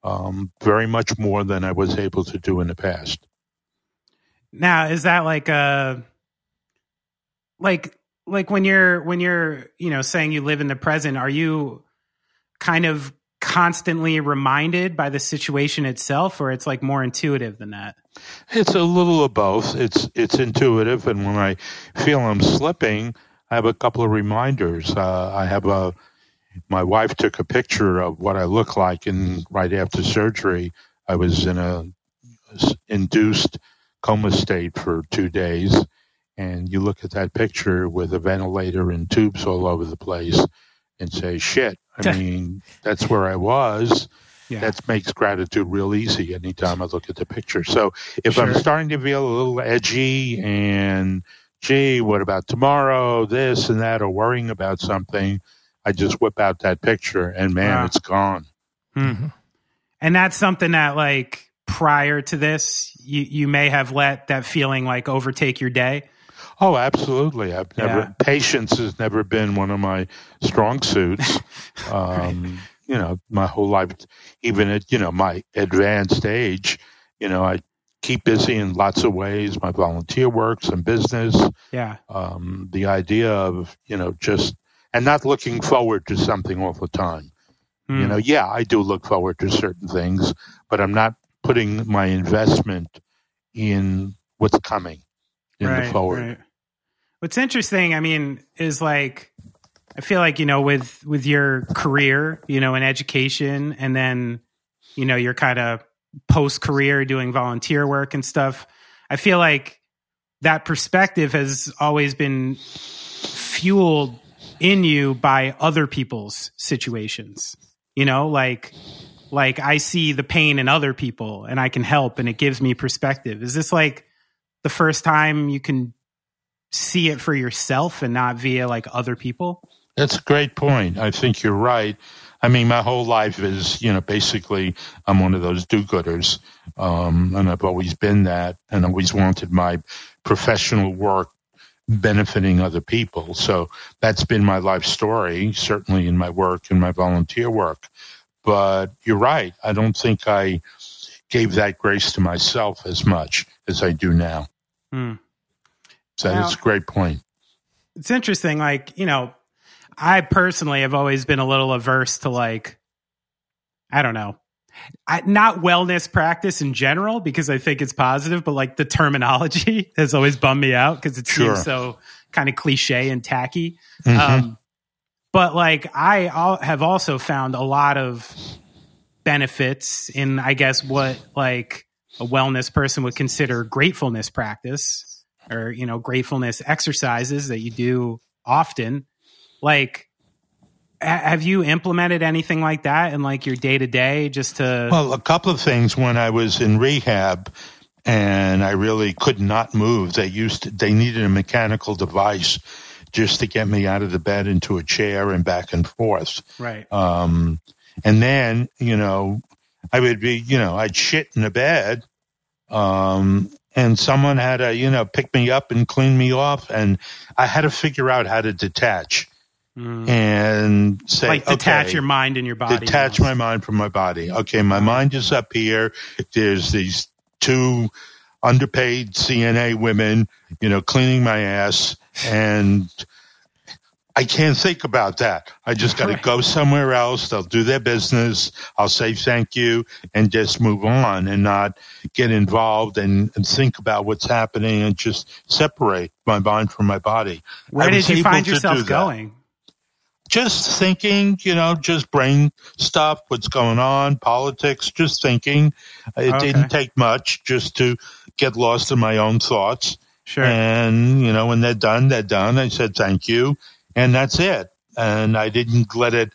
um, very much more than I was able to do in the past. Now, is that like a like like when you're when you're you know saying you live in the present are you kind of constantly reminded by the situation itself or it's like more intuitive than that It's a little of both. It's it's intuitive, and when I feel I'm slipping, I have a couple of reminders. Uh, I have a my wife took a picture of what I look like, and right after surgery, I was in a induced coma state for two days. And you look at that picture with a ventilator and tubes all over the place, and say, "Shit!" I mean, that's where I was yeah that makes gratitude real easy anytime I look at the picture. So if I'm starting to feel a little edgy and gee, what about tomorrow, this and that, or worrying about something, I just whip out that picture and man, Wow. it's gone. Hmm. and that's something that like prior to this you you may have let that feeling like overtake your day Oh, absolutely. I've never Yeah. patience has never been one of my strong suits. Um, You know, my whole life, even at you know my advanced age, you know, I keep busy in lots of ways. My volunteer work, some business. yeah um, the idea of you know just and not looking forward to something all the time. You Hmm. know, yeah, I do look forward to certain things, but I'm not putting my investment in what's coming in the forward. What's interesting, I mean, is like I feel like you know with with your career, you know, in education, and then you know your kind of post career doing volunteer work and stuff. I feel like that perspective has always been fueled in you by other people's situations. You know, like like I see the pain in other people and I can help and it gives me perspective. Is this like the first time you can see it for yourself and not via like other people? That's a great point. I think you're right. I mean, my whole life is, you know, basically I'm one of those do-gooders, um, and I've always been that, and always wanted my professional work benefiting other people. So that's been my life story, certainly in my work and my volunteer work. But you're right. I don't think I gave that grace to myself as much as I do now. Hmm. So Now- that's a great point. It's interesting. Like, you know, I personally have always been a little averse to like, I don't know, I, not wellness practice in general because I think it's positive, but like the terminology has always bummed me out because it Sure. seems so kind of cliche and tacky. Mhm. Um, but like I al- have also found a lot of benefits in, I guess, what like a wellness person would consider gratefulness practice or, you know, gratefulness exercises that you do often. Like, have you implemented anything like that in like your day to day just to, Well, a couple of things when I was in rehab and I really could not move. They used to, they needed a mechanical device just to get me out of the bed into a chair and back and forth. right? Um, and then, you know, I would be, you know, I'd shit in the bed. Um, and someone had to, you know, pick me up and clean me off. And I had to figure out how to detach Mm. and say, Like detach okay, your mind and your body. detach my mind from my body. Okay, my mind is up here. There's these two underpaid CNA women, you know, cleaning my ass, and I can't think about that. I just got to Right. go somewhere else. They'll do their business. I'll say thank you and just move on and not get involved and, and think about what's happening and just separate my mind from my body. Where did you find yourself that going? just thinking, you know, just brain stuff, what's going on, politics, just thinking. It Okay. didn't take much just to get lost in my own thoughts. Sure. And, you know, when they're done, they're done. I said thank you. And that's it. And I didn't let it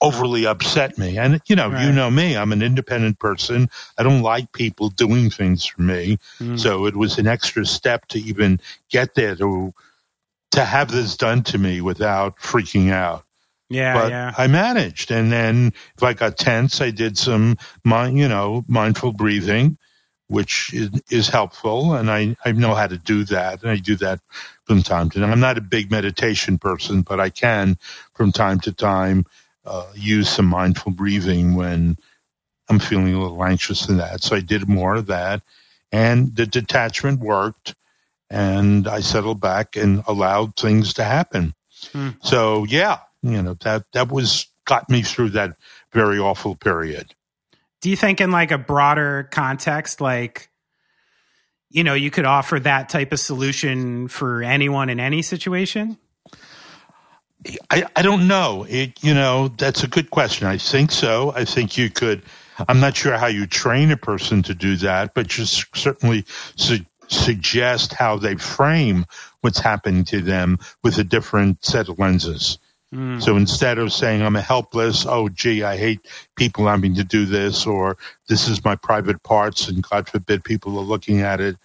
overly upset me. And, you know, you know me, I'm an independent person. I don't like people doing things for me. Mm. So it was an extra step to even get there to, to have this done to me without freaking out yeah, but yeah. I managed. And then if I got tense, I did some, mind, you know, mindful breathing, which is, is helpful. And I, I know how to do that. And I do that from time to time. I'm not a big meditation person, but I can from time to time uh, use some mindful breathing when I'm feeling a little anxious in that. So I did more of that. And the detachment worked. and I settled back and allowed things to happen. Hmm. So yeah, you know that that was got me through that very awful period. Do you think in like a broader context, like you know, you could offer that type of solution for anyone in any situation? I, I don't know. It, you know, that's a good question. I think so. I think you could. I'm not sure how you train a person to do that, but just certainly su- suggest how they frame what's happening to them with a different set of lenses. Mm. So instead of saying I'm a helpless, oh gee, I hate people having to do this, or this is my private parts, and God forbid people are looking at it,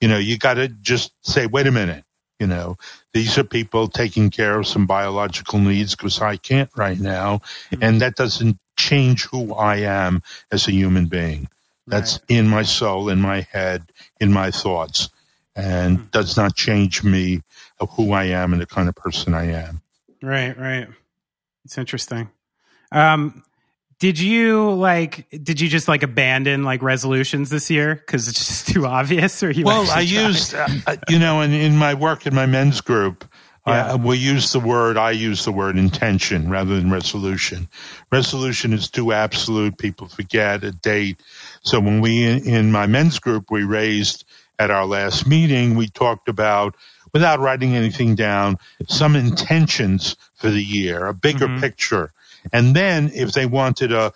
you know, you got to just say, wait a minute, you know, these are people taking care of some biological needs because I can't right now, and that doesn't change who I am as a human being. That's Right. in my soul, in my head, in my thoughts, and Hmm. does not change me of who I am and the kind of person I am. Right, right. It's interesting. Um, did you like? Did you just like abandon like resolutions this year because it's just too obvious? Or you? well, I used, uh, uh, you know, in, in my work in my men's group, Yeah. uh, we use the word, I use the word intention rather than resolution. Resolution is too absolute. People forget a date. So when we, in, in my men's group, we raised at our last meeting, we talked about, without writing anything down, some intentions for the year, a bigger Mhm. picture. And then if they wanted to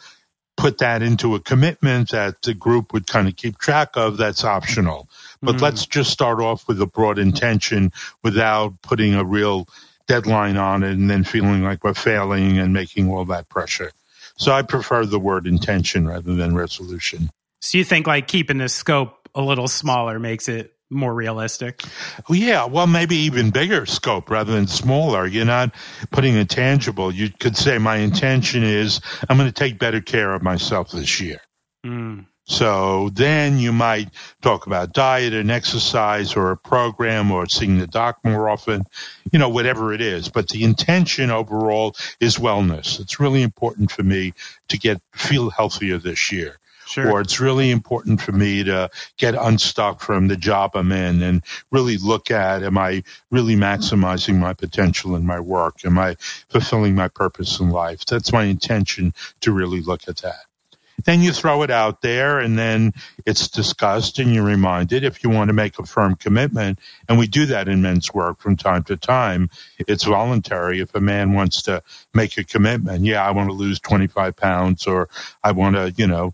put that into a commitment that the group would kind of keep track of, that's optional. But Mhm. let's just start off with a broad intention without putting a real deadline on it and then feeling like we're failing and making all that pressure. So I prefer the word intention rather than resolution. So you think like keeping the scope a little smaller makes it more realistic? Yeah, well, maybe even bigger scope rather than smaller. You're not putting a tangible. You could say, my intention is I'm going to take better care of myself this year. Mm. So then you might talk about diet and exercise or a program or seeing the doc more often, you know, whatever it is. But the intention overall is wellness. It's really important for me to get feel healthier this year. Sure. Or it's really important for me to get unstuck from the job I'm in and really look at am I really maximizing my potential in my work? Am I fulfilling my purpose in life? That's my intention to really look at that then you throw it out there and then it's discussed and you're reminded if you want to make a firm commitment and we do that in men's work from time to time it's voluntary if a man wants to make a commitment yeah i want to lose 25 pounds or i want to you know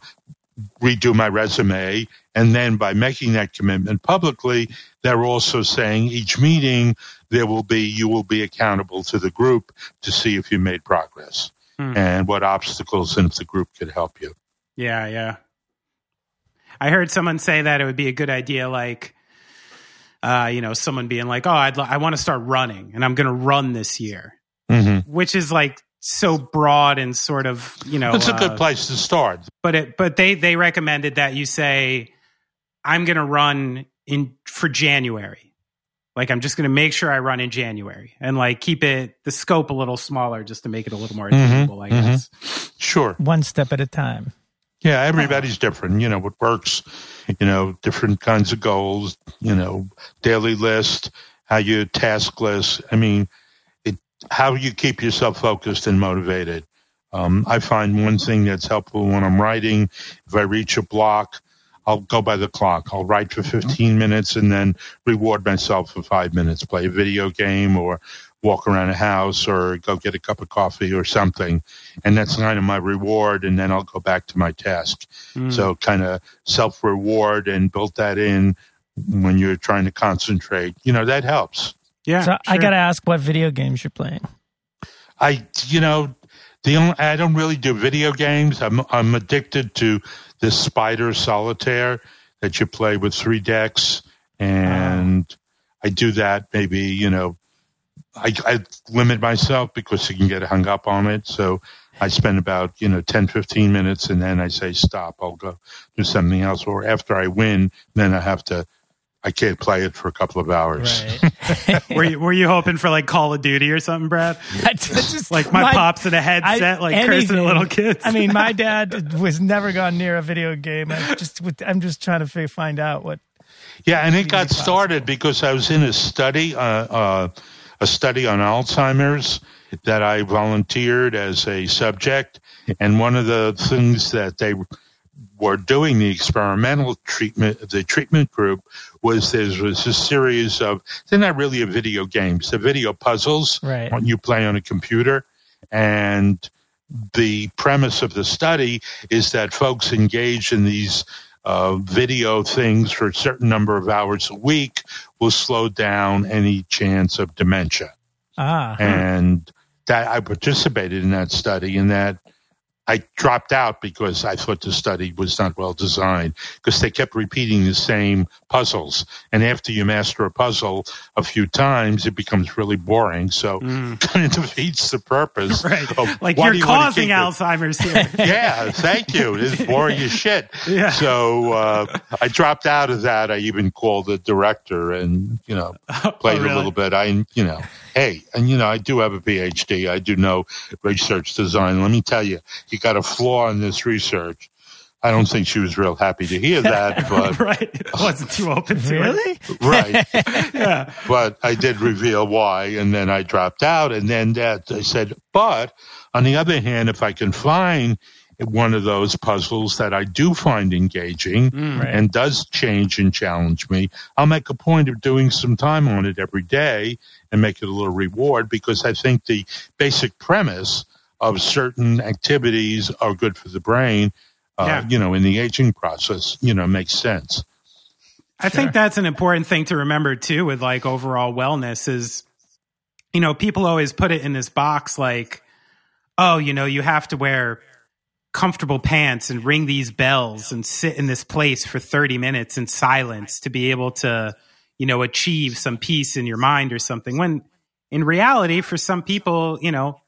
redo my resume and then by making that commitment publicly they're also saying each meeting there will be you will be accountable to the group to see if you made progress Hmm. and what obstacles and if the group could help you Yeah, yeah. I heard someone say that it would be a good idea, like, uh, you know, someone being like, "Oh, I'd li- I want to start running, and I'm going to run this year," hmm which is like so broad and sort of, you know, It's a good uh, place to start. But it, but they they recommended that you say, "I'm going to run in for January." Like I'm just going to make sure I run in January and like keep it the scope a little smaller just to make it a little more Mhm, attainable, I mhm. guess. Sure. One step at a time. Yeah, everybody's different. You know, what works, you know, different kinds of goals, you know, daily list, how you task list. I mean, it, how you keep yourself focused and motivated. Um, I find one thing that's helpful when I'm writing, if I reach a block, I'll go by the clock. I'll write for 15 minutes and then reward myself for five minutes, play a video game or walk around a house or go get a cup of coffee or something. And that's kind of my reward. And then I'll go back to my task. Mm. So kind of self reward and built that in when you're trying to concentrate. You know, that helps. Yeah, so I got to ask what video games you're playing. I, you know, the only, I don't really do video games. I'm, I'm addicted to this spider solitaire that you play with three decks. And I do that maybe, you know, I, I limit myself because you can get hung up on it. So I spend about, you know, 10, 15 minutes and then I say, stop, I'll go do something else. Or after I win, then I have to, I can't play it for a couple of hours. Right. were you were you hoping for like Call of Duty or something, Brad? I just- Like my, pops in a headset, like cursing anything. at little kids. I mean, my dad was never gone near a video game. I just, with- I'm just trying to find out what. Yeah, and it got started because I was in a study, uh, uh, a study on Alzheimer's that I volunteered as a subject, and one of the things that they were doing the experimental treatment, the treatment group was there was a series of they're not really a video games, they're video puzzles Right. you play on a computer, and the premise of the study is that folks engage in these uh, video things for a certain number of hours a week will slow down any chance of dementia. Ah, And that I participated in that study, and that I dropped out because I thought the study was not well designed because they kept repeating the same puzzles. And after you master a puzzle a few times, it becomes really boring. So Mm. it kind of defeats the purpose. Right. Like you're you causing? Alzheimer's here. yeah, thank you. It's boring as shit. Yeah. So uh, I dropped out of that. I even called the director and you know played Oh, really? a little bit. I you know hey, and you know I do have a PhD. I do know research design. Let me tell you, you got a flaw in this research. I don't think she was real happy to hear that, but right. I wasn't too open to it. really? right. Yeah. but I did reveal why, and then I dropped out. And then that I said, but on the other hand, if I can find one of those puzzles that I do find engaging Mm. Right. and does change and challenge me, I'll make a point of doing some time on it every day and make it a little reward because I think the basic premise of certain activities are good for the brain. Uh, Yeah. You know, in the aging process, you know, makes sense. I think that's an important thing to remember too with like overall wellness is you know, people always put it in this box like, oh, you know, you have to wear comfortable pants and ring these bells and sit in this place for 30 minutes in silence to be able to, you know, achieve some peace in your mind or something. When in reality, for some people, you know,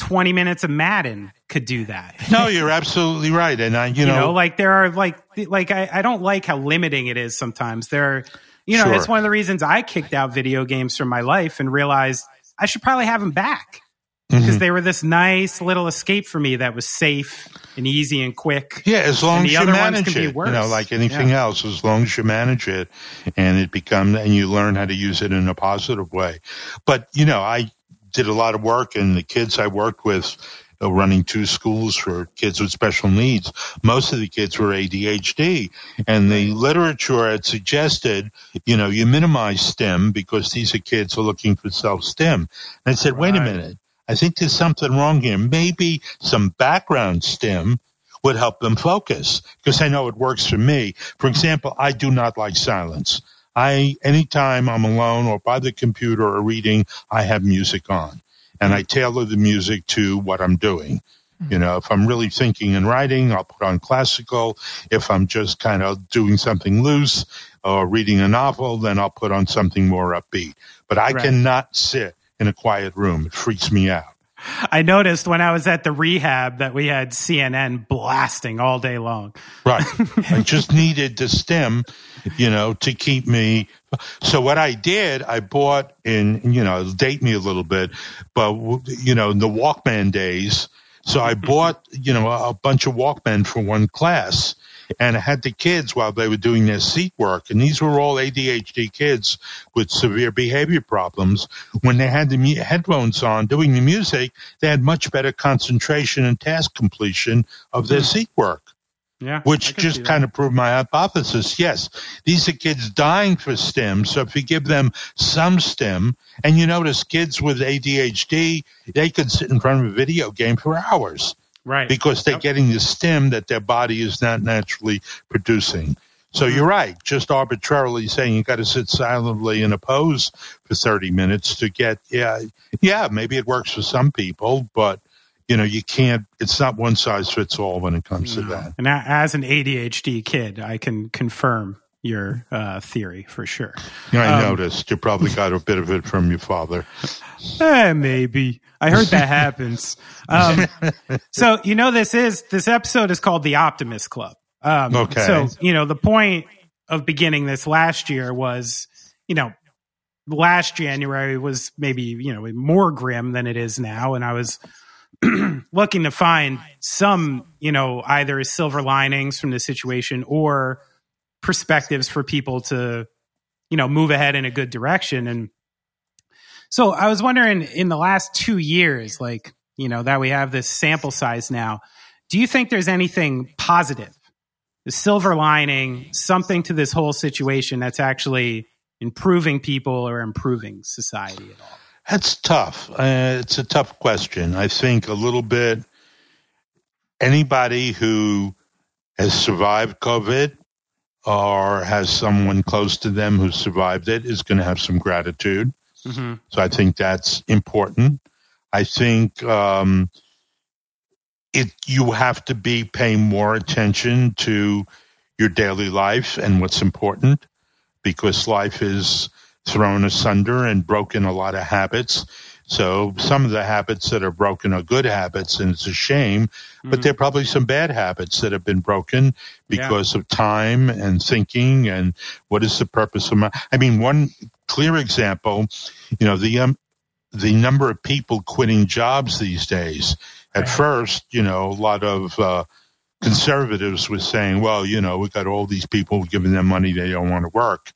20 minutes of Madden could do that. No, you're absolutely right. And I, you, You know, know, like there are like like I, I don't like how limiting it is sometimes. There are you know, Sure. it's one of the reasons I kicked out video games from my life and realized I should probably have them back because Mhm. they were this nice little escape for me that was safe and easy and quick. Yeah, as long as the you other ones manage it, worse. you know, like anything else, as long as you manage it and it becomes, and you learn how to use it in a positive way. But, you know, I did a lot of work and the kids I worked with uh, running two schools for kids with special needs, most of the kids were ADHD and the literature had suggested, you know, you minimize stim because these are kids who are looking for self-stim. And I said, wait a minute. I think there's something wrong here. Maybe some background stim would help them focus because I know it works for me. For example, I do not like silence. I anytime I'm alone or by the computer or reading, I have music on and I tailor the music to what I'm doing. You mm-hmm. know, if I'm really thinking and writing, I'll put on classical. If I'm just kind of doing something loose or reading a novel, then I'll put on something more upbeat. But I Right. cannot sit in a quiet room. It freaks me out. I noticed when I was at the rehab that we had CNN blasting all day long. Right. I just needed the stim, you know, to keep me. So what I did, I bought in, you know, it'll date me a little bit, but you know, in the Walkman days. So I bought, you know, a bunch of Walkmen for one class and had the kids while they were doing their seat work. And these were all ADHD kids with severe behavior problems. When they had the mu- headphones on doing the music, they had much better concentration and task completion of their seat work Yeah. which just kind of proved my hypothesis. Yes, these are kids dying for stim. So if you give them some stim, and you notice kids with ADHD, they could sit in front of a video game for hours right. because they're Yep. getting the stim that their body is not naturally producing. So Mm-hmm. you're right. Just arbitrarily saying you got to sit silently in a pose for 30 minutes to get, yeah, yeah, maybe it works for some people, but you know, you can't, it's not one size fits all when it comes to that. And as an ADHD kid, I can confirm your uh, theory for sure. I Um, noticed you probably got a bit of it from your father. Eh, maybe. I heard that happens. Um, so you know, this is this episode is called the Optimist Club. Um, Okay. So you know, the point of beginning this last year was, you know, last January was maybe you know more grim than it is now, and I was looking to find some, you know, either silver linings from the situation or perspectives for people to, you know, move ahead in a good direction. And so I was wondering in the last two years, like, you know, that we have this sample size now, do you think there's anything positive, the silver lining, something to this whole situation that's actually improving people or improving society at all? That's tough. Uh, it's a tough question. I think a little bit anybody who has survived COVID or has someone close to them who survived it is going to have some gratitude. Mm-hmm. So I think that's important. I think um, it you have to be paying more attention to your daily life and what's important because life is thrown asunder and broken a lot of habits. So some of the habits that are broken are good habits, and it's a shame. Mm-hmm. But there are probably some bad habits that have been broken because yeah. of time and thinking and what is the purpose of my. I mean, one clear example, you know, the um, the number of people quitting jobs these days. At first, you know, a lot of uh, conservatives were saying, "Well, you know, we've got all these people giving them money they don't want to work."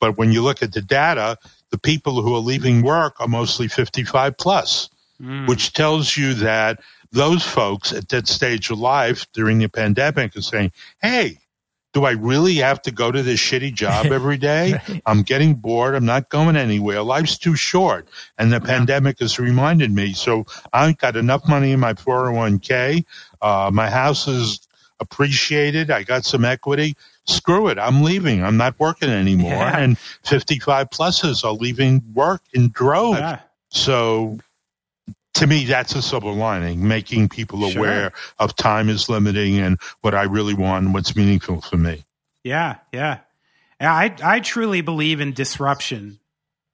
But when you look at the data, the people who are leaving work are mostly 55 plus, mm. which tells you that those folks at that stage of life during the pandemic are saying, Hey, do I really have to go to this shitty job every day? right. I'm getting bored. I'm not going anywhere. Life's too short. And the yeah. pandemic has reminded me. So I've got enough money in my 401k. Uh, my house is appreciated. I got some equity screw it, I'm leaving. I'm not working anymore. Yeah. And 55 pluses are leaving work in droves. Yeah. So to me, that's a silver lining, making people sure. aware of time is limiting and what I really want and what's meaningful for me. Yeah, yeah. I, I truly believe in disruption.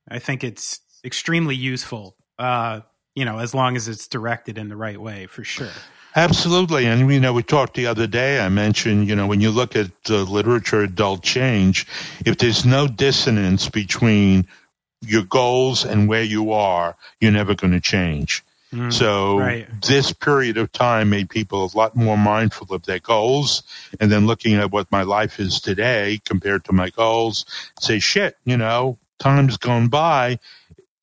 I think it's extremely useful, uh, you know, as long as it's directed in the right way, for sure. Absolutely. And, you know, we talked the other day, I mentioned, you know, when you look at the literature adult change, if there's no dissonance between your goals and where you are, you're never going to change. Mm, so right. this period of time made people a lot more mindful of their goals and then looking at what my life is today compared to my goals, say, shit, you know, time's gone by.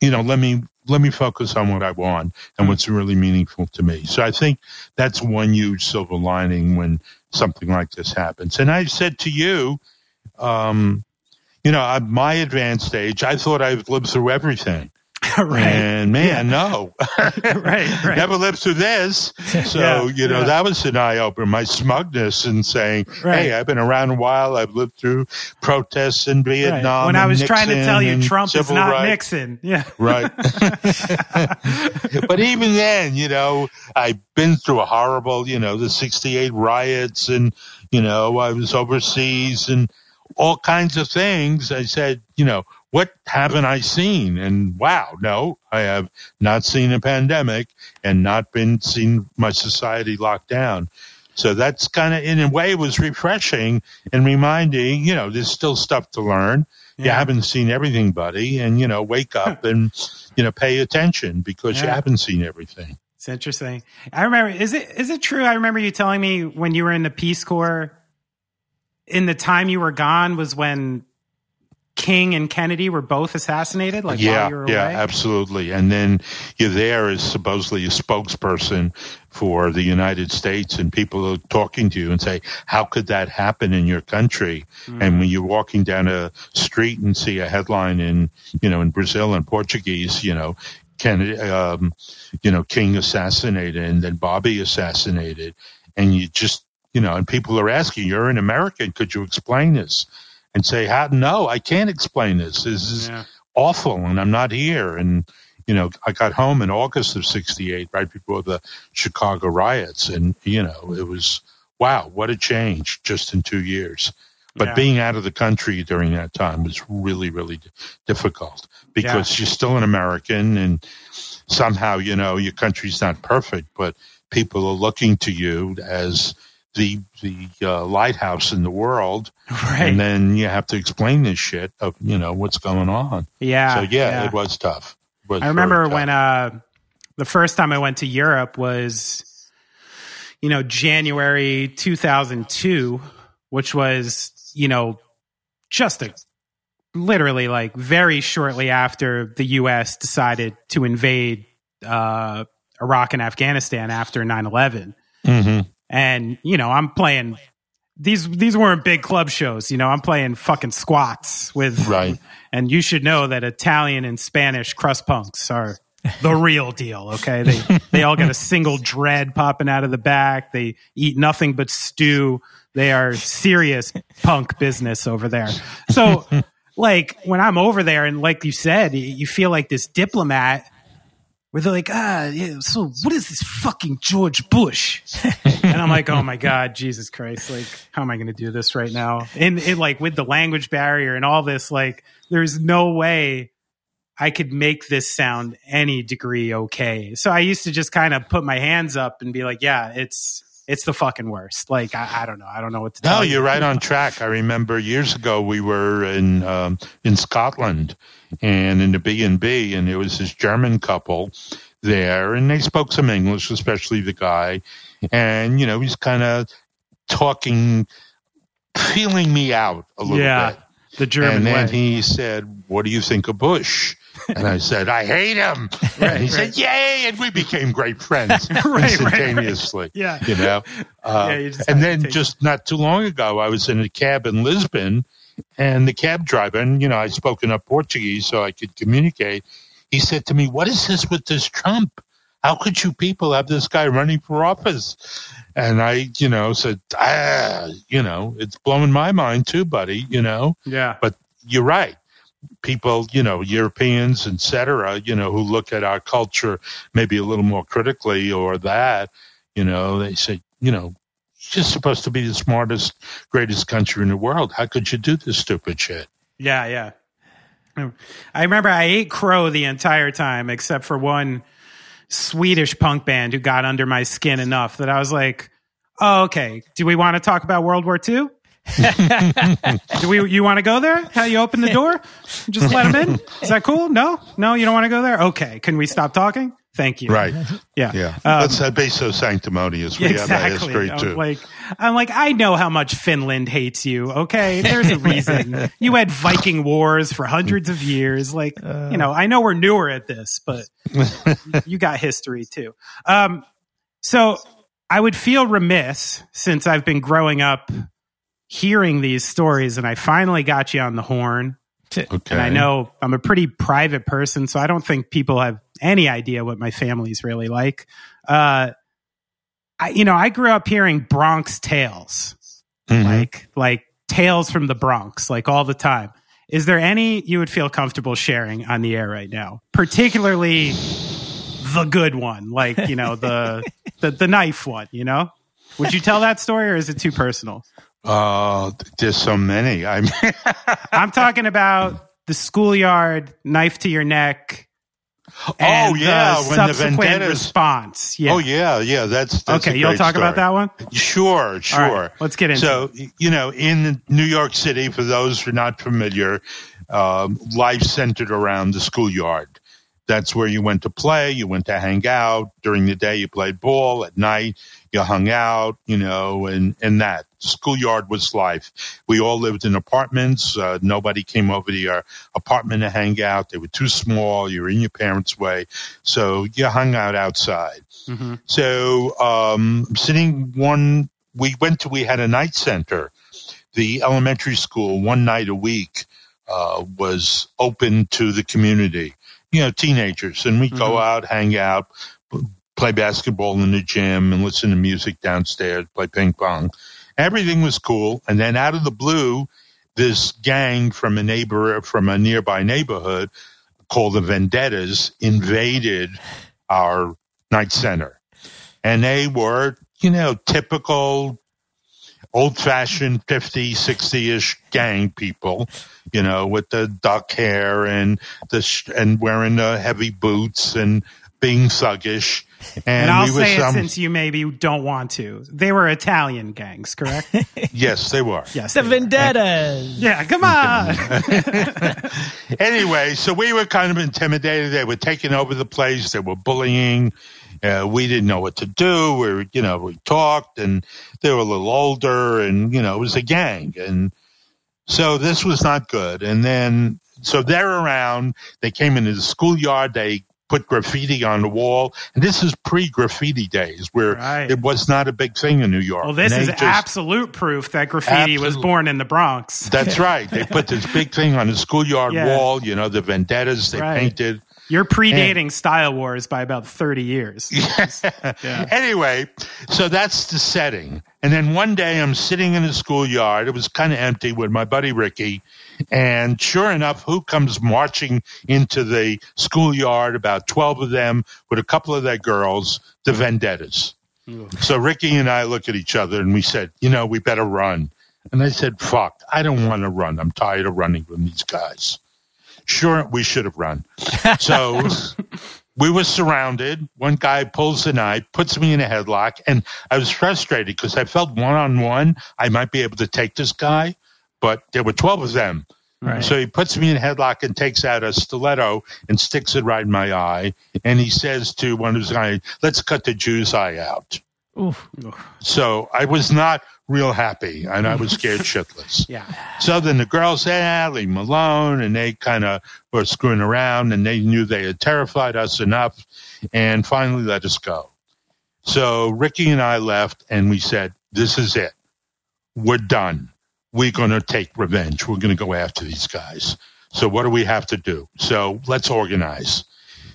You know, let me let me focus on what I want and what's really meaningful to me. So I think that's one huge silver lining when something like this happens. And I said to you, um, you know, at my advanced age, I thought I've lived through everything. right. And man, yeah. no. right, right. Never lived through this. So, yeah, you know, yeah. that was an eye opener. My smugness in saying, right. hey, I've been around a while. I've lived through protests in Vietnam. Right. When I was Nixon trying to tell you Trump is not. Nixon. Yeah. Right. but even then, you know, I've been through a horrible, you know, the 68 riots and, you know, I was overseas and all kinds of things. I said, you know, what haven't I seen? And wow, no, I have not seen a pandemic and not been seen my society locked down. So that's kind of, in a way, was refreshing and reminding, you know, there's still stuff to learn. Yeah. You haven't seen everything, buddy. And, you know, wake up and, you know, pay attention because yeah. you haven't seen everything. It's interesting. I remember, is it, is it true? I remember you telling me when you were in the Peace Corps, in the time you were gone was when King and Kennedy were both assassinated? Like yeah, yeah, absolutely. And then you're there as supposedly a spokesperson for the United States, and people are talking to you and say, "How could that happen in your country?" Mm. And when you're walking down a street and see a headline in, you know, in Brazil and Portuguese, you know, Kennedy, um, you know, King assassinated, and then Bobby assassinated, and you just, you know, and people are asking, "You're an American, could you explain this?" And say, "How? No, I can't explain this. This is yeah. awful, and I'm not here." And you know, I got home in August of '68, right before the Chicago riots, and you know, it was wow, what a change just in two years. But yeah. being out of the country during that time was really, really difficult because yeah. you're still an American, and somehow, you know, your country's not perfect, but people are looking to you as the the uh, lighthouse in the world, right. and then you have to explain this shit of you know what's going on. Yeah. So yeah, yeah. it was tough. It was I remember when uh, the first time I went to Europe was, you know, January two thousand two, which was you know just a literally like very shortly after the U.S. decided to invade uh, Iraq and Afghanistan after 9 11. Mm-hmm. And, you know, I'm playing. These these weren't big club shows, you know. I'm playing fucking squats with, Right. And you should know that Italian and Spanish crust punks are the real deal. Okay, they they all got a single dread popping out of the back. They eat nothing but stew. They are serious punk business over there. So, like when I'm over there, and like you said, you- you feel like this diplomat. Where they're like, ah, yeah, so what is this fucking George Bush? and I'm like, oh my God, Jesus Christ. Like, how am I going to do this right now? And it like with the language barrier and all this, like, there's no way I could make this sound any degree okay. So I used to just kind of put my hands up and be like, yeah, it's, it's the fucking worst. Like, I, I don't know. I don't know what to No, you. you're right on track. I remember years ago we were in um, in Scotland and in the B and B, and there was this German couple there, and they spoke some English, especially the guy, and you know he's kind of talking, feeling me out a little Yeah, bit. The German and then way. he said, "What do you think of Bush?" And I said, "I hate him." and he said, "Yay!" And we became great friends right. instantaneously. yeah. You know, uh, Yeah, you and then just not too long ago, I was in a cab in Lisbon, and the cab driver, and you know, I spoke enough Portuguese so I could communicate. He said to me, "What is this with this Trump? How could you people have this guy running for office?" And I, you know, said, "Ah, you know, it's blowing my mind too, buddy. You know, Yeah. But you're right." People, you know, Europeans, et cetera, you know, who look at our culture maybe a little more critically or that, you know, they say, you know, just supposed to be the smartest, greatest country in the world. How could you do this stupid shit? Yeah, yeah. I remember I ate crow the entire time, except for one Swedish punk band who got under my skin enough that I was like, "Oh, okay. Do we want to talk about World War II? Do we? You want to go there? How you open the door? Just let them in. Is that cool? No, no, you don't want to go there. Okay. Can we stop talking? Thank you. Right. Yeah. Yeah. Um, Let's uh, be so sanctimonious. We have that exactly. history I'm too. like, I'm like, I know how much Finland hates you. Okay, there's a reason. you had Viking wars for hundreds of years. Like, you know, I know we're newer at this, but you got history too. Um, so I would feel remiss since I've been growing up hearing these stories, and I finally got you on the horn. okay. And I know I'm a pretty private person, so I don't think people have any idea what my family's really like. Uh, I, you know, I grew up hearing Bronx tales, Mhm. like like tales from the Bronx, like all the time. Is there any you would feel comfortable sharing on the air right now, particularly the good one, like you know the the, the knife one? You know, would you tell that story, or is it too personal? Uh, there's so many. I mean, I'm talking about the schoolyard, knife to your neck. oh yeah, the when the subsequent vendettas. response. Yeah. Oh yeah, yeah. That's, that's okay, you'll talk about that one. Sure, sure. Right, let's get into So, you know, in New York City, for those who are not familiar, um, life centered around the schoolyard. That's where you went to play, you went to hang out. During the day, you played ball. At night, you hung out, you know, and, and that. Schoolyard was life. We all lived in apartments. Uh, nobody came over to your apartment to hang out. They were too small. You were in your parents' way. So you hung out outside. hmm So um, sitting one, we went to, we had a night center. The elementary school one night a week uh, was open to the community, you know, teenagers. And we go Mhm. out, hang out, play basketball in the gym and listen to music downstairs, play ping pong. Everything was cool. And then out of the blue, this gang from a neighbor, from a nearby neighborhood called the Vendettas invaded our night center. And they were, you know, typical old fashioned 50, 60 ish gang people, you know, with the duck hair and the, sh- and wearing the heavy boots and being thuggish. And, And, I'll we were say it since you maybe don't want to. They were Italian gangs, correct? yes, they were. yes. The they were. Yeah, come on. anyway, so we were kind of intimidated. They were taking over the place. They were bullying. Uh, we didn't know what to do. We, were, you know, we talked, and they were a little older, and you know, it was a gang. And So this was not good. And then, so they're around. They came into the schoolyard. They put graffiti on the wall. And this is pre graffiti days where Right. it was not a big thing in New York. Well, this is just- absolute proof that graffiti was born in the Bronx. That's right. They put this big thing on the schoolyard Yeah. wall, you know, the vendettas they Right. painted. You're predating Style Wars by about 30 years. Yeah. Anyway, so that's the setting. And then one day I'm sitting in the schoolyard. It was kind of empty with my buddy Ricky. And sure enough, who comes marching into the schoolyard? About 12 of them with a couple of their girls, the vendettas. So Ricky and I look at each other and we said, you know, we better run. And I said, fuck, I don't want to run. I'm tired of running from these guys. Sure, we should have run. So we were surrounded. One guy pulls the knife, puts me in a headlock, and I was frustrated because I felt one on one I might be able to take this guy, but there were 12 of them. Right. So he puts me in a headlock and takes out a stiletto and sticks it right in my eye. And he says to one of his guys, let's cut the Jew's eye out. Oof. So I was not real happy and I was scared shitless. Yeah. So then the girls said, ah, leave him alone. And they kind of were screwing around and they knew they had terrified us enough and finally let us go. So Ricky and I left and we said, this is it. We're done. We're going to take revenge. We're going to go after these guys. So what do we have to do? So let's organize.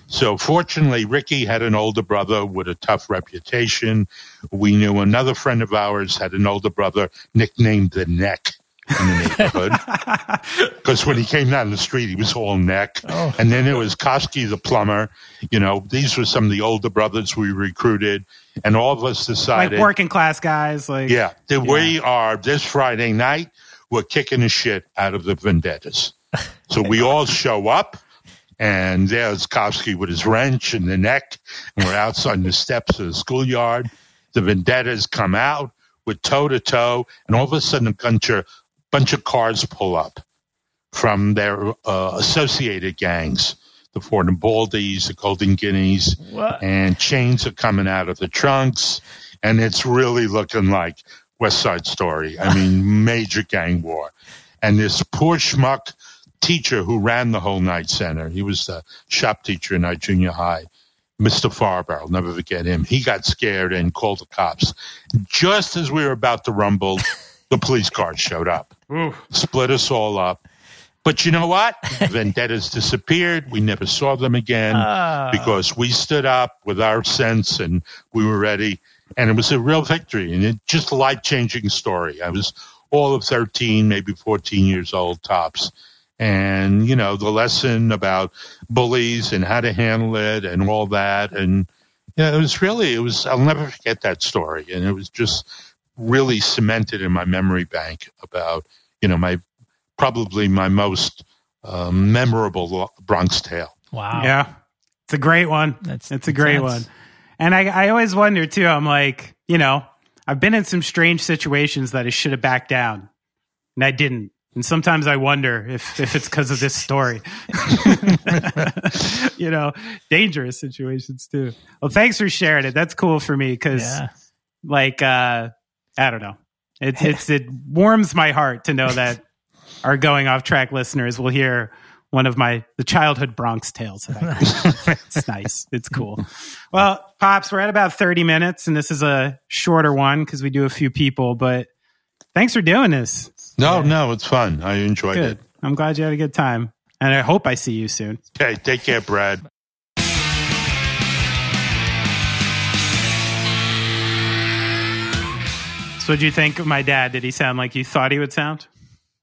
So fortunately, Ricky had an older brother with a tough reputation. We knew another friend of ours had an older brother nicknamed the Neck in the neighborhood. Because when he came down the street, he was all neck. Oh. And then there was Koski the plumber. You know, these were some of the older brothers we recruited. And all of us decided. Like working class guys. Like, yeah, that we are this Friday night, we're kicking the shit out of the vendettas. So we all show up. And there's Koski with his wrench in the neck, and we're outside the steps of the schoolyard. The vendettas come out with toe to toe, and all of a sudden, a bunch of, bunch of cars pull up from their uh, associated gangs the Fordham Baldies, the Golden Guineas, What? and chains are coming out of the trunks, and it's really looking like West Side Story. I mean, major gang war. And this poor schmuck teacher who ran the whole night center, he was the shop teacher in our junior high, Mr. Farber, I'll never forget him. He got scared and called the cops. Just as we were about to rumble, the police cars showed up, Ooh. split us all up. But you know what? Vendettas disappeared. We never saw them again Ah. because we stood up with our sense and we were ready. And it was a real victory and it just a life changing story. I was all of 13, maybe 14 years old tops. And, you know, the lesson about bullies and how to handle it and all that. And, yeah, it was really, it was, I'll never forget that story. And it was just really cemented in my memory bank about, you know, my, probably my most um, memorable Bronx tale. Wow. Yeah. It's a great one. That's it's a great intense. one. And I, I always wonder too, I'm like, you know, I've been in some strange situations that I should have backed down and I didn't. And sometimes I wonder if, if it's because of this story. you know, dangerous situations too. Well, thanks for sharing it. That's cool for me because, Yeah. like, uh, I don't know. It, it's, it warms my heart to know that our going off track listeners will hear one of my the childhood Bronx tales. It's nice. It's cool. Well, pops, we're at about thirty minutes, and this is a shorter one because we do a few people. But thanks for doing this. No, no, it's fun. I enjoyed Good. it. I'm glad you had a good time, and I hope I see you soon. Okay, take care, Brad. So, what'd you think of my dad? Did he sound like you thought he would sound?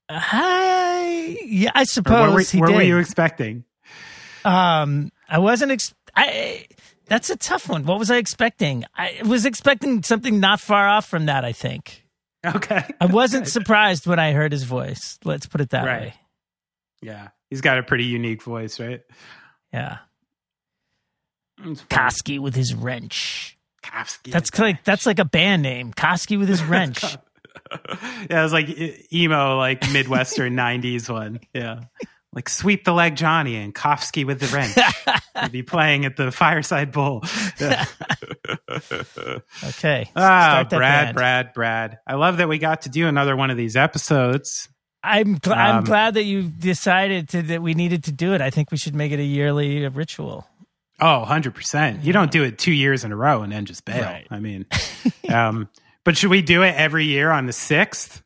I, yeah, I Or suppose what were, he what did. were you expecting? Um, I wasn't. Ex- I. That's a tough one. What was I expecting? I was expecting something not far off from that. I think Okay. I wasn't surprised when I heard his voice. Let's put it that Right. way. Yeah, he's got a pretty unique voice, right? Yeah. Koski with his wrench. Kofsky. That's like that's like a band name. Koski with his wrench. yeah, it was like emo, like Midwestern '90s one. Yeah, like sweep the leg, Johnny, and Kofsky with the wrench. He'd be playing at the Fireside Bowl. Yeah. Okay. ah, Brad, band. Brad, Brad. I love that we got to do another one of these episodes. I'm gl- I'm Um, glad that you decided to, that we needed to do it. I think we should make it a yearly ritual. Oh, 100%. You don't do it two years in a row and then just bail. Right. I mean, um, but should we do it every year on the 6th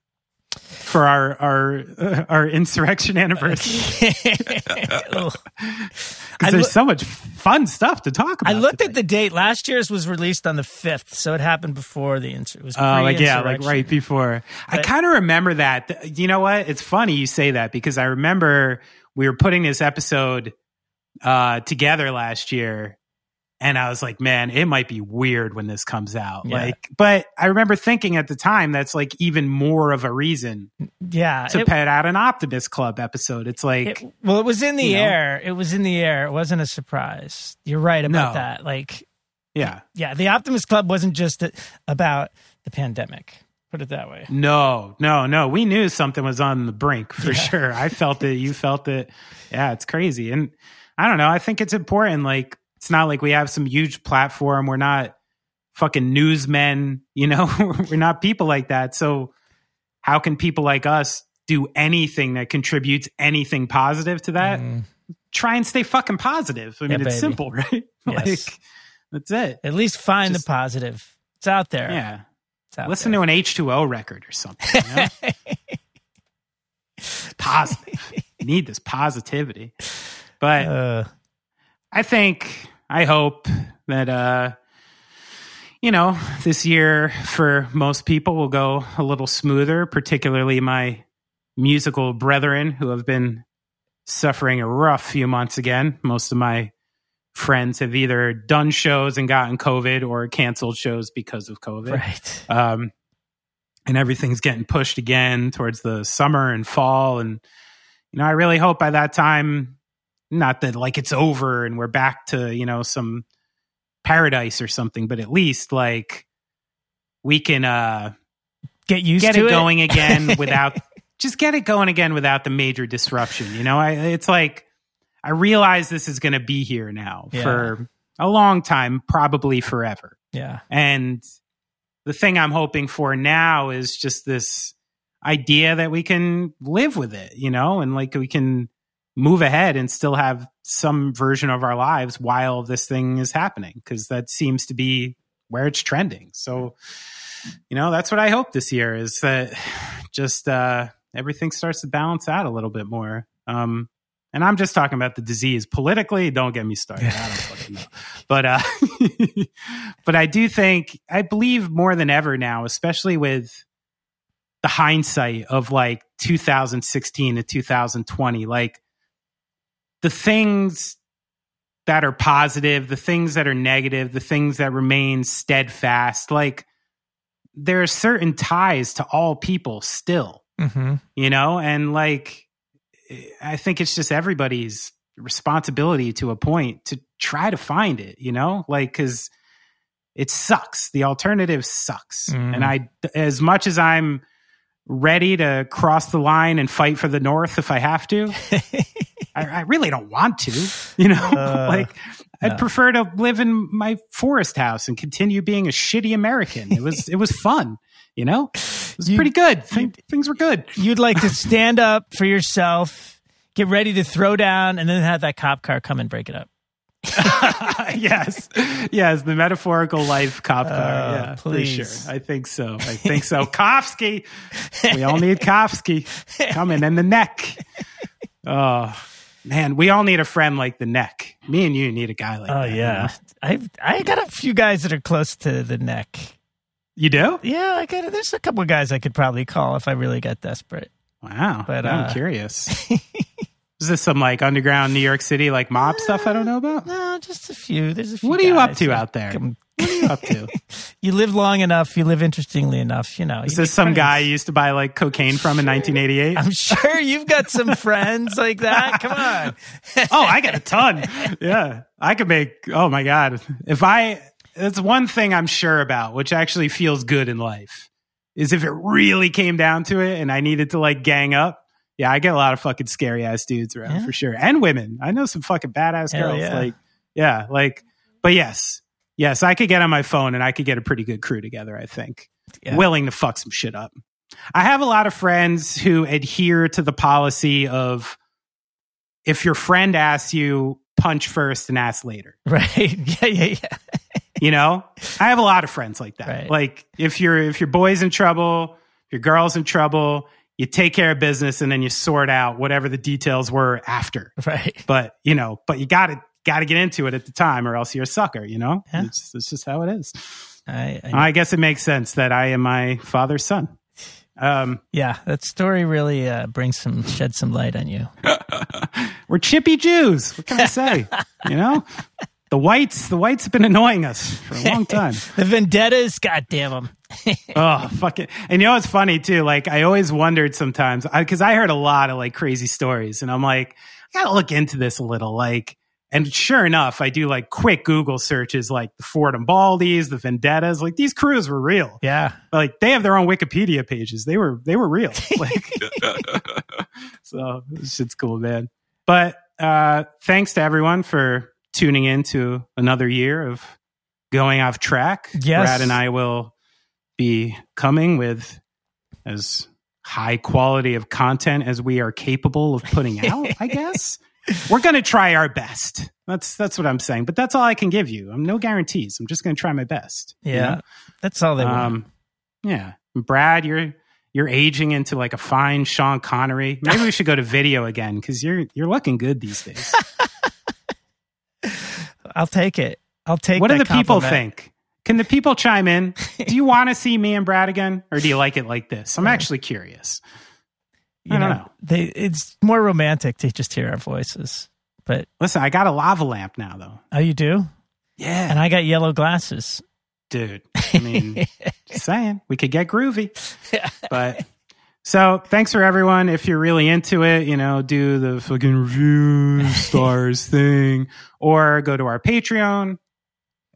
for our our uh, our insurrection anniversary? Because there's loo- so much fun stuff to talk about. I looked today. at the date. Last year's was released on the fifth, so it happened before the insur- it was. Oh, like yeah, like right before. I kind of remember that. You know what? It's funny you say that because I remember we were putting this episode uh, together last year, and I was like, man, it might be weird when this comes out. Yeah. Like, but I remember thinking at the time that's like even more of a reason Yeah, to it- put out an Optimist Club episode. It's like, it- well, it was in the you know. air. It was in the air. It wasn't a surprise. You're right about No. that. Like, yeah, yeah, the Optimist Club wasn't just about the pandemic. Put it that way. No, no, no. We knew something was on the brink for sure. I felt it. You felt it. Yeah, it's crazy. And I don't know. I think it's important. Like, it's not like we have some huge platform. We're not fucking newsmen, you know? We're not people like that. So, how can people like us do anything that contributes anything positive to that? Mm, Try and stay fucking positive. I mean, Yeah, it's baby. simple, right? Yes. like, that's it. at least find Just- the positive. It's out there. Yeah. It's out Listen there. to an H2O record or something. You know? positive. You need this positivity. But Uh, I think, I hope that, uh, you know, this year for most people will go a little smoother, particularly my musical brethren who have been suffering a rough few months again. Most of my friends have either done shows and gotten COVID or canceled shows because of COVID right. um, and everything's getting pushed again towards the summer and fall and you know i really hope by that time not that like it's over and we're back to you know some paradise or something but at least like we can uh Get used get to it going again without just get it going again without the major disruption you know I, it's like i realize this is going to be here now Yeah. for a long time probably forever yeah. and the thing I'm hoping for now is just this idea that we can live with it, you know, and like we can move ahead and still have some version of our lives while this thing is happening because that seems to be where it's trending. So, you know, that's what I hope this year is that just uh everything starts to balance out a little bit more. Um and I'm just talking about the disease politically. Don't get me started. I don't fucking know. But uh, but I do think I believe more than ever now, especially with the hindsight of like 2016 to 2020, like the things that are positive, the things that are negative, the things that remain steadfast, like there are certain ties to all people still hmm you know? And like i think it's just everybody's responsibility to a point to try to find it you know? Like because it sucks. The alternative sucks. Mm. and i as much as i'm ready to cross the line and fight for the north if i have to I, I really don't want to you know Uh, like i'd yeah. prefer to live in my forest house and continue being a shitty american it was it was fun you know it was You- pretty good Thing- things were good You'd like to stand up for yourself, get ready to throw down, and then have that cop car come and break it up. yes, yes, the metaphorical life cop car. Oh, yeah, please. for sure. I think so. I think so. Kofsky, we all need Kofsky coming in the neck. Oh man, we all need a friend like the neck. Me and you need a guy like Oh that. yeah, I've I got a few guys that are close to the neck. you do? Yeah, I got. There's a couple of guys I could probably call if I really got desperate. Wow, But, I'm uh, curious. Is this some like underground New York City like mob stuff I don't know about? No, just a few. There's a few. What are you up to out there? come- What are you up to? You live long enough. You live interestingly enough. You know. Is you this some friends. guy you used to buy like cocaine from in 1988? I'm sure you've got some friends like that. Come on. oh, I got a ton. Yeah. I could make, oh my God. If I, that's one thing I'm sure about, which actually feels good in life, is if it really came down to it and I needed to like gang up. Yeah, I get a lot of fucking scary ass dudes around Yeah. for sure. And women. I know some fucking badass Hell girls. yeah. Like, yeah, like, but yes, yes, I could get on my phone and I could get a pretty good crew together, I think. Yeah. Willing to fuck some shit up. I have a lot of friends who adhere to the policy of if your friend asks you, punch first and ask later. Right. Yeah, yeah, yeah. You know, I have a lot of friends like that. Right. Like if your if your boy's in trouble, your girl's in trouble, you take care of business and then you sort out whatever the details were after. Right. But you know, but you got to got to get into it at the time, or else you're a sucker. You know, Yeah. it's, it's just how it is. I, I, I guess it makes sense that I am my father's son. Um, yeah, that story really uh, brings some, shed some light on you. we're chippy Jews. What can I say? you know, the whites, the whites have been annoying us for a long time. The vendettas, goddamn them. oh, fuck it. And you know what's funny too? Like I always wondered sometimes because I, heard a lot of like crazy stories, and I'm like, I gotta look into this a little. Like, and sure enough, I do like quick Google searches, like the Fordham Baldies, the Vendettas. Like these crews were real. Yeah. Like they have their own Wikipedia pages. They were they were real. Like, so this shit's cool, man. But uh, thanks to everyone for tuning in to another year of going off track. Yes. Brad and I will be coming with as high quality of content as we are capable of putting out, I guess. We're going to try our best. That's that's what I'm saying, but that's all I can give you. I'm no guarantees. I'm just going to try my best. you Yeah. know? That's all they want. Um, yeah, Brad, you're you're aging into like a fine Sean Connery. Maybe we should go to video again because you're you're looking good these days. I'll take it. I'll take what do the people think? Can the people chime in? Do you want to see me and Brad again, or do you like it like this? I'm actually curious. You I don't know, know. They, it's more romantic to just hear our voices. But Listen, I got a lava lamp now, though. oh, you do? Yeah, And I got yellow glasses. dude. I mean, just saying we could get groovy, but. So thanks for everyone. If you're really into it, you know, do the fucking review stars thing, or go to our Patreon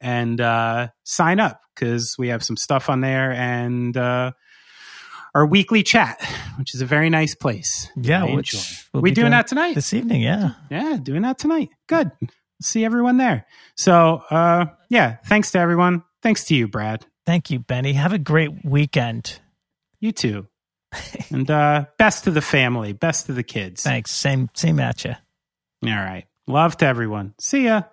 and uh, sign up because we have some stuff on there and uh, our weekly chat, which is a very nice place. Yeah, I which we'll we doing doing that tonight? This evening, yeah. Yeah, doing that tonight. Good. See everyone there. So, uh, yeah, thanks to everyone. Thanks to you, Brad. Thank you, Benny. Have a great weekend. You too. and uh, best to the family, best to the kids. Thanks. Same same at you. All right. Love to everyone. See ya.